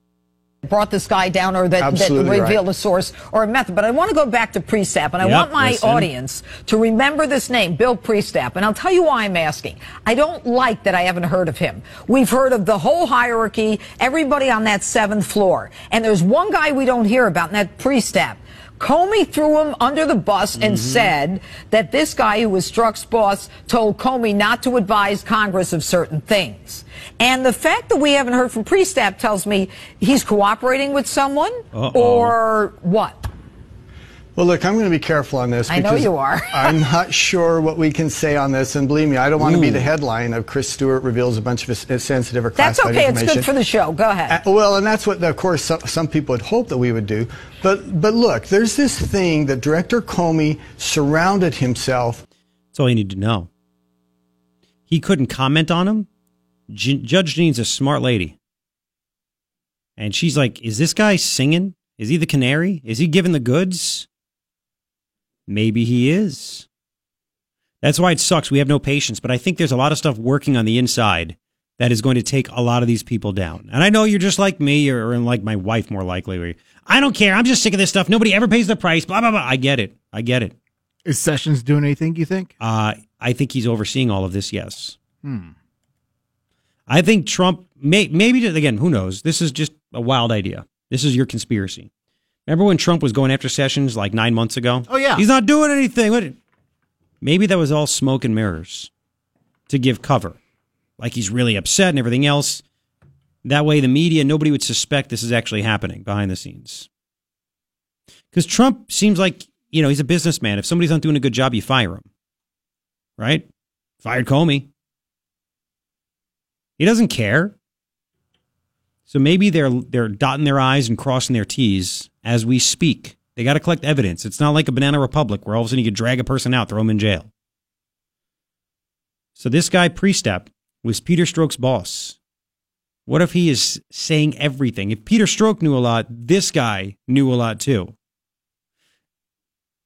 Speaker 30: brought this guy down or that, that revealed
Speaker 31: right.
Speaker 30: a source or a method. But I want to go back to Priestap, and I
Speaker 31: Yep,
Speaker 30: want my
Speaker 31: listen.
Speaker 30: audience to remember this name, Bill Priestap. And I'll tell you why I'm asking. I don't like that I haven't heard of him. We've heard of the whole hierarchy, everybody on that seventh floor. And there's one guy we don't hear about, and that Priestap. Comey threw him under the bus and mm-hmm. said that this guy who was Strzok's boss told Comey not to advise Congress of certain things. And the fact that we haven't heard from Priestap tells me he's cooperating with someone
Speaker 31: Uh-oh.
Speaker 30: or what?
Speaker 31: Well, look, I'm going to be careful on this.
Speaker 30: I know
Speaker 31: because
Speaker 30: you are.
Speaker 31: I'm not sure what we can say on this, and believe me, I don't want to be the headline of Chris Stewart reveals a bunch of s- sensitive or classified information.
Speaker 30: That's
Speaker 31: classified
Speaker 30: okay. It's good for the show. Go ahead.
Speaker 31: Uh, well, and that's what, of course, some, some people would hope that we would do. But, but look, there's this thing that Director Comey surrounded himself.
Speaker 10: That's all you need to know. He couldn't comment on him. J- Judge Jean's a smart lady. And she's like, Is this guy singing? Is he the canary? Is he giving the goods? Maybe he is. That's why it sucks. We have no patience, but I think there's a lot of stuff working on the inside that is going to take a lot of these people down. And I know you're just like me or, like my wife, more likely. I don't care. I'm just sick of this stuff. Nobody ever pays the price. Blah, blah, blah. I get it. I get it.
Speaker 11: Is Sessions doing anything? You think?
Speaker 10: Uh, I think he's overseeing all of this. Yes.
Speaker 11: Hmm.
Speaker 10: I think Trump may maybe again. Who knows? This is just a wild idea. This is your conspiracy. Remember when Trump was going after Sessions like nine months ago?
Speaker 11: Oh yeah.
Speaker 10: He's not doing anything. Maybe that was all smoke and mirrors to give cover, like he's really upset and everything else. That way, the media nobody would suspect this is actually happening behind the scenes. Because Trump seems like you know he's a businessman. If somebody's not doing a good job, you fire him, right? Fired Comey. He doesn't care. So maybe they're they're dotting their I's and crossing their T's as we speak. They got to collect evidence. It's not like a banana republic where all of a sudden you could drag a person out, throw them in jail. So this guy Priestap was Peter Strzok's boss. What if he is saying everything? If Peter Stroke knew a lot, this guy knew a lot too.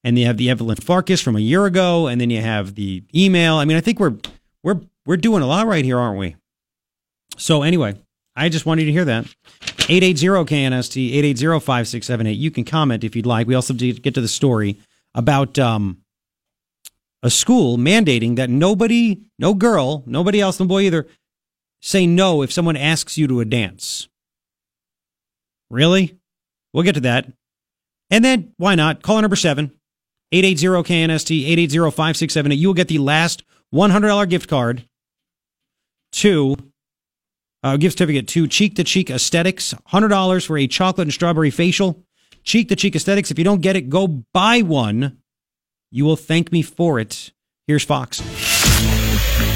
Speaker 10: And you have the Evelyn Farkas from a year ago, and then you have the email. I mean, I think we're we're we're doing a lot right here, aren't we? So anyway, I just wanted you to hear that. 880-KNST, 880-5678. You can comment if you'd like. We also get to the story about um, a school mandating that nobody, no girl, nobody else, no boy either, say no if someone asks you to a dance. Really? We'll get to that. And then, why not? Caller number seven, 880-KNST, 880-5678. You will get the last $100 gift card to uh, gift certificate to Cheek to Cheek Aesthetics, hundred dollars for a chocolate and strawberry facial. Cheek to Cheek Aesthetics. If you don't get it, go buy one. You will thank me for it. Here's Fox.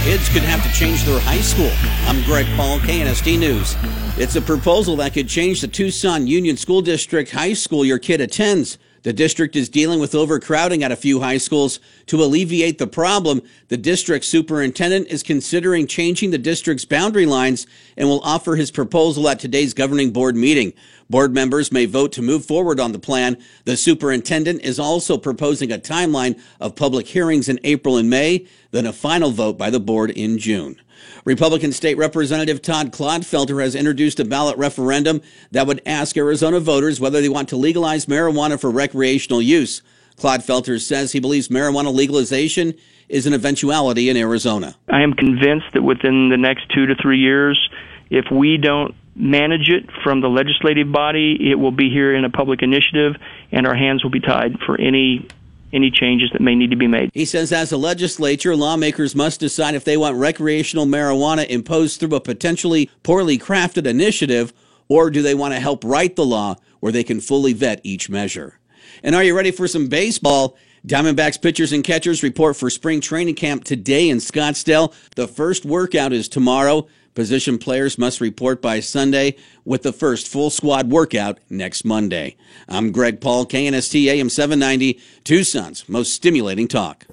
Speaker 7: Kids could have to change their high school. I'm Greg Paul, KNST News. It's a proposal that could change the Tucson Unified School District high school your kid attends. The district is dealing with overcrowding at a few high schools. To alleviate the problem, the district superintendent is considering changing the district's boundary lines and will offer his proposal at today's governing board meeting. Board members may vote to move forward on the plan. The superintendent is also proposing a timeline of public hearings in April and May, then a final vote by the board in June. Republican State Representative Todd Clodfelter has introduced a ballot referendum that would ask Arizona voters whether they want to legalize marijuana for recreational use. Clodfelter says he believes marijuana legalization is an eventuality in Arizona.
Speaker 15: I am convinced that within the next two to three years, if we don't manage it from the legislative body, it will be here in a public initiative, and our hands will be tied for any any changes that may need to be made.
Speaker 7: He says as a legislature, lawmakers must decide if they want recreational marijuana imposed through a potentially poorly crafted initiative, or do they want to help write the law where they can fully vet each measure. And are you ready for some baseball? Diamondbacks pitchers and catchers report for spring training camp today in Scottsdale. The first workout is tomorrow. Position players must report by Sunday with the first full squad workout next Monday. I'm Greg Paul, KNST AM 790, Tucson's most stimulating talk.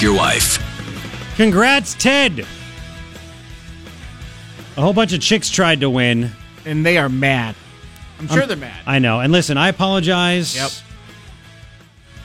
Speaker 13: Your wife.
Speaker 10: Congrats, Ted. A whole bunch of chicks tried to win.
Speaker 11: And they are mad. I'm sure they're mad.
Speaker 10: I know. And listen, I apologize.
Speaker 11: Yep.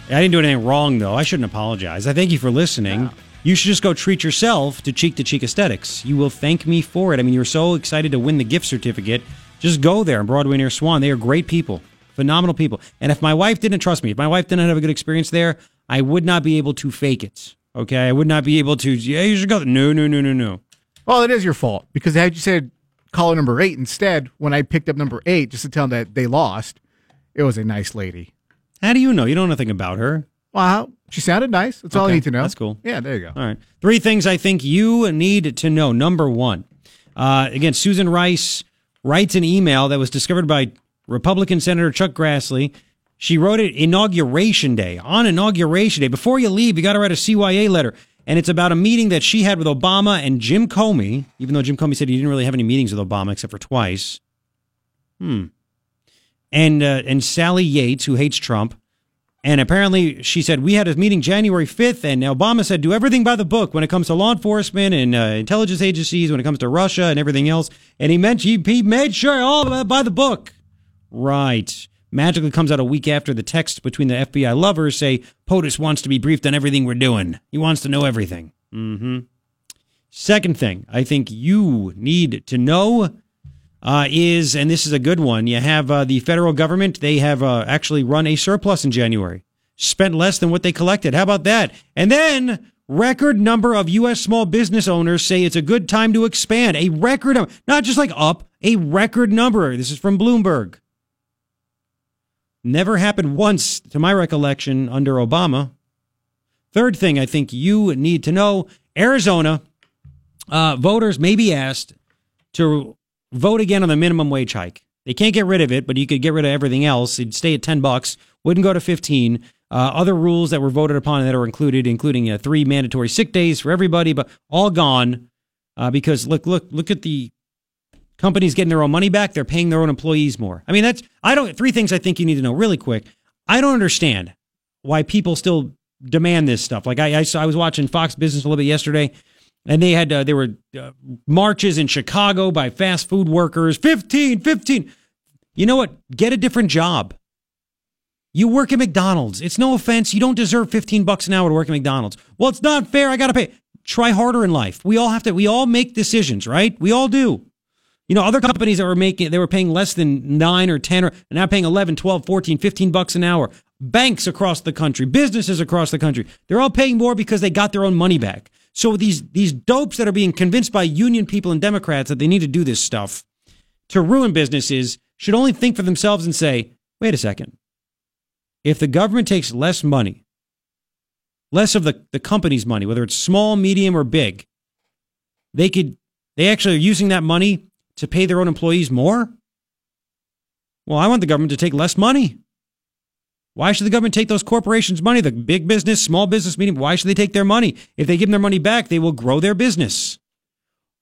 Speaker 10: I didn't do anything wrong, though. I shouldn't apologize. I thank you for listening. You should just go treat yourself to Cheek to Cheek Aesthetics. You will thank me for it. I mean, you're so excited to win the gift certificate. Just go there on Broadway near Swan. They are great people, phenomenal people. And if my wife didn't trust me, if my wife didn't have a good experience there, I would not be able to fake it. Okay, I would not be able to. Yeah, you should go. No, no, no, no, no.
Speaker 11: Well, it is your fault because had you said caller number eight instead, when I picked up number eight just to tell them that they lost, it was a nice lady.
Speaker 10: How do you know? You don't know nothing about her.
Speaker 11: Wow, she sounded nice. That's all I need to know.
Speaker 10: That's cool.
Speaker 11: Yeah, there you go.
Speaker 10: All right. Three things I think you need to know. Number one, uh, again, Susan Rice writes an email that was discovered by Republican Senator Chuck Grassley. She wrote it inauguration day. On inauguration day, before you leave, you got to write a CYA letter. And it's about a meeting that she had with Obama and Jim Comey, even though Jim Comey said he didn't really have any meetings with Obama except for twice. Hmm. And uh, and Sally Yates, who hates Trump, and apparently she said we had a meeting January fifth, and Obama said do everything by the book when it comes to law enforcement and uh, intelligence agencies, when it comes to Russia and everything else. And he meant he, he made sure all by the book. Right. Magically comes out a week after the text between the FBI lovers say POTUS wants to be briefed on everything we're doing. He wants to know everything. Mm-hmm. Second thing I think you need to know uh, is, and this is a good one, you have uh, the federal government, they have uh, actually run a surplus in January, spent less than what they collected. How about that? And then record number of U.S. small business owners say it's a good time to expand. A record, not just like up, a record number. This is from Bloomberg. Never happened once, to my recollection, under Obama. Third thing I think you need to know Arizona uh, voters may be asked to vote again on the minimum wage hike. They can't get rid of it, but you could get rid of everything else. It'd stay at 10 bucks, wouldn't go to 15. Uh, other rules that were voted upon that are included, including uh, three mandatory sick days for everybody, but all gone uh, because look, look, look at the companies getting their own money back. They're paying their own employees more. I mean, that's I don't. Three things I think you need to know really quick. I don't understand why people still demand this stuff. Like I, I, I was watching Fox Business a little bit yesterday and they had uh, there were uh, marches in Chicago by fast food workers. 15 15 you know what? Get a different job. You work at McDonald's. It's no offense. You don't deserve 15 bucks an hour to work at McDonald's. Well it's not fair. I got to pay. Try harder in life. We all have to we all make decisions right? We all do. You know other companies that were making they were paying less than 9 or 10 or now paying 11 12 14 15 bucks an hour. Banks across the country businesses across the country they're all paying more because they got their own money back so these these dopes that are being convinced by union people and Democrats that they need to do this stuff to ruin businesses should only think for themselves and say, wait a second. If the government takes less money, less of the, the company's money, whether it's small, medium, or big, they could they actually are using that money to pay their own employees more. Well, I want the government to take less money. Why should the government take those corporations' money? The big business, small business, medium, why should they take their money? If they give them their money back, they will grow their business.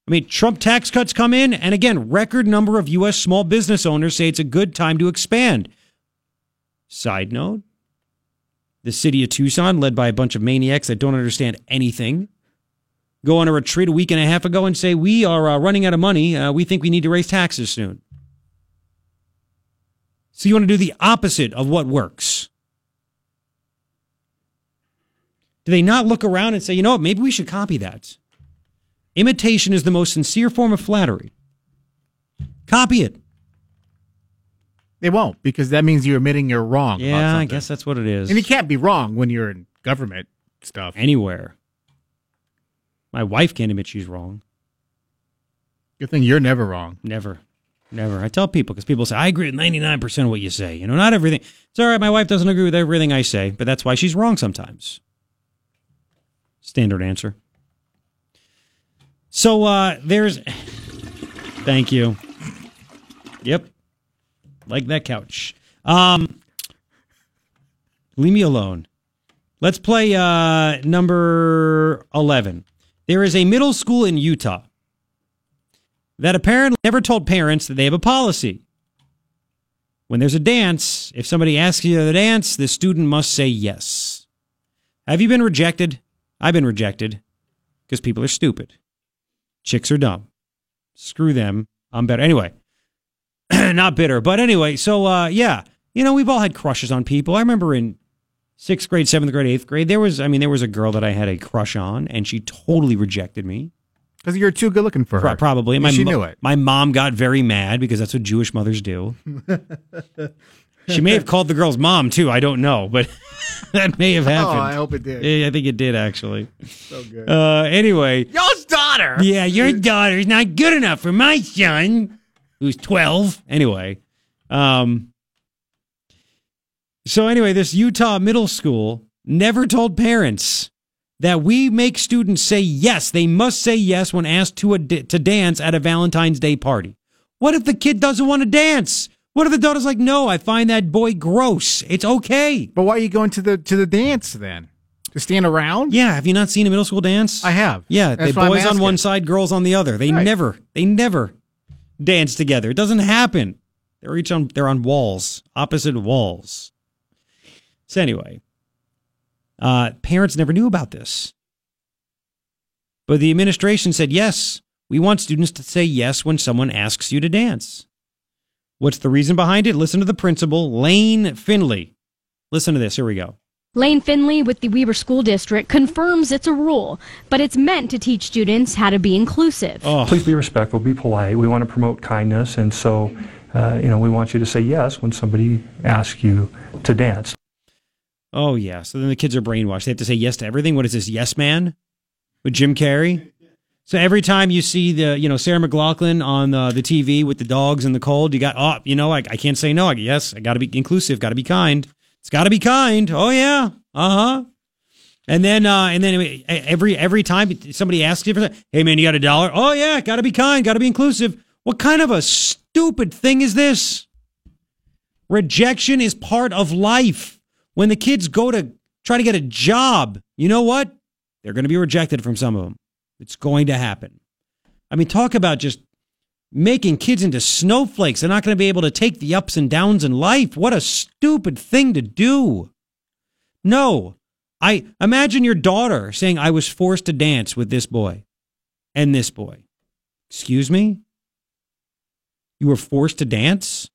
Speaker 10: I mean, Trump tax cuts come in, and again, record number of U.S. small business owners say it's a good time to expand. Side note the city of Tucson, led by a bunch of maniacs that don't understand anything, go on a retreat a week and a half ago and say, We are uh, running out of money. Uh, we think we need to raise taxes soon. So you want to do the opposite of what works. Do they not look around and say, you know what, maybe we should copy that? Imitation is the most sincere form of flattery. Copy it.
Speaker 11: They won't because that means you're admitting you're wrong.
Speaker 10: Yeah, I guess that's what it is.
Speaker 11: And you can't be wrong when you're in government stuff.
Speaker 10: Anywhere. My wife can't admit she's wrong.
Speaker 11: Good thing you're never wrong.
Speaker 10: Never. Never. I tell people because people say, I agree with 99% of what you say. You know, not everything. It's all right. My wife doesn't agree with everything I say, but that's why she's wrong sometimes. Standard answer. So uh there's. Thank you. Yep. Like that couch. Um, leave me alone. Let's play uh, number 11. There is a middle school in Utah that apparently never told parents that they have a policy. When there's a dance, if somebody asks you to dance, the student must say yes. Have you been rejected? I've been rejected because people are stupid. Chicks are dumb. Screw them. I'm better. Anyway, not bitter. But anyway, so uh, yeah, you know, we've all had crushes on people. I remember in sixth grade, seventh grade, eighth grade, there was, I mean, there was a girl that I had a crush on, and she totally rejected me.
Speaker 11: Because you're too good looking for her.
Speaker 10: Probably.
Speaker 11: My
Speaker 10: she
Speaker 11: mo-
Speaker 10: knew it. My mom got very mad because that's what Jewish mothers do. she may have called the girl's mom too. I don't know, but that may have happened.
Speaker 11: Oh, I hope it did.
Speaker 10: Yeah, I think it did actually.
Speaker 11: So good.
Speaker 10: Uh, anyway,
Speaker 11: Y'all's daughter.
Speaker 10: yeah, your daughter's not good enough for my son, who's twelve. Anyway, um, so anyway, this Utah middle school never told parents that we make students say yes. They must say yes when asked to a, to dance at a Valentine's Day party. What if the kid doesn't want to dance? What if the daughter's like, no, I find that boy gross. It's okay.
Speaker 11: But why are you going to the to the dance then? To stand around?
Speaker 10: Yeah. Have you not seen a middle school dance?
Speaker 11: I have.
Speaker 10: Yeah.
Speaker 11: That's
Speaker 10: the boys on one side, girls on the other. They
Speaker 11: Right.
Speaker 10: never, they never dance together. It doesn't happen. They're each on, they're on walls, opposite walls. So anyway, uh, parents never knew about this. But the administration said, yes, we want students to say yes when someone asks you to dance. What's the reason behind it? Listen to the principal, Lane Findlay. Listen to this. Here we go.
Speaker 32: Lane Findlay with the Weber School District confirms it's a rule, but it's meant to teach students how to be inclusive.
Speaker 33: Please be respectful, be polite. We want to promote kindness, and so, uh, you know, we want you to say yes when somebody asks you to dance.
Speaker 10: Oh yeah. So then the kids are brainwashed. They have to say yes to everything. What is this? Yes man? With Jim Carrey? So every time you see the, you know, Sarah McLaughlin on uh, the TV with the dogs in the cold, you got, oh, you know, I, I can't say no. I, yes, I got to be inclusive, got to be kind. It's got to be kind. Oh yeah. Uh huh. And then, uh, and then every every time somebody asks you for hey man, you got a dollar? Oh yeah, got to be kind, got to be inclusive. What kind of a stupid thing is this? Rejection is part of life. When the kids go to try to get a job, you know what? They're going to be rejected from some of them. It's going to happen. I mean, talk about just making kids into snowflakes. They're not going to be able to take the ups and downs in life. What a stupid thing to do. No. I imagine your daughter saying, I was forced to dance with this boy and this boy. Excuse me? You were forced to dance?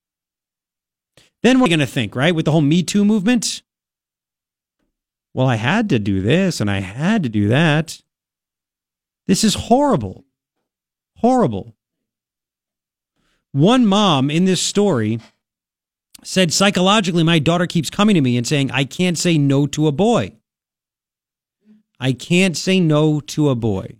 Speaker 10: Then what are you going to think, right? With the whole Me Too movement? Well, I had to do this and I had to do that. This is horrible. Horrible. One mom in this story said psychologically, my daughter keeps coming to me and saying, I can't say no to a boy. I can't say no to a boy.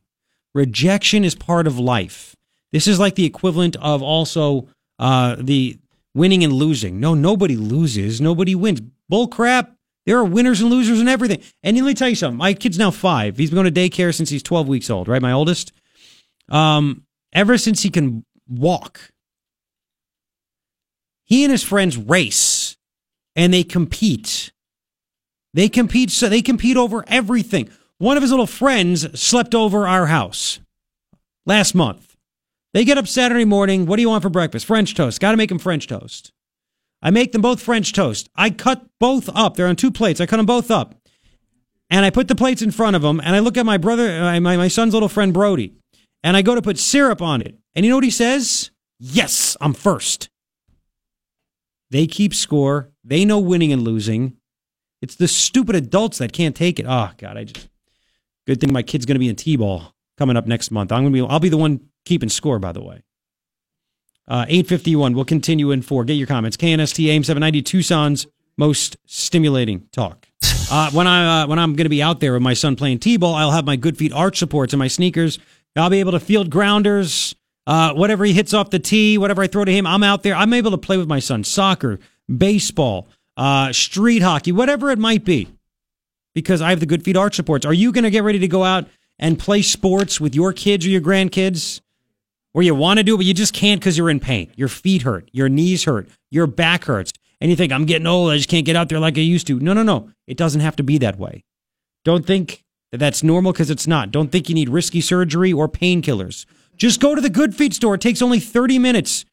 Speaker 10: Rejection is part of life. This is like the equivalent of also uh, the winning and losing. No, nobody loses. Nobody wins. Bull crap. There are winners and losers and everything. And let me tell you something. My kid's now five. He's been going to daycare since he's 12 weeks old, right? My oldest. Um, ever since he can walk, he and his friends race and they compete. They compete. So they compete over everything. One of his little friends slept over our house last month. They get up Saturday morning. What do you want for breakfast? French toast. Got to make him French toast. I make them both French toast. I cut both up. They're on two plates. I cut them both up. And I put the plates in front of them. And I look at my brother, uh, my, my son's little friend Brody. And I go to put syrup on it. And you know what he says? Yes, I'm first. They keep score. They know winning and losing. It's the stupid adults that can't take it. Oh God, I just good thing my kid's going to be in t-ball coming up next month. I'm going to be. I'll be the one keeping score. By the way. Uh, 851. We'll continue in four. Get your comments. KNST AM 790 Tucson's most stimulating talk. Uh, when I uh, when I'm going to be out there with my son playing t-ball, I'll have my good feet arch supports and my sneakers. I'll be able to field grounders. Uh, whatever he hits off the tee, whatever I throw to him, I'm out there. I'm able to play with my son soccer, baseball, uh, street hockey, whatever it might be, because I have the good feet arch supports. Are you going to get ready to go out and play sports with your kids or your grandkids? Or you want to do it, but you just can't because you're in pain. Your feet hurt, your knees hurt, your back hurts, and you think, I'm getting old, I just can't get out there like I used to. No, no, no. It doesn't have to be that way. Don't think that that's normal because it's not. Don't think you need risky surgery or painkillers. Just go to the Good Feet store. It takes only 30 minutes.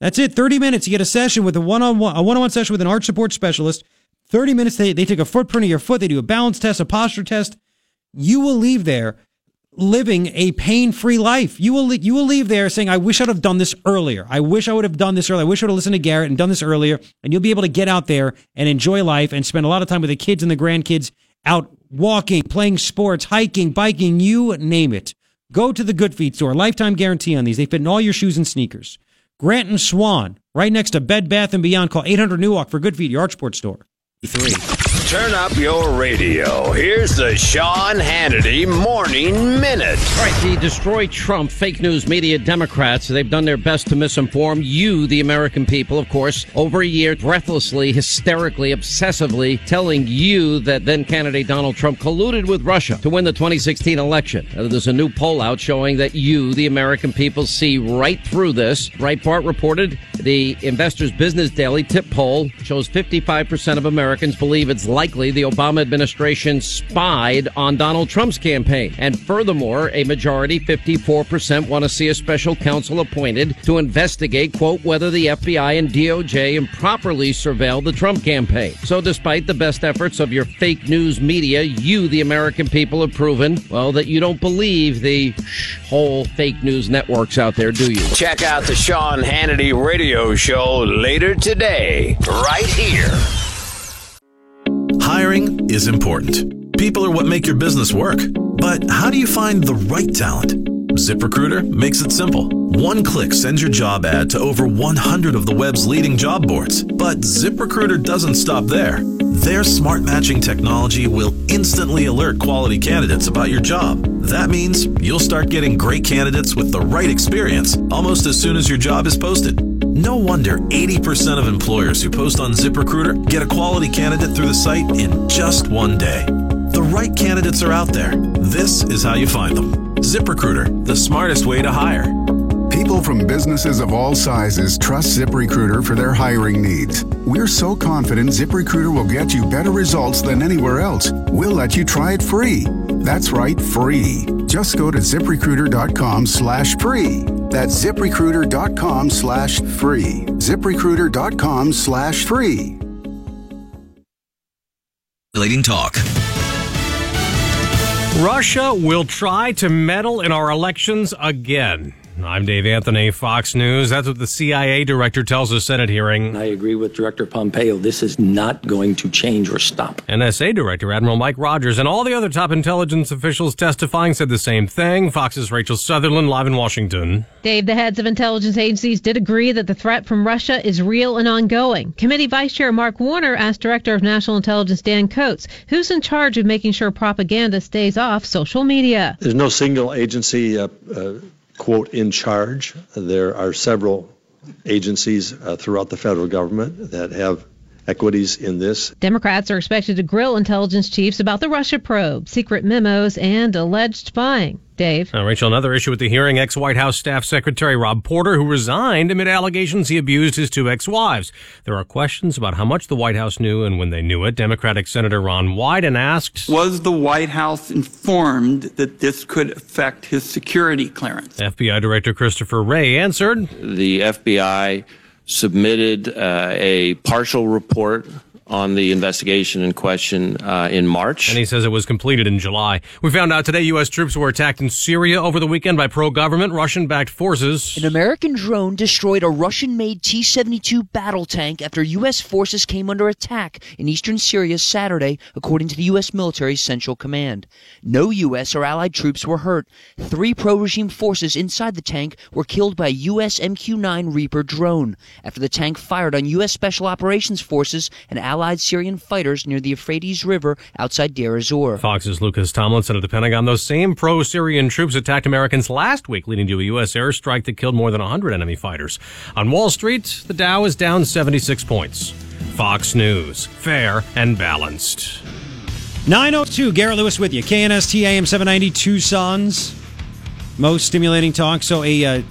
Speaker 10: That's it. 30 minutes. You get a session with a one-on-one, a one-on-one session with an arch support specialist. 30 minutes. They, they take a footprint of your foot. They do a balance test, a posture test. You will leave there living a pain-free life. You will, you will leave there saying, I wish I'd have done this earlier. I wish I would have done this earlier. I wish I would have listened to Garrett and done this earlier. And you'll be able to get out there and enjoy life and spend a lot of time with the kids and the grandkids out walking, playing sports, hiking, biking, you name it. Go to the Good Feet store. Lifetime guarantee on these. They fit in all your shoes and sneakers. Grant and Swan, right next to Bed Bath and Beyond. Call 800 Newalk for Good Feet, your Archport store. Three.
Speaker 34: Turn up your radio. Here's the Sean Hannity Morning Minute.
Speaker 35: All right, the Destroy Trump fake news media Democrats, they've done their best to misinform you, the American people, of course, over a year, breathlessly, hysterically, obsessively telling you that then candidate Donald Trump colluded with Russia to win the 2016 election. Uh, there's a new poll out showing that you, the American people, see right through this. Breitbart reported The Investors Business Daily TIPP poll shows 55% of Americans believe it's likely the Obama administration spied on Donald Trump's campaign. And furthermore, a majority, 54%, want to see a special counsel appointed to investigate, quote, whether the FBI and DOJ improperly surveilled the Trump campaign. So despite the best efforts of your fake news media, you, the American people, have proven, well, that you don't believe the whole fake news networks out there, do you?
Speaker 34: Check out the Sean Hannity radio show later today, right here.
Speaker 36: Hiring is important. People are what make your business work. But how do you find the right talent? ZipRecruiter makes it simple. One click sends your job ad to over 100 of the web's leading job boards. But ZipRecruiter doesn't stop there. Their smart matching technology will instantly alert quality candidates about your job. That means you'll start getting great candidates with the right experience almost as soon as your job is posted. No wonder 80% of employers who post on ZipRecruiter get a quality candidate through the site in just one day. The right candidates are out there. This is how you find them. ZipRecruiter, the smartest way to hire.
Speaker 37: People from businesses of all sizes trust ZipRecruiter for their hiring needs. We're so confident ZipRecruiter will get you better results than anywhere else. We'll let you try it free. That's right, free. Just go to ziprecruiter.com slash free. That's ziprecruiter.com slash free. ziprecruiter.com slash free.
Speaker 13: Leading talk.
Speaker 1: Russia will try to meddle in our elections again. I'm Dave Anthony, Fox News. That's what the CIA director tells a Senate hearing.
Speaker 38: I agree with Director Pompeo. This is not going to change or stop.
Speaker 1: NSA Director Admiral Mike Rogers and all the other top intelligence officials testifying said the same thing. Fox's Rachel Sutherland live in Washington.
Speaker 24: Dave, the heads of intelligence agencies did agree that the threat from Russia is real and ongoing. Committee Vice Chair Mark Warner asked Director of National Intelligence Dan Coats, who's in charge of making sure propaganda stays off social media.
Speaker 39: There's no single agency. Uh, uh, quote, in charge. There are several agencies uh, throughout the federal government that have equities in this.
Speaker 24: Democrats are expected to grill intelligence chiefs about the Russia probe, secret memos, and alleged spying. Dave.
Speaker 1: Uh, Rachel, another issue with the hearing. Ex White House Staff Secretary Rob Porter, who resigned amid allegations he abused his two ex wives. There are questions about how much the White House knew and when they knew it. Democratic Senator Ron Wyden asked
Speaker 40: Was the White House informed that this could affect his security clearance?
Speaker 1: FBI Director Christopher Wray answered
Speaker 41: The FBI submitted uh, a partial report on the investigation in question uh, in March.
Speaker 1: And he says it was completed in July. We found out today U.S. troops were attacked in Syria over the weekend by pro government Russian backed forces.
Speaker 42: An American drone destroyed a Russian made T 72 battle tank after U.S. forces came under attack in eastern Syria Saturday, according to the U.S. military's Central Command. No U.S. or allied troops were hurt. Three pro regime forces inside the tank were killed by a U.S. MQ 9 Reaper drone after the tank fired on U.S. Special Operations Forces and allied Syrian fighters near the Euphrates River outside Deir ez-Zor.
Speaker 1: Fox's Lucas Tomlinson of the Pentagon. Those same pro-Syrian troops attacked Americans last week, leading to a U.S. airstrike that killed more than 100 enemy fighters. On Wall Street, the Dow is down 76 points. Fox News, fair and balanced.
Speaker 10: 902, Garrett Lewis with you. KNST AM 790 Tucson's most stimulating talk. So, a uh,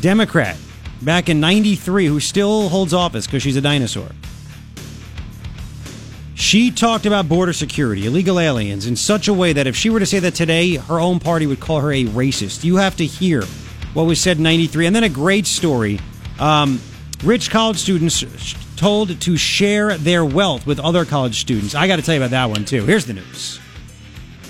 Speaker 10: Democrat back in 93 who still holds office because she's a dinosaur. She talked about border security, illegal aliens, in such a way that if she were to say that today, her own party would call her a racist. You have to hear what was said in 93. And then a great story. Um, rich college students told to share their wealth with other college students. I got to tell you about that one, too. Here's the news.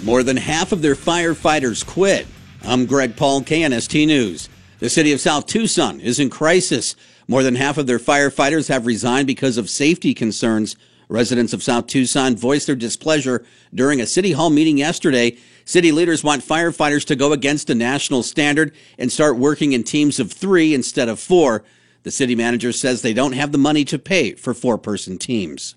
Speaker 7: More than half of their firefighters quit. I'm Greg Paul, KNST News. The city of South Tucson is in crisis. More than half of their firefighters have resigned because of safety concerns. Residents of South Tucson voiced their displeasure during a city hall meeting yesterday. City leaders want firefighters to go against a national standard and start working in teams of three instead of four. The city manager says they don't have the money to pay for four person teams.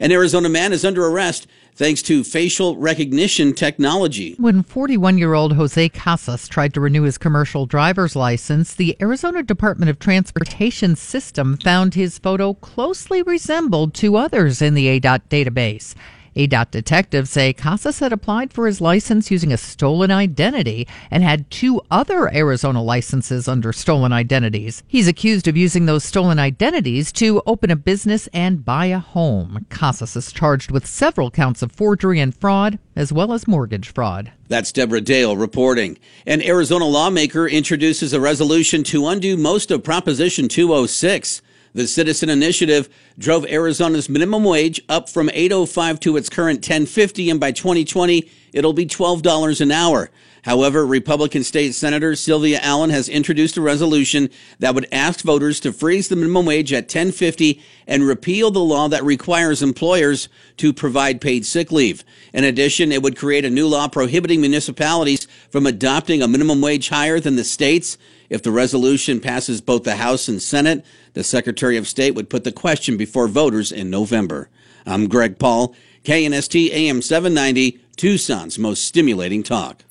Speaker 7: An Arizona man is under arrest thanks to facial recognition technology.
Speaker 8: When 41 year old Jose Casas tried to renew his commercial driver's license, the Arizona Department of Transportation system found his photo closely resembled two others in the ADOT database. ADOT detectives say Casas had applied for his license using a stolen identity and had two other Arizona licenses under stolen identities. He's accused of using those stolen identities to open a business and buy a home. Casas is charged with several counts of forgery and fraud, as well as mortgage fraud.
Speaker 7: That's Deborah Dale reporting. An Arizona lawmaker introduces a resolution to undo most of Proposition 206. The citizen initiative drove Arizona's minimum wage up from 805 to its current 1050 and by 2020 it'll be $12 an hour. However, Republican State Senator Sylvia Allen has introduced a resolution that would ask voters to freeze the minimum wage at 1050 and repeal the law that requires employers to provide paid sick leave. In addition, it would create a new law prohibiting municipalities from adopting a minimum wage higher than the states. If the resolution passes both the House and Senate, the Secretary of State would put the question before voters in November. I'm Greg Paul, KNST AM 790, Tucson's most stimulating talk.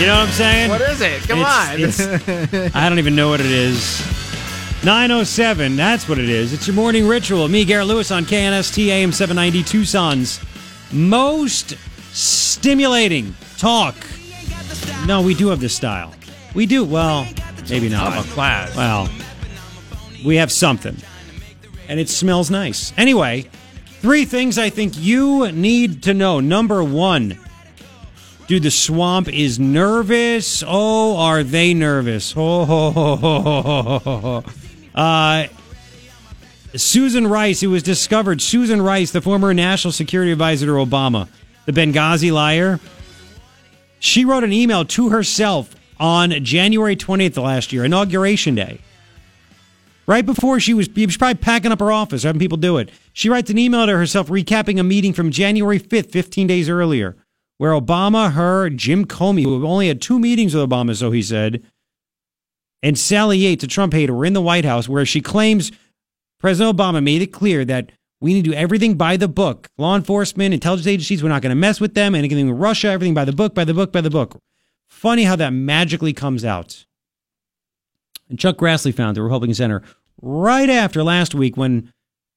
Speaker 10: You know what I'm saying?
Speaker 11: What is it? Come
Speaker 10: It's-
Speaker 11: on.
Speaker 10: it's- I don't even know what it is. 907, that's what it is. It's your morning ritual. Me, Garrett Lewis, on KNST AM 790 Tucson's most stimulating talk. No, we do have this style. We do. Well, maybe not.
Speaker 11: I'm a class.
Speaker 10: Well, we have something. And it smells nice. Anyway, three things I think you need to know. Number one, Dude, the swamp is nervous. Oh, are they nervous? Oh, ho, ho, ho, ho, ho, ho, ho. Uh, Susan Rice, who was discovered, Susan Rice, the former national security advisor to Obama, the Benghazi liar, she wrote an email to herself on January 20th of last year, Inauguration Day. Right before she was, she was probably packing up her office, having people do it. She writes an email to herself recapping a meeting from January 5th, 15 days earlier, where Obama, her, Jim Comey, who only had two meetings with Obama, so he said, and Sally Yates, a Trump hater, were in the White House, where she claims President Obama made it clear that we need to do everything by the book. Law enforcement, intelligence agencies, we're not going to mess with them. Anything with Russia, everything by the book, by the book, by the book. Funny how that magically comes out. And Chuck Grassley found the Republican Center right after last week when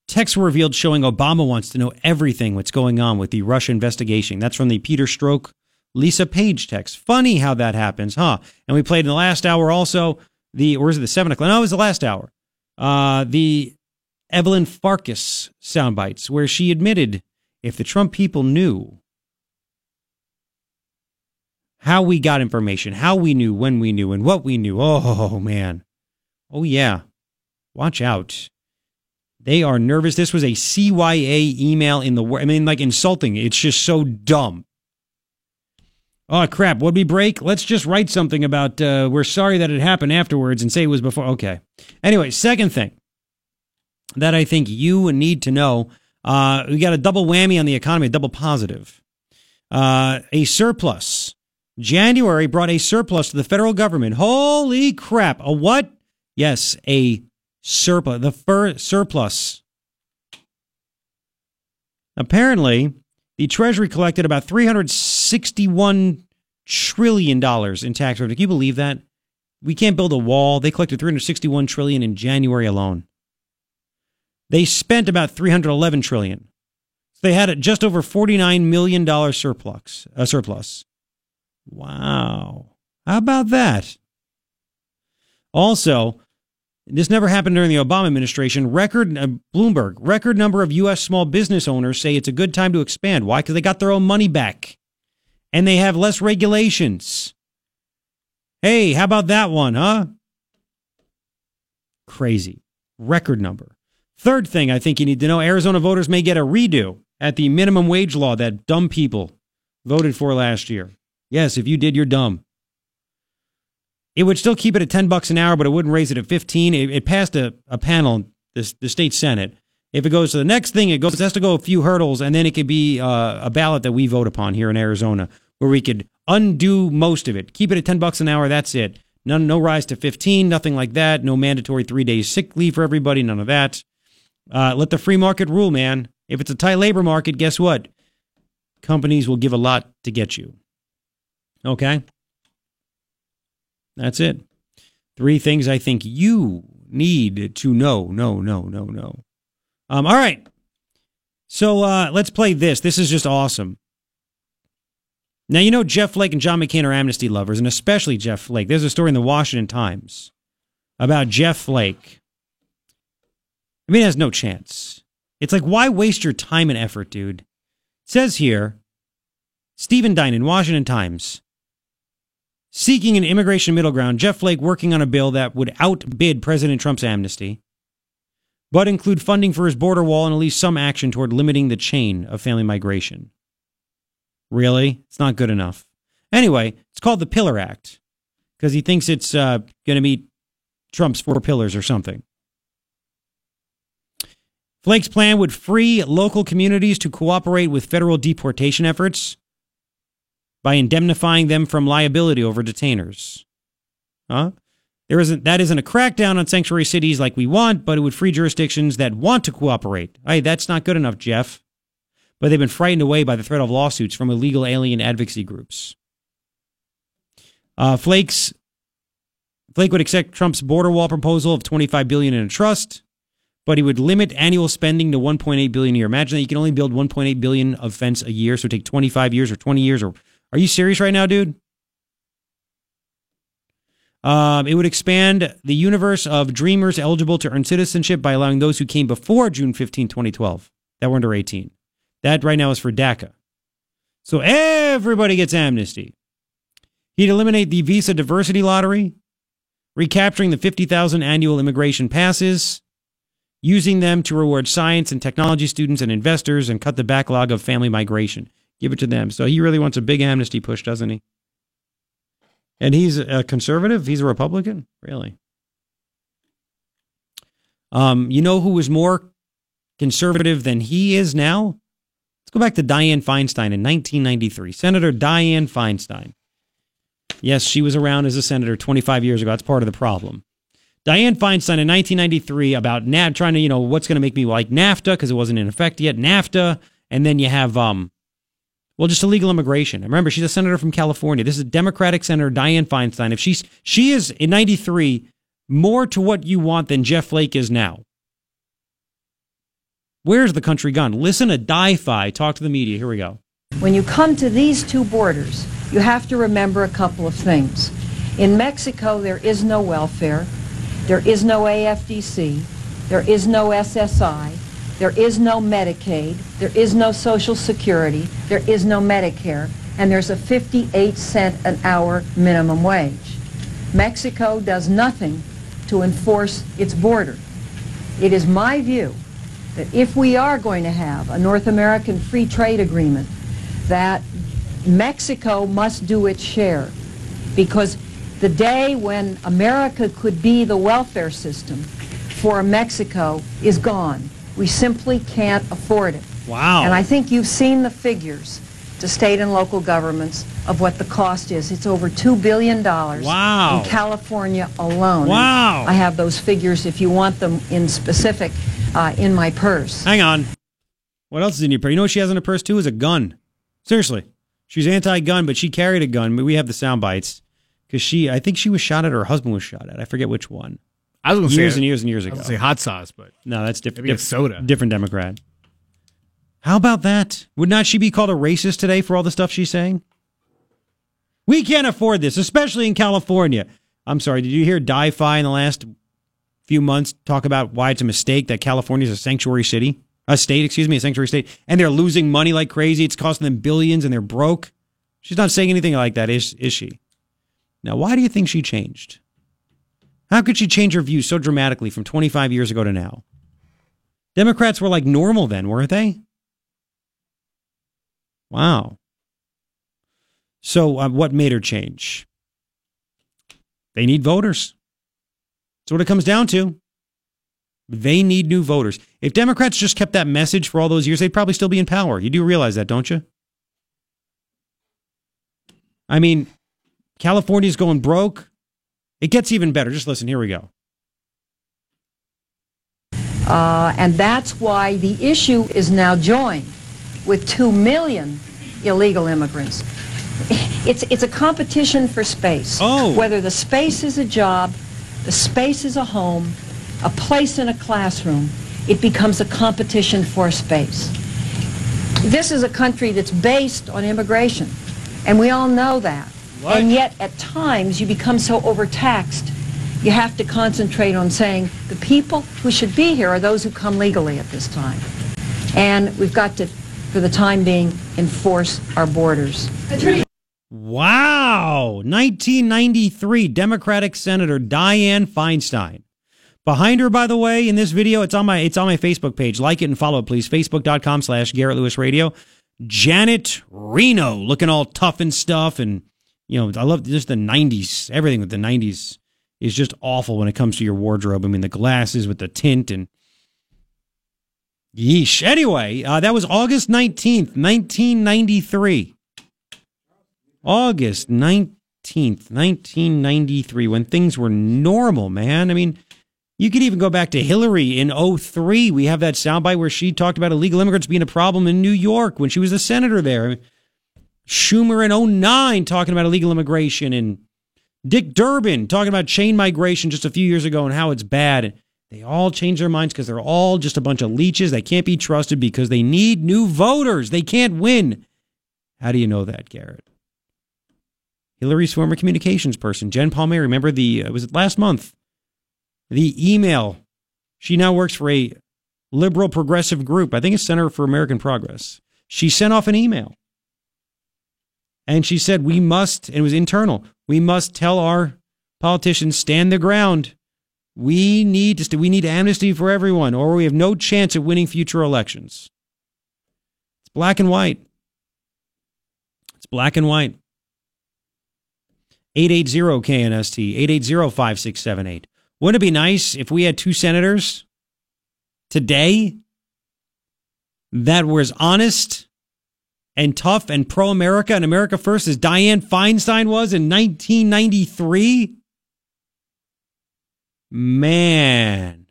Speaker 10: texts were revealed showing Obama wants to know everything what's going on with the Russia investigation. That's from the Peter Strzok, Lisa Page text. Funny how that happens, huh? And we played in the last hour also the, or is it the seven o'clock? No, it was the last hour. Uh, the Evelyn Farkas sound bites where she admitted if the Trump people knew how we got information, how we knew, when we knew, and what we knew. Oh, man. Oh, yeah. Watch out. They are nervous. This was a CYA email in the. I mean, like insulting. It's just so dumb. Oh crap! Would we break? Let's just write something about uh, we're sorry that it happened afterwards and say it was before. Okay. Anyway, second thing that I think you need to know: uh, we got a double whammy on the economy, a double positive, uh, a surplus. January brought a surplus to the federal government. Holy crap! A what? Yes, a surplus. The fur surplus. Apparently, the Treasury collected about $361 trillion in tax revenue. Can you believe that? We can't build a wall. They collected 361 trillion in January alone. They spent about 311 trillion. So they had just over 49 million dollar surplus. A surplus. Wow. How about that? Also, this never happened during the Obama administration. Record uh, Bloomberg, record number of U.S. small business owners say it's a good time to expand. Why? Because they got their own money back, and they have less regulations. Hey, how about that one, huh? Crazy. Record number. Third thing I think you need to know Arizona voters may get a redo at the minimum wage law that dumb people voted for last year. Yes, if you did, you're dumb. It would still keep it at 10 bucks an hour, but it wouldn't raise it at 15. It, it passed a, a panel, the, the state senate. If it goes to the next thing, it goes it has to go a few hurdles, and then it could be uh, a ballot that we vote upon here in Arizona, where we could undo most of it. Keep it at 10 bucks an hour. That's it. None, no rise to 15, nothing like that. No mandatory three days sick leave for everybody. None of that. Uh, let the free market rule, man. If it's a tight labor market, guess what? Companies will give a lot to get you. Okay. That's it. Three things I think you need to know. No, no, no, no. Um, all right. So uh, let's play this. This is just awesome. Now, you know, Jeff Flake and John McCain are amnesty lovers, and especially Jeff Flake. There's a story in the Washington Times about Jeff Flake. I mean, has no chance. It's like, why waste your time and effort, dude? It says here Stephen Dinan in Washington Times. Seeking an immigration middle ground, Jeff Flake working on a bill that would outbid President Trump's amnesty, but include funding for his border wall and at least some action toward limiting the chain of family migration. Really? It's not good enough. Anyway, it's called the Pillar Act because he thinks it's uh, going to meet Trump's four pillars or something. Flake's plan would free local communities to cooperate with federal deportation efforts by indemnifying them from liability over detainers. Huh? There isn't that isn't a crackdown on sanctuary cities like we want, but it would free jurisdictions that want to cooperate. Hey, that's not good enough, Jeff. But they've been frightened away by the threat of lawsuits from illegal alien advocacy groups. Uh, Flake's Flake would accept Trump's border wall proposal of 25 billion in a trust, but he would limit annual spending to 1.8 billion a year. Imagine that you can only build 1.8 billion of fence a year, so it would take 25 years or 20 years. Or are you serious right now, dude? Um, it would expand the universe of dreamers eligible to earn citizenship by allowing those who came before June 15, 2012, that were under 18. That right now is for DACA. So everybody gets amnesty. He'd eliminate the visa diversity lottery, recapturing the 50,000 annual immigration passes, using them to reward science and technology students and investors and cut the backlog of family migration. Give it to them. So he really wants a big amnesty push, doesn't he? And he's a conservative? He's a Republican? Really? Um, you know who was more conservative than he is now? Let's go back to Dianne Feinstein in 1993. Senator Dianne Feinstein. Yes, she was around as a senator 25 years ago. That's part of the problem. Dianne Feinstein in 1993 about NAFTA, trying to, you know, what's going to make me like NAFTA because it wasn't in effect yet. NAFTA. And then you have, um, well, just illegal immigration. Remember, she's a senator from California. This is Democratic Senator Dianne Feinstein. If she's, she is in 93 more to what you want than Jeff Flake is now. Where's the country gone? Listen to Di-Fi talk to the media. Here we go.
Speaker 16: When you come to these two borders, you have to remember a couple of things. In Mexico, there is no welfare, there is no AFDC, there is no SSI, there is no Medicaid, there is no Social Security, there is no Medicare, and there's a 58 cent an hour minimum wage. Mexico does nothing to enforce its border. It is my view that if we are going to have a North American free trade agreement, that Mexico must do its share. Because the day when America could be the welfare system for Mexico is gone. We simply can't afford it.
Speaker 10: Wow.
Speaker 16: And I think you've seen the figures to state and local governments of what the cost is. It's over $2 billion
Speaker 10: wow.
Speaker 16: in California alone.
Speaker 10: Wow.
Speaker 16: And I have those figures if you want them in specific uh, in my purse.
Speaker 10: Hang on. What else is in your purse? You know what she has in her purse too? Is a gun. Seriously. She's anti-gun, but she carried a gun. We have the sound bites because she, I think she was shot at. Or her husband was shot at. I forget which one.
Speaker 11: I was going to
Speaker 10: years and years and years
Speaker 11: I
Speaker 10: ago.
Speaker 11: was gonna say hot sauce, but
Speaker 10: no, that's different.
Speaker 11: Maybe soda.
Speaker 10: Different Democrat. How about that? Would not she be called a racist today for all the stuff she's saying? We can't afford this, especially in California. I'm sorry. Did you hear Di-Fi in the last few months talk about why it's a mistake that California is a sanctuary city, a state, excuse me, a sanctuary state, and they're losing money like crazy. It's costing them billions, and they're broke. She's not saying anything like that, is is she? Now, why do you think she changed? How could she change her views so dramatically from 25 years ago to now? Democrats were like normal then, weren't they? Wow. So, uh, what made her change? They need voters. That's what it comes down to. They need new voters. If Democrats just kept that message for all those years, they'd probably still be in power. You do realize that, don't you? I mean, California's going broke. It gets even better. Just listen. Here we go.
Speaker 16: Uh, and that's why the issue is now joined with 2 million illegal immigrants.
Speaker 43: It's, it's a competition for space.
Speaker 10: Oh.
Speaker 43: Whether the space is a job, the space is a home, a place in a classroom, it becomes a competition for space. This is a country that's based on immigration, and we all know that. And yet, at times, you become so overtaxed, you have to concentrate on saying the people who should be here are those who come legally at this time. And we've got to, for the time being, enforce our borders.
Speaker 10: Wow. 1993 Democratic Senator Dianne Feinstein. Behind her, by the way, in this video, it's on my it's on my Facebook page. Like it and follow it, please. Facebook.com slash Garrett Lewis Radio. Janet Reno looking all tough and stuff. And, you know, I love just the 90s. Everything with the 90s is just awful when it comes to your wardrobe. I mean, the glasses with the tint and yeesh. Anyway, uh, that was August 19th, 1993. August 19th, 1993, when things were normal, man. I mean, you could even go back to Hillary in 03. We have that soundbite where she talked about illegal immigrants being a problem in New York when she was a senator there. Schumer in 09 talking about illegal immigration and Dick Durbin talking about chain migration just a few years ago and how it's bad. And they all change their minds because they're all just a bunch of leeches. They can't be trusted because they need new voters. They can't win. How do you know that, Garrett? Hillary's former communications person, Jen Palmieri. Remember the uh, was it last month? The email. She now works for a liberal progressive group. I think it's Center for American Progress. She sent off an email. And she said, We must, and it was internal, we must tell our politicians stand their ground. We need to st- we need amnesty for everyone, or we have no chance of winning future elections. It's black and white. It's black and white. 880 KNST, 880 5678. Wouldn't it be nice if we had two senators today that were as honest and tough and pro America and America first as Dianne Feinstein was in 1993? Man.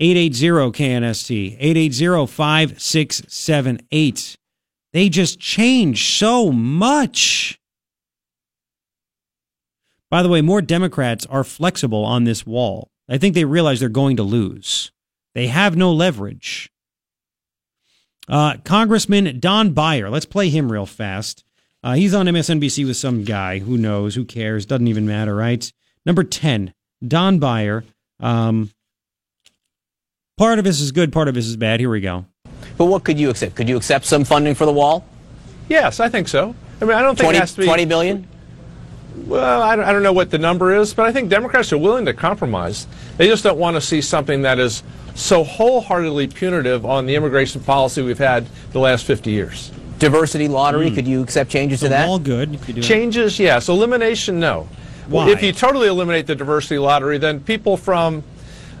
Speaker 10: 880 KNST, 880 5678. They just change so much. By the way, more Democrats are flexible on this wall. I think they realize they're going to lose. They have no leverage. Uh, Congressman Don Beyer, let's play him real fast. Uh, he's on MSNBC with some guy. Who knows? Who cares? Doesn't even matter, right? Number 10, Don Beyer. Um, part of this is good, part of this is bad. Here we go.
Speaker 44: But what could you accept? Could you accept some funding for the wall?
Speaker 45: Yes, I think so. I mean, I don't think
Speaker 44: 20,
Speaker 45: it has to be
Speaker 44: 20 billion.
Speaker 45: Well, I don't, I don't know what the number is, but I think Democrats are willing to compromise. They just don't want to see something that is so wholeheartedly punitive on the immigration policy we've had the last 50 years.
Speaker 44: Diversity lottery. Could you accept changes to that?
Speaker 10: All good. if you do it.
Speaker 45: Changes, yes. Elimination, no.
Speaker 10: Why?
Speaker 45: If you totally eliminate the diversity lottery, then people from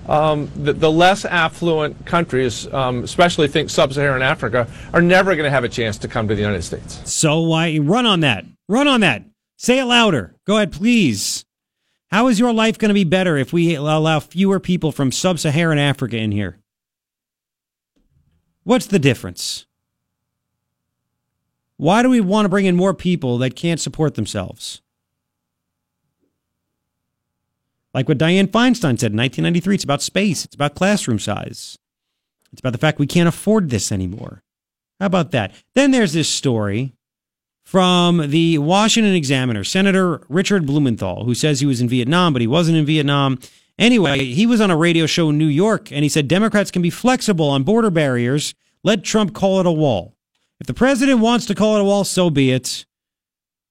Speaker 45: um, the, the less affluent countries, um, especially think sub-Saharan Africa, are never going to have a chance to come to the United States.
Speaker 10: So why run on that? Run on that. Say it louder. Go ahead, please. How is your life going to be better if we allow fewer people from sub Saharan Africa in here? What's the difference? Why do we want to bring in more people that can't support themselves? Like what Dianne Feinstein said in 1993, it's about space, it's about classroom size, it's about the fact we can't afford this anymore. How about that? Then there's this story from the Washington Examiner, Senator Richard Blumenthal, who says he was in Vietnam, but he wasn't in Vietnam. Anyway, he was on a radio show in New York and he said Democrats can be flexible on border barriers. Let Trump call it a wall. If the president wants to call it a wall, so be it.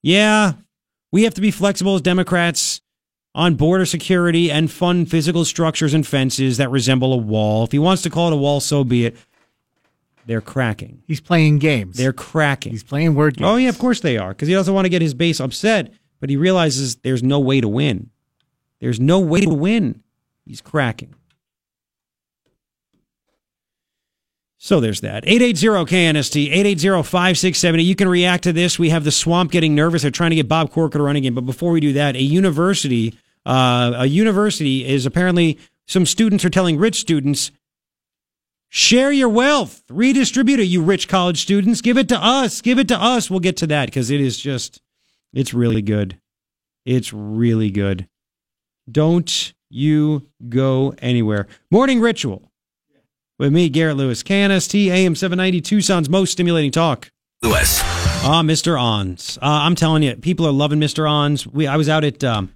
Speaker 10: Yeah, we have to be flexible as Democrats on border security and fund physical structures and fences that resemble a wall. If he wants to call it a wall, so be it. They're cracking.
Speaker 11: He's playing games.
Speaker 10: They're cracking.
Speaker 11: He's playing word games.
Speaker 10: Oh, yeah, of course they are. Because he doesn't want to get his base upset, but he realizes there's no way to win. There's no way to win. He's cracking. So there's that. 880-KNST, 880-5670. You can react to this. We have the swamp getting nervous. They're trying to get Bob Corker to run again. But before we do that, a university, uh, a university is apparently some students are telling rich students, Share your wealth. Redistribute it, you rich college students. Give it to us. Give it to us. We'll get to that because it is just, it's really good. It's really good. Don't you go anywhere. Morning Ritual with me, Garrett Lewis. KNST AM 790 Tucson's most stimulating talk.
Speaker 13: Lewis.
Speaker 10: Ah, Mr. An's. Uh, I'm telling you, people are loving Mr. An's. We, I was out at um,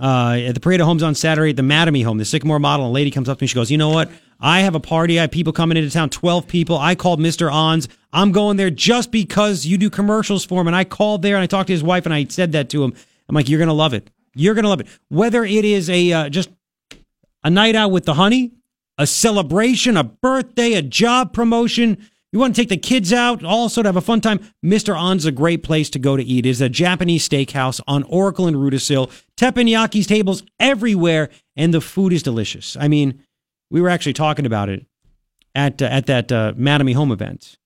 Speaker 10: uh, at the Parade of Homes on Saturday at the Mattamy home, the Sycamore model. And a lady comes up to me. She goes, "You know what? I have a party. I have people coming into town. Twelve people. I called Mr. An's. I'm going there just because you do commercials for him. And I called there and I talked to his wife and I said that to him. I'm like, you're gonna love it. You're gonna love it. Whether it is a uh, just a night out with the honey, a celebration, a birthday, a job promotion." You want to take the kids out, also to have a fun time? Mr. An's a great place to go to eat. It's a Japanese steakhouse on Oracle and Rudasill. Teppanyakis tables everywhere, and the food is delicious. I mean, we were actually talking about it at uh, at that uh, Mattamy Home event,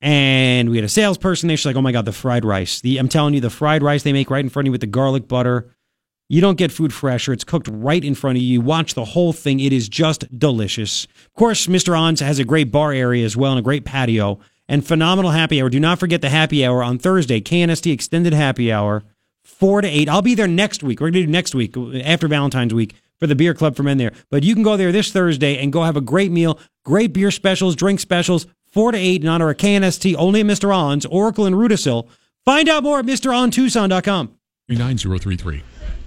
Speaker 10: and we had a salesperson there. She's like, "Oh my god, the fried rice! The I'm telling you, the fried rice they make right in front of you with the garlic butter." You don't get food fresher. It's cooked right in front of you. You watch the whole thing. It is just delicious. Of course, Mr. An's has a great bar area as well and a great patio and phenomenal happy hour. Do not forget the happy hour on Thursday, KNST Extended Happy Hour, 4 to 8. I'll be there next week. We're going to do next week after Valentine's week for the beer club for men there. But you can go there this Thursday and go have a great meal, great beer specials, drink specials, 4 to 8 in honor of KNST, only at Mr. An's, Oracle and Rudasill. Find out more at MrOnTucson.com.
Speaker 46: 39033.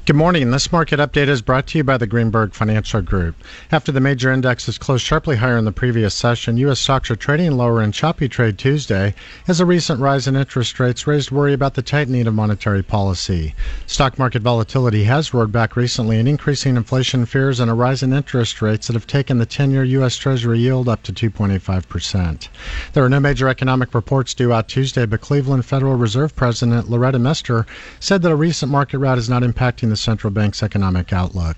Speaker 46: Good morning. This market update is brought to you by the Greenberg Financial Group. After the major indexes closed sharply higher in the previous session, U.S. stocks are trading lower in choppy trade Tuesday as a recent rise in interest rates raised worry about the tightening of monetary policy. Stock market volatility has roared back recently in increasing inflation fears and a rise in interest rates that have taken the 10 year U.S. Treasury yield up to 2.85%. There are no major economic reports due out Tuesday, but Cleveland Federal Reserve President Loretta Mester said that a recent market rout is not impacting the central bank's economic outlook.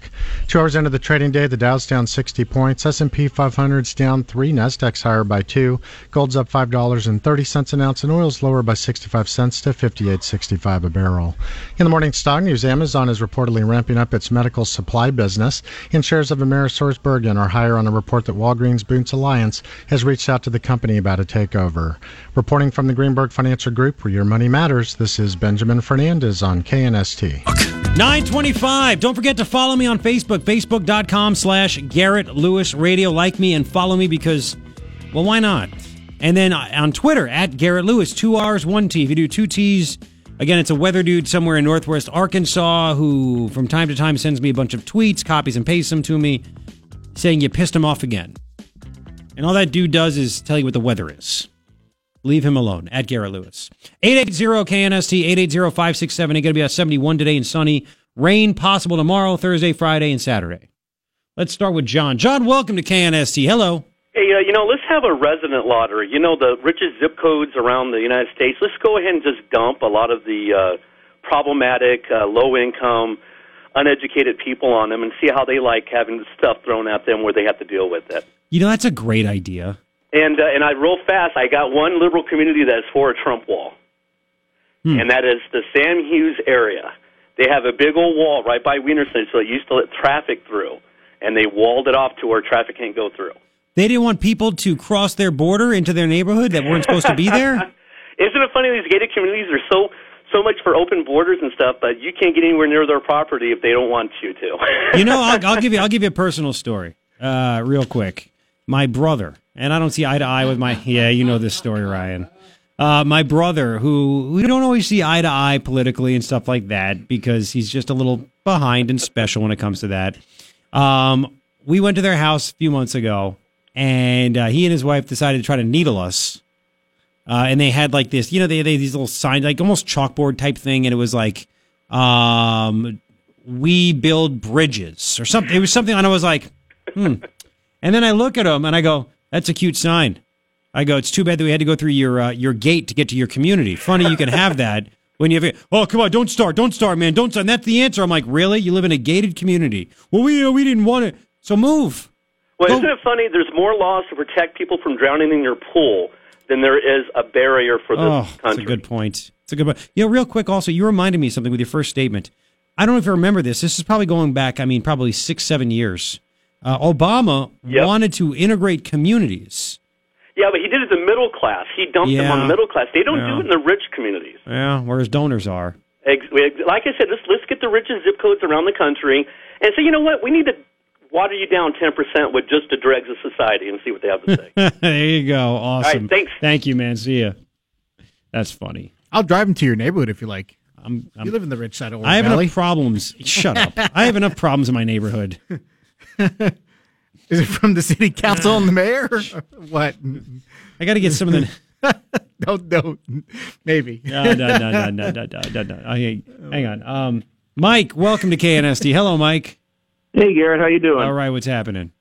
Speaker 46: Two hours into the trading day, the Dow's down 60 points, S&P 500's down three, Nasdaq's higher by two, gold's up five dollars and thirty cents an ounce, and oil's lower by 65 cents to 58.65 a barrel. In the morning stock news, Amazon is reportedly ramping up its medical supply business, and shares of AmerisourceBergen are higher on a report that Walgreens Boots Alliance has reached out to the company about a takeover. Reporting from the Greenberg Financial Group, where your money matters, this is Benjamin Fernandez on KNST.
Speaker 10: 925. Don't forget to follow me on Facebook, facebook.com slash Garrett Lewis Radio. Like me and follow me because, well, why not? And then on Twitter, at Garrett Lewis, two R's, one T. If you do two T's, again, it's a weather dude somewhere in Northwest Arkansas who from time to time sends me a bunch of tweets, copies and pastes them to me, saying you pissed him off again. And all that dude does is tell you what the weather is. Leave him alone at Garrett Lewis. 880 KNST 880 567. It's going to be a 71 today and sunny. Rain possible tomorrow, Thursday, Friday, and Saturday. Let's start with John. John, welcome to KNST. Hello.
Speaker 47: Hey, uh, you know, let's have a resident lottery. You know, the richest zip codes around the United States. Let's go ahead and just dump a lot of the uh, problematic, uh, low income, uneducated people on them and see how they like having stuff thrown at them where they have to deal with it.
Speaker 10: You know, that's a great idea.
Speaker 47: And uh, and I real fast, I got one liberal community that's for a Trump wall,
Speaker 10: Hmm.
Speaker 47: and that is the Sam Hughes area. They have a big old wall right by Wienerson, so it used to let traffic through, and they walled it off to where traffic can't go through.
Speaker 10: They didn't want people to cross their border into their neighborhood that weren't supposed to be there?
Speaker 47: Isn't it funny? These gated communities are so so much for open borders and stuff, but you can't get anywhere near their property if they don't want you to.
Speaker 10: you know, I'll, I'll give you I'll give you a personal story, uh, real quick. My brother, and I don't see eye to eye with my yeah, you know this story, Ryan. Uh, my brother, who we don't always see eye to eye politically and stuff like that, because he's just a little behind and special when it comes to that. Um, we went to their house a few months ago, and uh, he and his wife decided to try to needle us. Uh, and they had like this, you know, they, they these little signs, like almost chalkboard type thing, and it was like, um, "We build bridges" or something. It was something, and I was like, "Hmm." And then I look at them and I go, "That's a cute sign." I go, "It's too bad that we had to go through your uh, your gate to get to your community." Funny, you can have that when you have. Oh, come on, don't start, don't start, man, don't start. And that's the answer. I'm like, really? You live in a gated community? Well, we uh, we didn't want it, so move.
Speaker 47: Well, isn't it funny? There's more laws to protect people from drowning in your pool than there is a barrier for this
Speaker 10: Oh, that's a good point. It's a good point. You know, real quick, also, you reminded me of something with your first statement. I don't know if you remember this. This is probably going back, I mean, probably six, seven years. Uh, Obama wanted to integrate communities.
Speaker 47: Yeah, but he did it to the middle class. He dumped them on the middle class. They don't
Speaker 10: Yeah.
Speaker 47: do it in the rich communities.
Speaker 10: Yeah, where his donors are.
Speaker 47: Like I said, let's let's get the richest zip codes around the country and say, you know what, we need to water you down ten percent with just the dregs of society and see what they have to say.
Speaker 10: there you go. Awesome.
Speaker 47: right, thanks.
Speaker 10: Thank you, man. See ya. That's funny.
Speaker 11: I'll drive him to your neighborhood if you like.
Speaker 10: I'm,
Speaker 11: you live in the rich side of Orange
Speaker 10: I have
Speaker 11: Valley.
Speaker 10: enough problems. Shut up. I have enough problems in my neighborhood.
Speaker 11: Is it from the city council and the mayor? what?
Speaker 10: I got to get some of the.
Speaker 11: no, no, maybe.
Speaker 10: no, no, no, no, no, no, no, no. Okay, hang on. Um, Mike, welcome to KNST. Hello, Mike.
Speaker 48: Hey, Garrett. How you doing?
Speaker 10: All right. What's happening?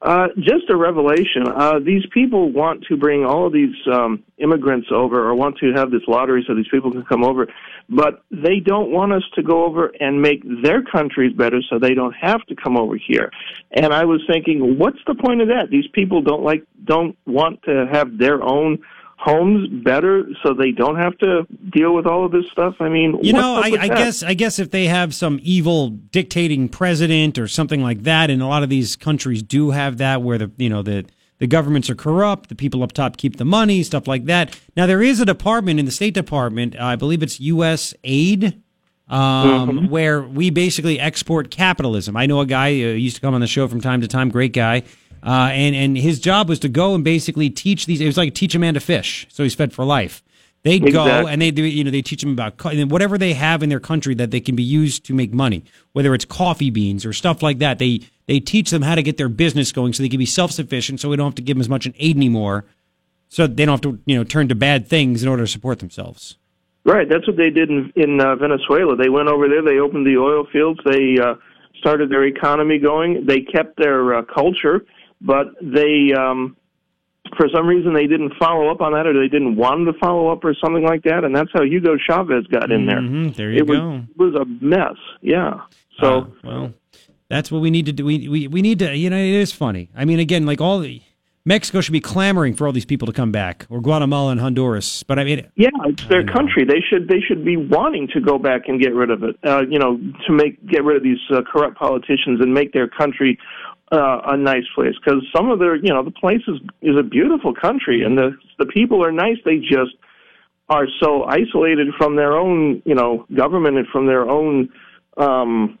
Speaker 48: Uh, just a revelation. Uh, these people want to bring all of these um, immigrants over, or want to have this lottery so these people can come over, but they don't want us to go over and make their countries better, so they don't have to come over here. And I was thinking, what's the point of that? These people don't like, don't want to have their own homes better, so they don't have to deal with all of this stuff. I mean,
Speaker 10: You know, I, I guess I guess if they have some evil dictating president or something like that, and a lot of these countries do have that, where the you know the the governments are corrupt, the people up top keep the money, stuff like that. Now there is a department in the State Department, I believe it's U.S. Aid, um, where we basically export capitalism. I know a guy uh, used to come on the show from time to time, great guy. Uh, and and his job was to go and basically teach these. It was like teach a man to fish, so he's fed for life. They go and they do, you know, they teach them about co- whatever they have in their country that they can be used to make money, whether it's coffee beans or stuff like that. They they teach them how to get their business going so they can be self sufficient, so we don't have to give them as much an aid anymore, so they don't have to you know turn to bad things in order to support themselves.
Speaker 48: Right, that's what they did in in uh, Venezuela. They went over there. They opened the oil fields. They uh, started their economy going. They kept their uh, culture, but they, um, for some reason, they didn't follow up on that, or they didn't want to follow up, or something like that. And that's how Hugo Chavez got in there.
Speaker 10: Mhm, there you
Speaker 48: it was,
Speaker 10: go.
Speaker 48: was a mess. Yeah. So.
Speaker 10: Uh, well, that's what we need to do. We, we we need to. You know, it is funny. I mean, again, like all the Mexico should be clamoring for all these people to come back, or Guatemala and Honduras. But I mean,
Speaker 48: Yeah, it's their country. They should they should be wanting to go back and get rid of it. Uh, you know, to make get rid of these uh, corrupt politicians and make their country uh, a nice place. Because some of their you know the place is is a beautiful country and the the people are nice. They just are so isolated from their own you know government and from their own um,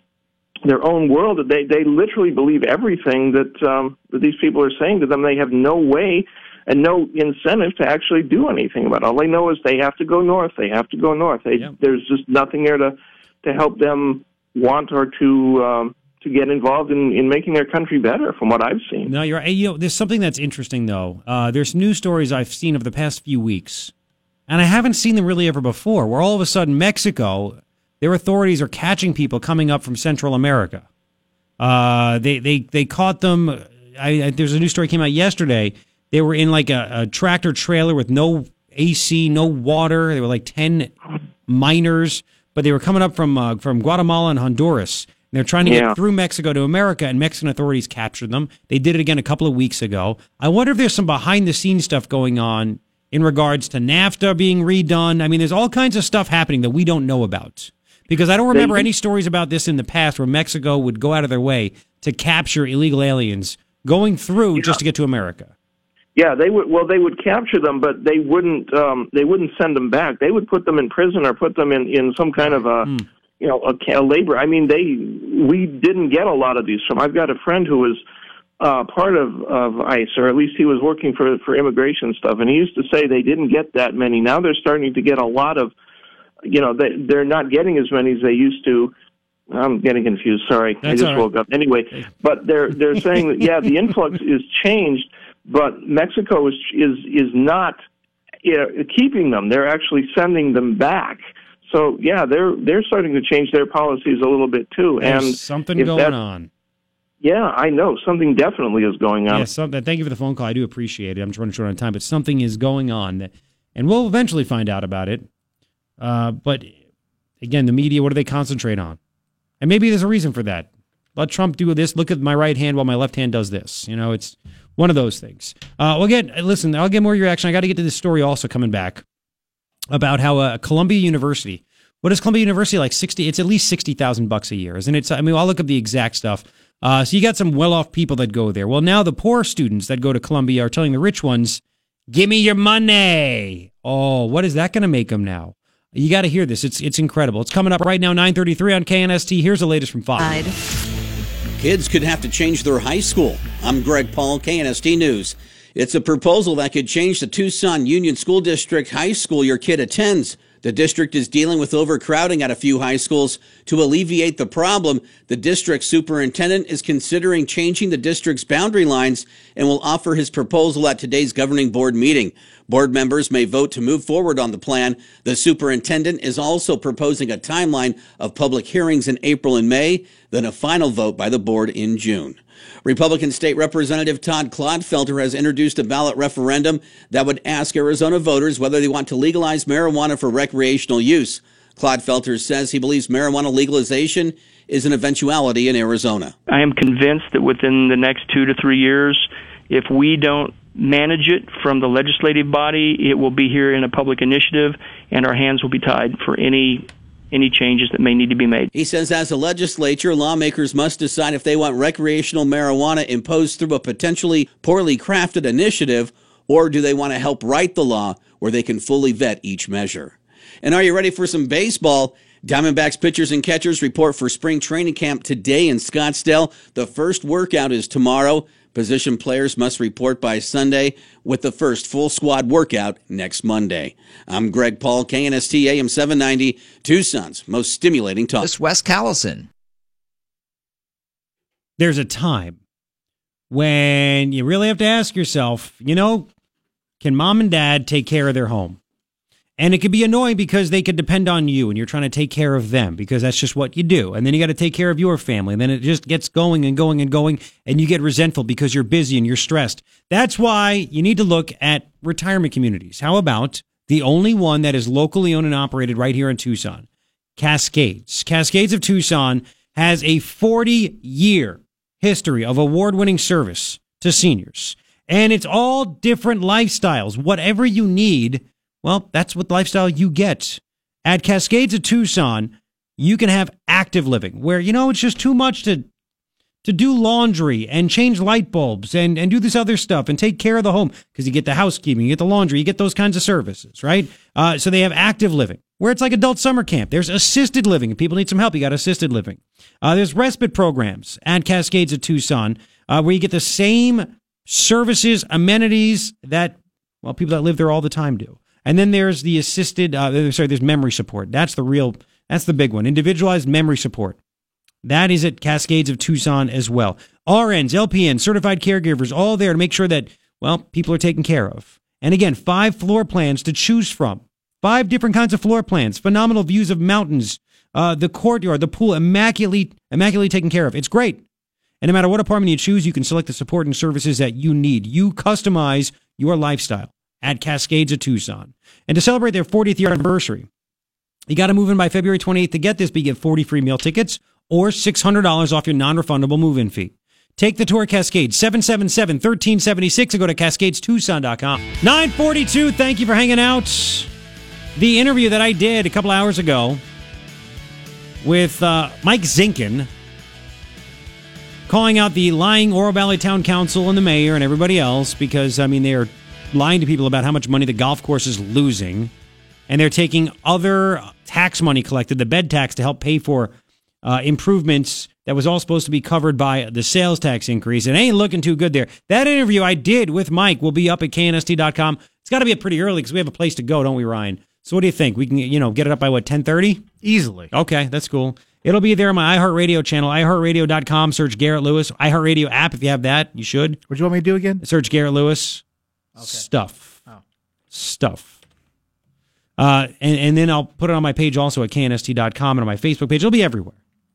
Speaker 48: their own world that they they literally believe everything that um, that these people are saying to them. They have no way and no incentive to actually do anything about it. All they know is they have to go north. They have to go north. They, There's just nothing there to to help them want or to um, to get involved in, in making their country better. From what I've seen.
Speaker 10: No, you're right. You know, there's something that's interesting though. Uh, there's news stories I've seen over the past few weeks, and I haven't seen them really ever before. Where all of a sudden Mexico, their authorities are catching people coming up from Central America. Uh, they they they caught them. I, I, there's a news story came out yesterday. They were in like a, a tractor trailer with no AC, no water. They were like ten minors, but they were coming up from uh, from Guatemala and Honduras. They're trying to
Speaker 48: Yeah.
Speaker 10: get through Mexico to America, and Mexican authorities captured them. They did it again a couple of weeks ago. I wonder if there's some behind the scenes stuff going on in regards to NAFTA being redone. I mean, there's all kinds of stuff happening that we don't know about. Because I don't remember any stories about this in the past where Mexico would go out of their way to capture illegal aliens going through just to get to America.
Speaker 48: Yeah, they would. Well, they would capture them, but they wouldn't. Um, they wouldn't send them back. They would put them in prison or put them in in some kind of a, you know, a, a labor. I mean, they. We didn't get a lot of these from. I've got a friend who was uh, part of of ICE, or at least he was working for for immigration stuff, and he used to say they didn't get that many. Now they're starting to get a lot of. You know, they they're not getting as many as they used to. I'm getting confused. Sorry, I just
Speaker 10: right.
Speaker 48: woke up. Anyway, but they're they're saying that yeah, the influx is changed, but Mexico is is is not you know, keeping them. They're actually sending them back. So yeah, they're they're starting to change their policies a little bit too.
Speaker 10: There's
Speaker 48: and
Speaker 10: something going on.
Speaker 48: Yeah, I know something definitely is going on.
Speaker 10: Yeah, something. Thank you for the phone call. I do appreciate it. I'm just running short on time, but something is going on, that, and we'll eventually find out about it. Uh, but again, the media, what do they concentrate on? And maybe there's a reason for that. Let Trump do this. Look at my right hand while my left hand does this. You know, it's one of those things. Uh, well, again, listen, I'll get more of your action. I got to get to this story also coming back about how uh, Columbia University. What is Columbia University like? Sixty. It's at least sixty thousand bucks a year, isn't it? I mean, I'll look up the exact stuff. Uh, so you got some well off people that go there. Well, now the poor students that go to Columbia are telling the rich ones, give me your money. Oh, what is that going to make them now? You got to hear this. It's it's incredible. It's coming up right now, 933 on KNST. Here's the latest from Fox.
Speaker 7: Kids could have to change their high school. I'm Greg Paul, KNST News. It's a proposal that could change the Tucson Unified School District high school your kid attends. The district is dealing with overcrowding at a few high schools. To alleviate the problem, the district superintendent is considering changing the district's boundary lines and will offer his proposal at today's governing board meeting. Board members may vote to move forward on the plan. The superintendent is also proposing a timeline of public hearings in April and May, then a final vote by the board in June. Republican State Representative Todd Clodfelter has introduced a ballot referendum that would ask Arizona voters whether they want to legalize marijuana for recreational use. Clodfelter says he believes marijuana legalization is an eventuality in Arizona.
Speaker 49: I am convinced that within the next two to three years, if we don't manage it from the legislative body, it will be here in a public initiative, and our hands will be tied for any any changes that may need to be made.
Speaker 7: He says as a legislature, lawmakers must decide if they want recreational marijuana imposed through a potentially poorly crafted initiative, or do they want to help write the law where they can fully vet each measure. And are you ready for some baseball? Diamondbacks pitchers and catchers report for spring training camp today in Scottsdale. The first workout is tomorrow. Position players must report by Sunday with the first full squad workout next Monday. I'm Greg Paul, KNST AM 790, Tucson's most stimulating talk.
Speaker 50: This Wes Callison.
Speaker 10: There's a time when you really have to ask yourself, you know, can mom and dad take care of their home? And it could be annoying because they could depend on you and you're trying to take care of them because that's just what you do. And then you got to take care of your family. And then it just gets going and going and going. And you get resentful because you're busy and you're stressed. That's why you need to look at retirement communities. How about the only one that is locally owned and operated right here in Tucson? Cascades. Cascades of Tucson has a 40 year history of award winning service to seniors. And it's all different lifestyles. Whatever you need well, that's what lifestyle you get. At Cascades of Tucson, you can have active living where, you know, it's just too much to to do laundry and change light bulbs and, and do this other stuff and take care of the home because you get the housekeeping, you get the laundry, you get those kinds of services, right? Uh, so they have active living where it's like adult summer camp. There's assisted living. If people need some help, you got assisted living. Uh, there's respite programs at Cascades of Tucson uh, where you get the same services, amenities that, well, people that live there all the time do. And then there's the assisted, uh, sorry, there's memory support. That's the real, that's the big one. Individualized memory support. That is at Cascades of Tucson as well. RNs, LPNs, certified caregivers, all there to make sure that, well, people are taken care of. And again, five floor plans to choose from. Five different kinds of floor plans. Phenomenal views of mountains, uh, the courtyard, the pool, immaculately, immaculately taken care of. It's great. And no matter what apartment you choose, you can select the support and services that you need. You customize your lifestyle at Cascades of Tucson. And to celebrate their 40th year anniversary, you got to move in by February 28th to get this, but you get 40 free meal tickets or $600 off your non-refundable move-in fee. Take the tour Cascades, 777-1376 and go to cascadestucson.com. 942, thank you for hanging out. The interview that I did a couple hours ago with uh, Mike Zinkin, calling out the lying Oro Valley Town Council and the mayor and everybody else because, I mean, they are lying to people about how much money the golf course is losing, and they're taking other tax money collected, the bed tax, to help pay for uh, improvements that was all supposed to be covered by the sales tax increase. It ain't looking too good there. That interview I did with Mike will be up at knst.com. It's got to be up pretty early because we have a place to go, don't we, Ryan? So what do you think? We can, you know, get it up by what, 1030?
Speaker 11: Easily.
Speaker 10: Okay, that's cool. It'll be there on my iHeartRadio channel, iHeartRadio.com. Search Garrett Lewis. iHeartRadio app, if you have that, you should.
Speaker 11: What do you want me to do again?
Speaker 10: Search Garrett Lewis. Okay. Stuff.
Speaker 11: Oh.
Speaker 10: Stuff. Uh, and, and then I'll put it on my page also at knst.com and on my Facebook page. It'll be everywhere.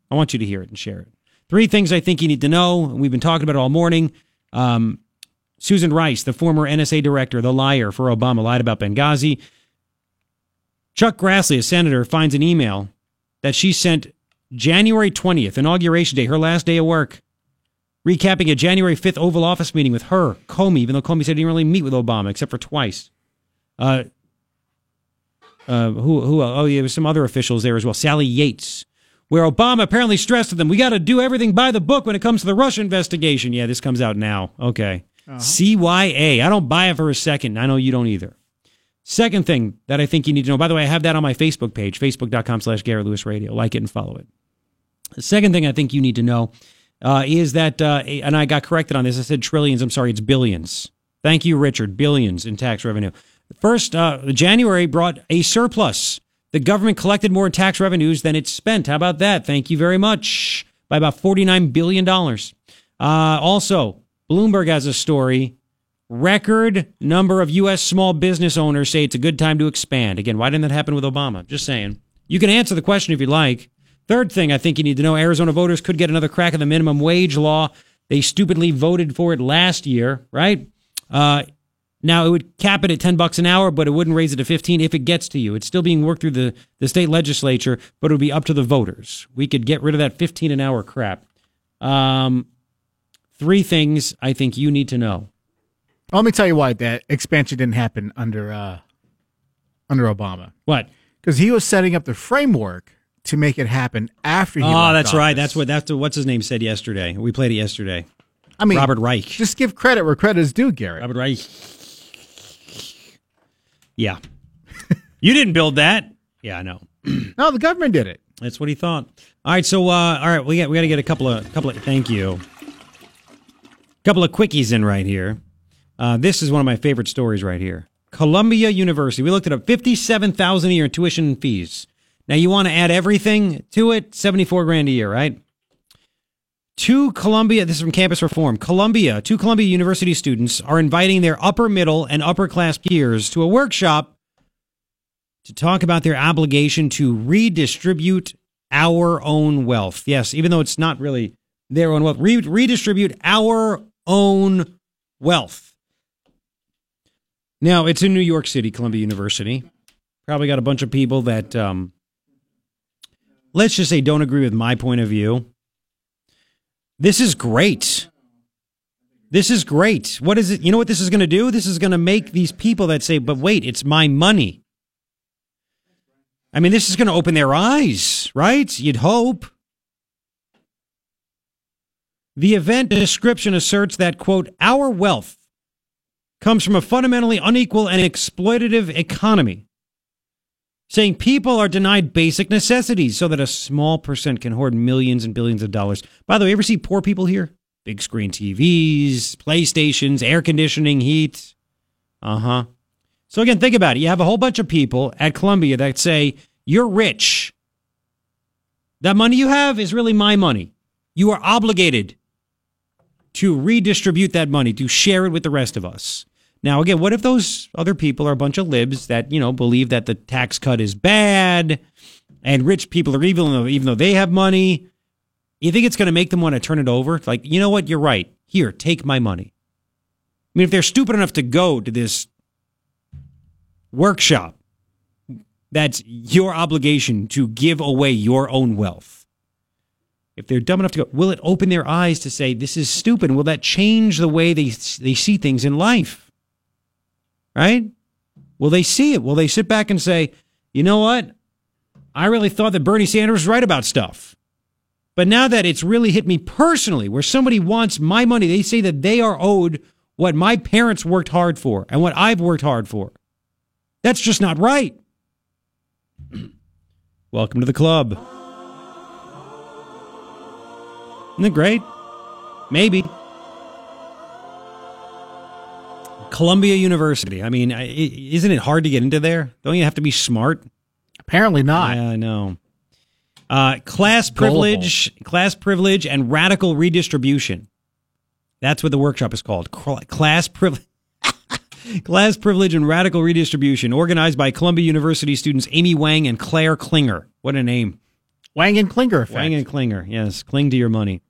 Speaker 10: I want you to hear it and share it. Three things I think you need to know. We've been talking about it all morning. Um, Susan Rice, the former NSA director, the liar for Obama, lied about Benghazi. Chuck Grassley, a senator, finds an email that she sent January 20th, Inauguration Day, her last day of work recapping a January 5th Oval Office meeting with her, Comey, even though Comey said he didn't really meet with Obama except for twice. Uh, uh, who, who, oh, yeah, there was some other officials there as well. Sally Yates, where Obama apparently stressed to them, we got to do everything by the book when it comes to the Russia investigation. Yeah, this comes out now. Okay. CYA. I don't buy it for a second. I know you don't either. Second thing that I think you need to know, by the way, I have that on my Facebook page, facebook.com slash Garrett Lewis Radio. Like it and follow it. The second thing I think you need to know uh, is that, uh, and I got corrected on this. I said trillions. I'm sorry, it's billions. Thank you, Richard. Billions in tax revenue. First, uh, January brought a surplus. The government collected more in tax revenues than it spent. How about that? Thank you very much. By about $49 billion. Uh, also, Bloomberg has a story. Record number of U.S. small business owners say it's a good time to expand. Again, why didn't that happen with Obama? Just saying. You can answer the question if you like. Third thing I think you need to know Arizona voters could get another crack at the minimum wage law. They stupidly voted for it last year, right? Uh, now it would cap it at 10 bucks an hour, but it wouldn't raise it to 15 if it gets to you. It's still being worked through the, the state legislature, but it would be up to the voters. We could get rid of that 15 an hour crap. Um, three things I think you need to know.
Speaker 11: Let me tell you why that expansion didn't happen under uh, under Obama.
Speaker 10: What?
Speaker 11: Because he was setting up the framework to make it happen after he.
Speaker 10: Oh, that's right. That's what that's what, what's his name said yesterday. We played it yesterday.
Speaker 11: I mean,
Speaker 10: Robert Reich.
Speaker 11: Just give credit where credit is due, Garrett.
Speaker 10: Robert Reich. Yeah. you didn't build that. Yeah, I know.
Speaker 11: no, the government did it.
Speaker 10: That's what he thought. All right, so uh, all right, we got we got to get a couple of couple of thank you. Couple of quickies in right here. Uh, this is one of my favorite stories right here. Columbia University. We looked it up. Fifty-seven thousand a year in tuition fees. Now you want to add everything to it? Seventy-four grand a year, right? Two Columbia, this is from Campus Reform. Columbia, two Columbia University students are inviting their upper middle and upper class peers to a workshop to talk about their obligation to redistribute our own wealth. Yes, even though it's not really their own wealth, re- redistribute our own wealth. Now, it's in New York City, Columbia University. Probably got a bunch of people that, um, let's just say, don't agree with my point of view. This is great. This is great. What is it? You know what this is going to do? This is going to make these people that say, but wait, it's my money. I mean, this is going to open their eyes, right? You'd hope. The event description asserts that, quote, our wealth comes from a fundamentally unequal and exploitative economy, saying people are denied basic necessities so that a small percent can hoard millions and billions of dollars. By the way, ever see poor people here? Big screen TVs, PlayStations, air conditioning, heat. Uh huh. So again, think about it. You have a whole bunch of people at Columbia that say, you're rich. That money you have is really my money. You are obligated to redistribute that money, to share it with the rest of us. Now, again, what if those other people are a bunch of libs that, you know, believe that the tax cut is bad and rich people are evil even though they have money? You think it's going to make them want to turn it over? Like, you know what? You're right. Here, take my money. I mean, if they're stupid enough to go to this workshop, that's your obligation to give away your own wealth. If they're dumb enough to go, will it open their eyes to say this is stupid? Will that change the way they they see things in life? Right? Will they see it? Will they sit back and say, you know what? I really thought that Bernie Sanders was right about stuff. But now that it's really hit me personally, where somebody wants my money, they say that they are owed what my parents worked hard for and what I've worked hard for. That's just not right. Welcome to the club. Isn't it great? Maybe. Columbia University. I mean, isn't it hard to get into there? Don't you have to be smart?
Speaker 11: Apparently not.
Speaker 10: Yeah, I know. Uh, class privilege, class privilege, and radical redistribution. That's what the workshop is called. Class privilege. Class privilege and radical redistribution, organized by Columbia University students Amy Wang and Claire Klinger. What a name.
Speaker 11: Wang and Klinger effect.
Speaker 10: Wang and Klinger. Yes, cling to your money.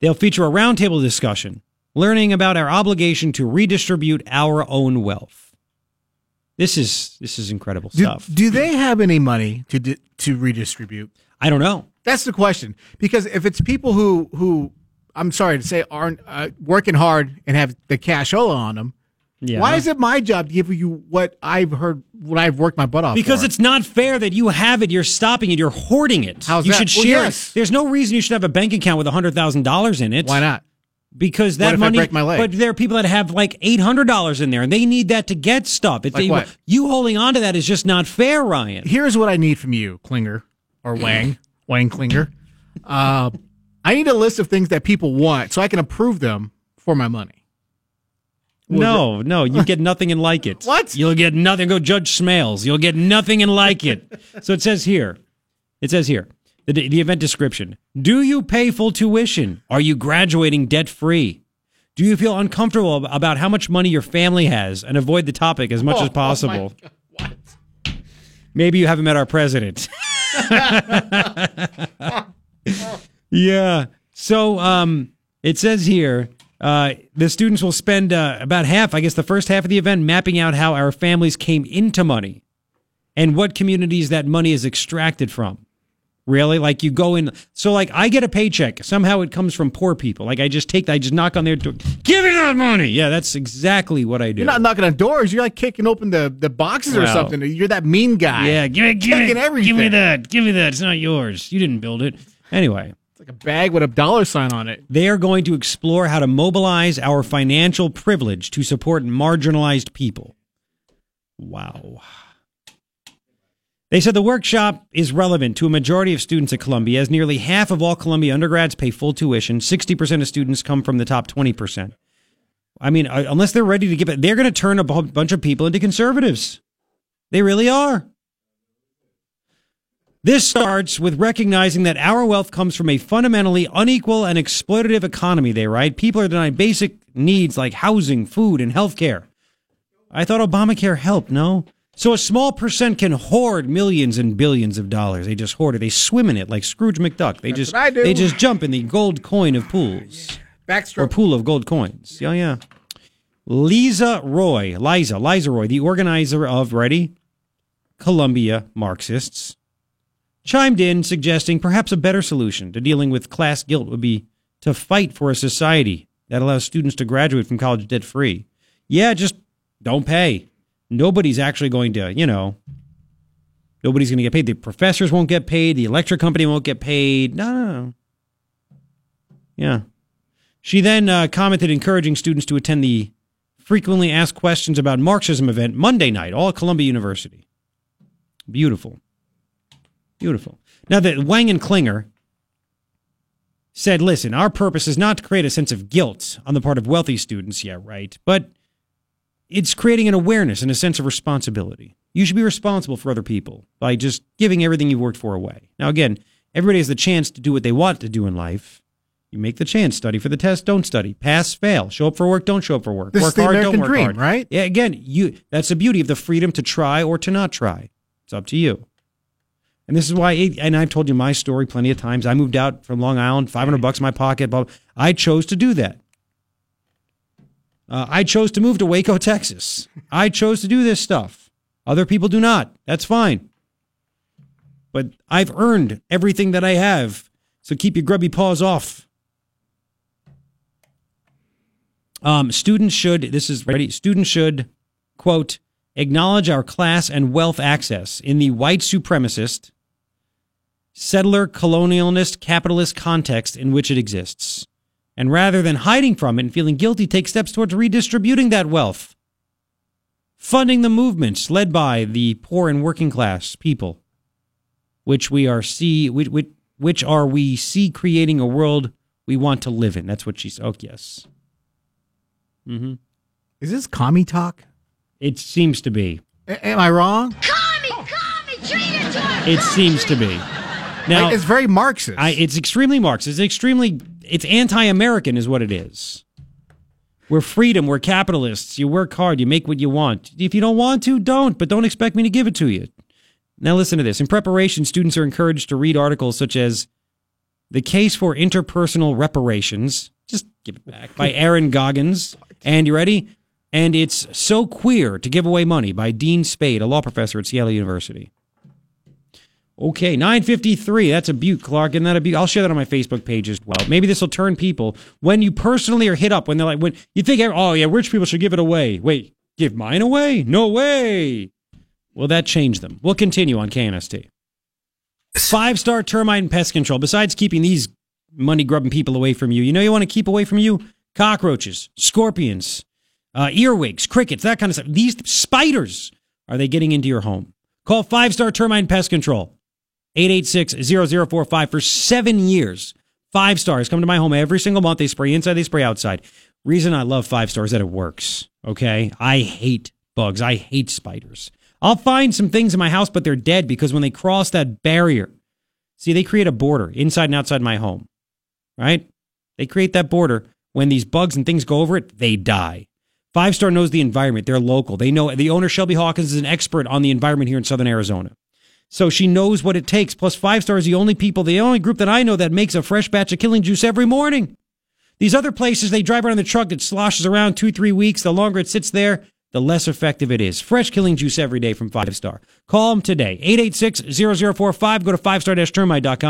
Speaker 10: They'll feature a roundtable discussion, learning about our obligation to redistribute our own wealth. This is this is incredible
Speaker 11: Do,
Speaker 10: stuff.
Speaker 11: do they have any money to to redistribute?
Speaker 10: I don't know.
Speaker 11: That's the question. Because if it's people who who I'm sorry to say aren't uh, working hard and have the cashola on them,
Speaker 10: Yeah.
Speaker 11: Why is it my job to give you what I've heard, what I've worked my butt off
Speaker 10: Because
Speaker 11: for?
Speaker 10: it's not fair that you have it, you're stopping it, you're hoarding it.
Speaker 11: How's
Speaker 10: you
Speaker 11: that?
Speaker 10: should
Speaker 11: Well,
Speaker 10: share
Speaker 11: yes.
Speaker 10: it. There's no reason you should have a bank account with hundred thousand dollars in it.
Speaker 11: Why not?
Speaker 10: Because that money.
Speaker 11: break my leg?
Speaker 10: But there are people that have like eight hundred dollars in there, and they need that to get stuff. It's,
Speaker 11: Like
Speaker 10: you,
Speaker 11: what?
Speaker 10: you holding on to that is just not fair, Ryan.
Speaker 11: Here's what I need from you, Klinger or Wang, Wang Klinger. Uh, I need a list of things that people want so I can approve them for my money.
Speaker 10: No, no, you get nothing and like it. What? You'll get nothing. Go Judge Smails. You'll get nothing and like it. So it says here. It says here the, the event description. Do you pay full tuition? Are you graduating debt free? Do you feel uncomfortable about how much money your family has and avoid the topic as much
Speaker 11: Oh,
Speaker 10: as
Speaker 11: oh
Speaker 10: possible? Maybe you haven't met our president. yeah. So um, it says here uh, the students will spend uh, about half, I guess, the first half of the event mapping out how our families came into money and what communities that money is extracted from. Really? Like you go in. So, like, I get a paycheck. Somehow it comes from poor people. Like, I just take, I just knock on their door. Give me that money. Yeah, that's exactly what I do.
Speaker 11: You're not knocking on doors. You're like kicking open the, the boxes or something. You're that mean guy.
Speaker 10: Yeah, give me, give,
Speaker 11: Checking
Speaker 10: me,
Speaker 11: everything.
Speaker 10: give me that. Give me that. It's not yours. You didn't build it. Anyway.
Speaker 11: It's like a bag with a dollar sign on it.
Speaker 10: They are going to explore how to mobilize our financial privilege to support marginalized people. Wow. They said the workshop is relevant to a majority of students at Columbia, as nearly half of all Columbia undergrads pay full tuition. 60% of students come from the top 20%. I mean, uh, unless they're ready to give it, they're going to turn a bunch of people into conservatives. They really are. This starts with recognizing that our wealth comes from a fundamentally unequal and exploitative economy, they write. People are denied basic needs like housing, food, and health care. I thought Obamacare helped, no? So a small percent can hoard millions and billions of dollars. They just hoard it. They swim in it like Scrooge McDuck. They just
Speaker 11: I do.
Speaker 10: they just jump in the gold coin of pools. Or
Speaker 11: Backstroke.
Speaker 10: pool of gold coins. Yeah, yeah. Lisa Roy, Liza, Liza Roy, the organizer of Ready Columbia Marxists, chimed in suggesting perhaps a better solution to dealing with class guilt would be to fight for a society that allows students to graduate from college debt free. Yeah, just don't pay. Nobody's actually going to, you know, nobody's going to get paid. The professors won't get paid. The electric company won't get paid. No, no, no. Yeah. She then uh, commented encouraging students to attend the frequently asked questions about Marxism event Monday night, all at Columbia University. Beautiful. Beautiful. Now that Wang and Klinger said, listen, our purpose is not to create a sense of guilt on the part of wealthy students, yeah, right, but it's creating an awareness and a sense of responsibility. You should be responsible for other people by just giving everything you've worked for away. Now, again, everybody has the chance to do what they want to do in life. You make the chance. Study for the test. Don't study. Pass. Fail. Show up for work. Don't show up for work.
Speaker 11: This
Speaker 10: work hard.
Speaker 11: American
Speaker 10: don't work
Speaker 11: dream,
Speaker 10: hard.
Speaker 11: right?
Speaker 10: Yeah. Again, you. That's the beauty of the freedom to try or to not try. It's up to you. And this is why. And I've told you my story plenty of times. I moved out from Long Island, five hundred bucks in my pocket. But I chose to do that. Uh, I chose to move to Waco, Texas. I chose to do this stuff. Other people do not. That's fine. But I've earned everything that I have. So keep your grubby paws off. Um, students should, this is ready, students should, quote, acknowledge our class and wealth access in the white supremacist, settler, colonialist, capitalist context in which it exists. And rather than hiding from it and feeling guilty, take steps towards redistributing that wealth, funding the movements led by the poor and working class people, which we are see, which, which, which are we see creating a world we want to live in. That's what she's. Oh yes. Mm-hmm.
Speaker 11: Is this commie talk?
Speaker 10: It seems to be.
Speaker 11: A- am I wrong? Commie, commie, traitor, traitor.
Speaker 10: It seems to be. Now
Speaker 11: it's very Marxist.
Speaker 10: I, it's extremely Marxist. It's extremely. It's anti-American, is what it is. We're freedom. We're capitalists. You work hard. You make what you want. If you don't want to, don't. But don't expect me to give it to you. Now listen to this. In preparation, students are encouraged to read articles such as "The Case for Interpersonal Reparations." Just give it back by Aaron Goggans. And you ready? And it's so queer to give away money by Dean Spade, a law professor at Seattle University Okay, 953. That's a beaut, Clark. Isn't that a beaut? I'll share that on my Facebook page as well. Maybe this will turn people when you personally are hit up, when they're like, when you think, oh, yeah, rich people should give it away. Wait, give mine away? No way. Will that change them? We'll continue on KNST. Five star termite and pest control. Besides keeping these money grubbing people away from you, you know you want to keep away from you? Cockroaches, scorpions, uh, earwigs, crickets, that kind of stuff. These spiders, are they getting into your home? Call Five Star Termite and Pest Control, 886-0045 for seven years. Five stars come to my home every single month. They spray inside, they spray outside. Reason I love Five Stars is that it works. Okay, I hate bugs. I hate spiders. I'll find some things in my house, but they're dead because when they cross that barrier, see, they create a border inside and outside my home, right? They create that border. When these bugs and things go over it, they die. Five Star knows the environment. They're local. They know the owner, Shelby Hawkins, is an expert on the environment here in Southern Arizona. So she knows what it takes. Plus, Five Star is the only people, the only group that I know that makes a fresh batch of killing juice every morning. These other places, they drive around the truck that sloshes around two, three weeks. The longer it sits there, the less effective it is. Fresh killing juice every day from Five Star. Call them today. 886 0045. Go to 5star-termite.com.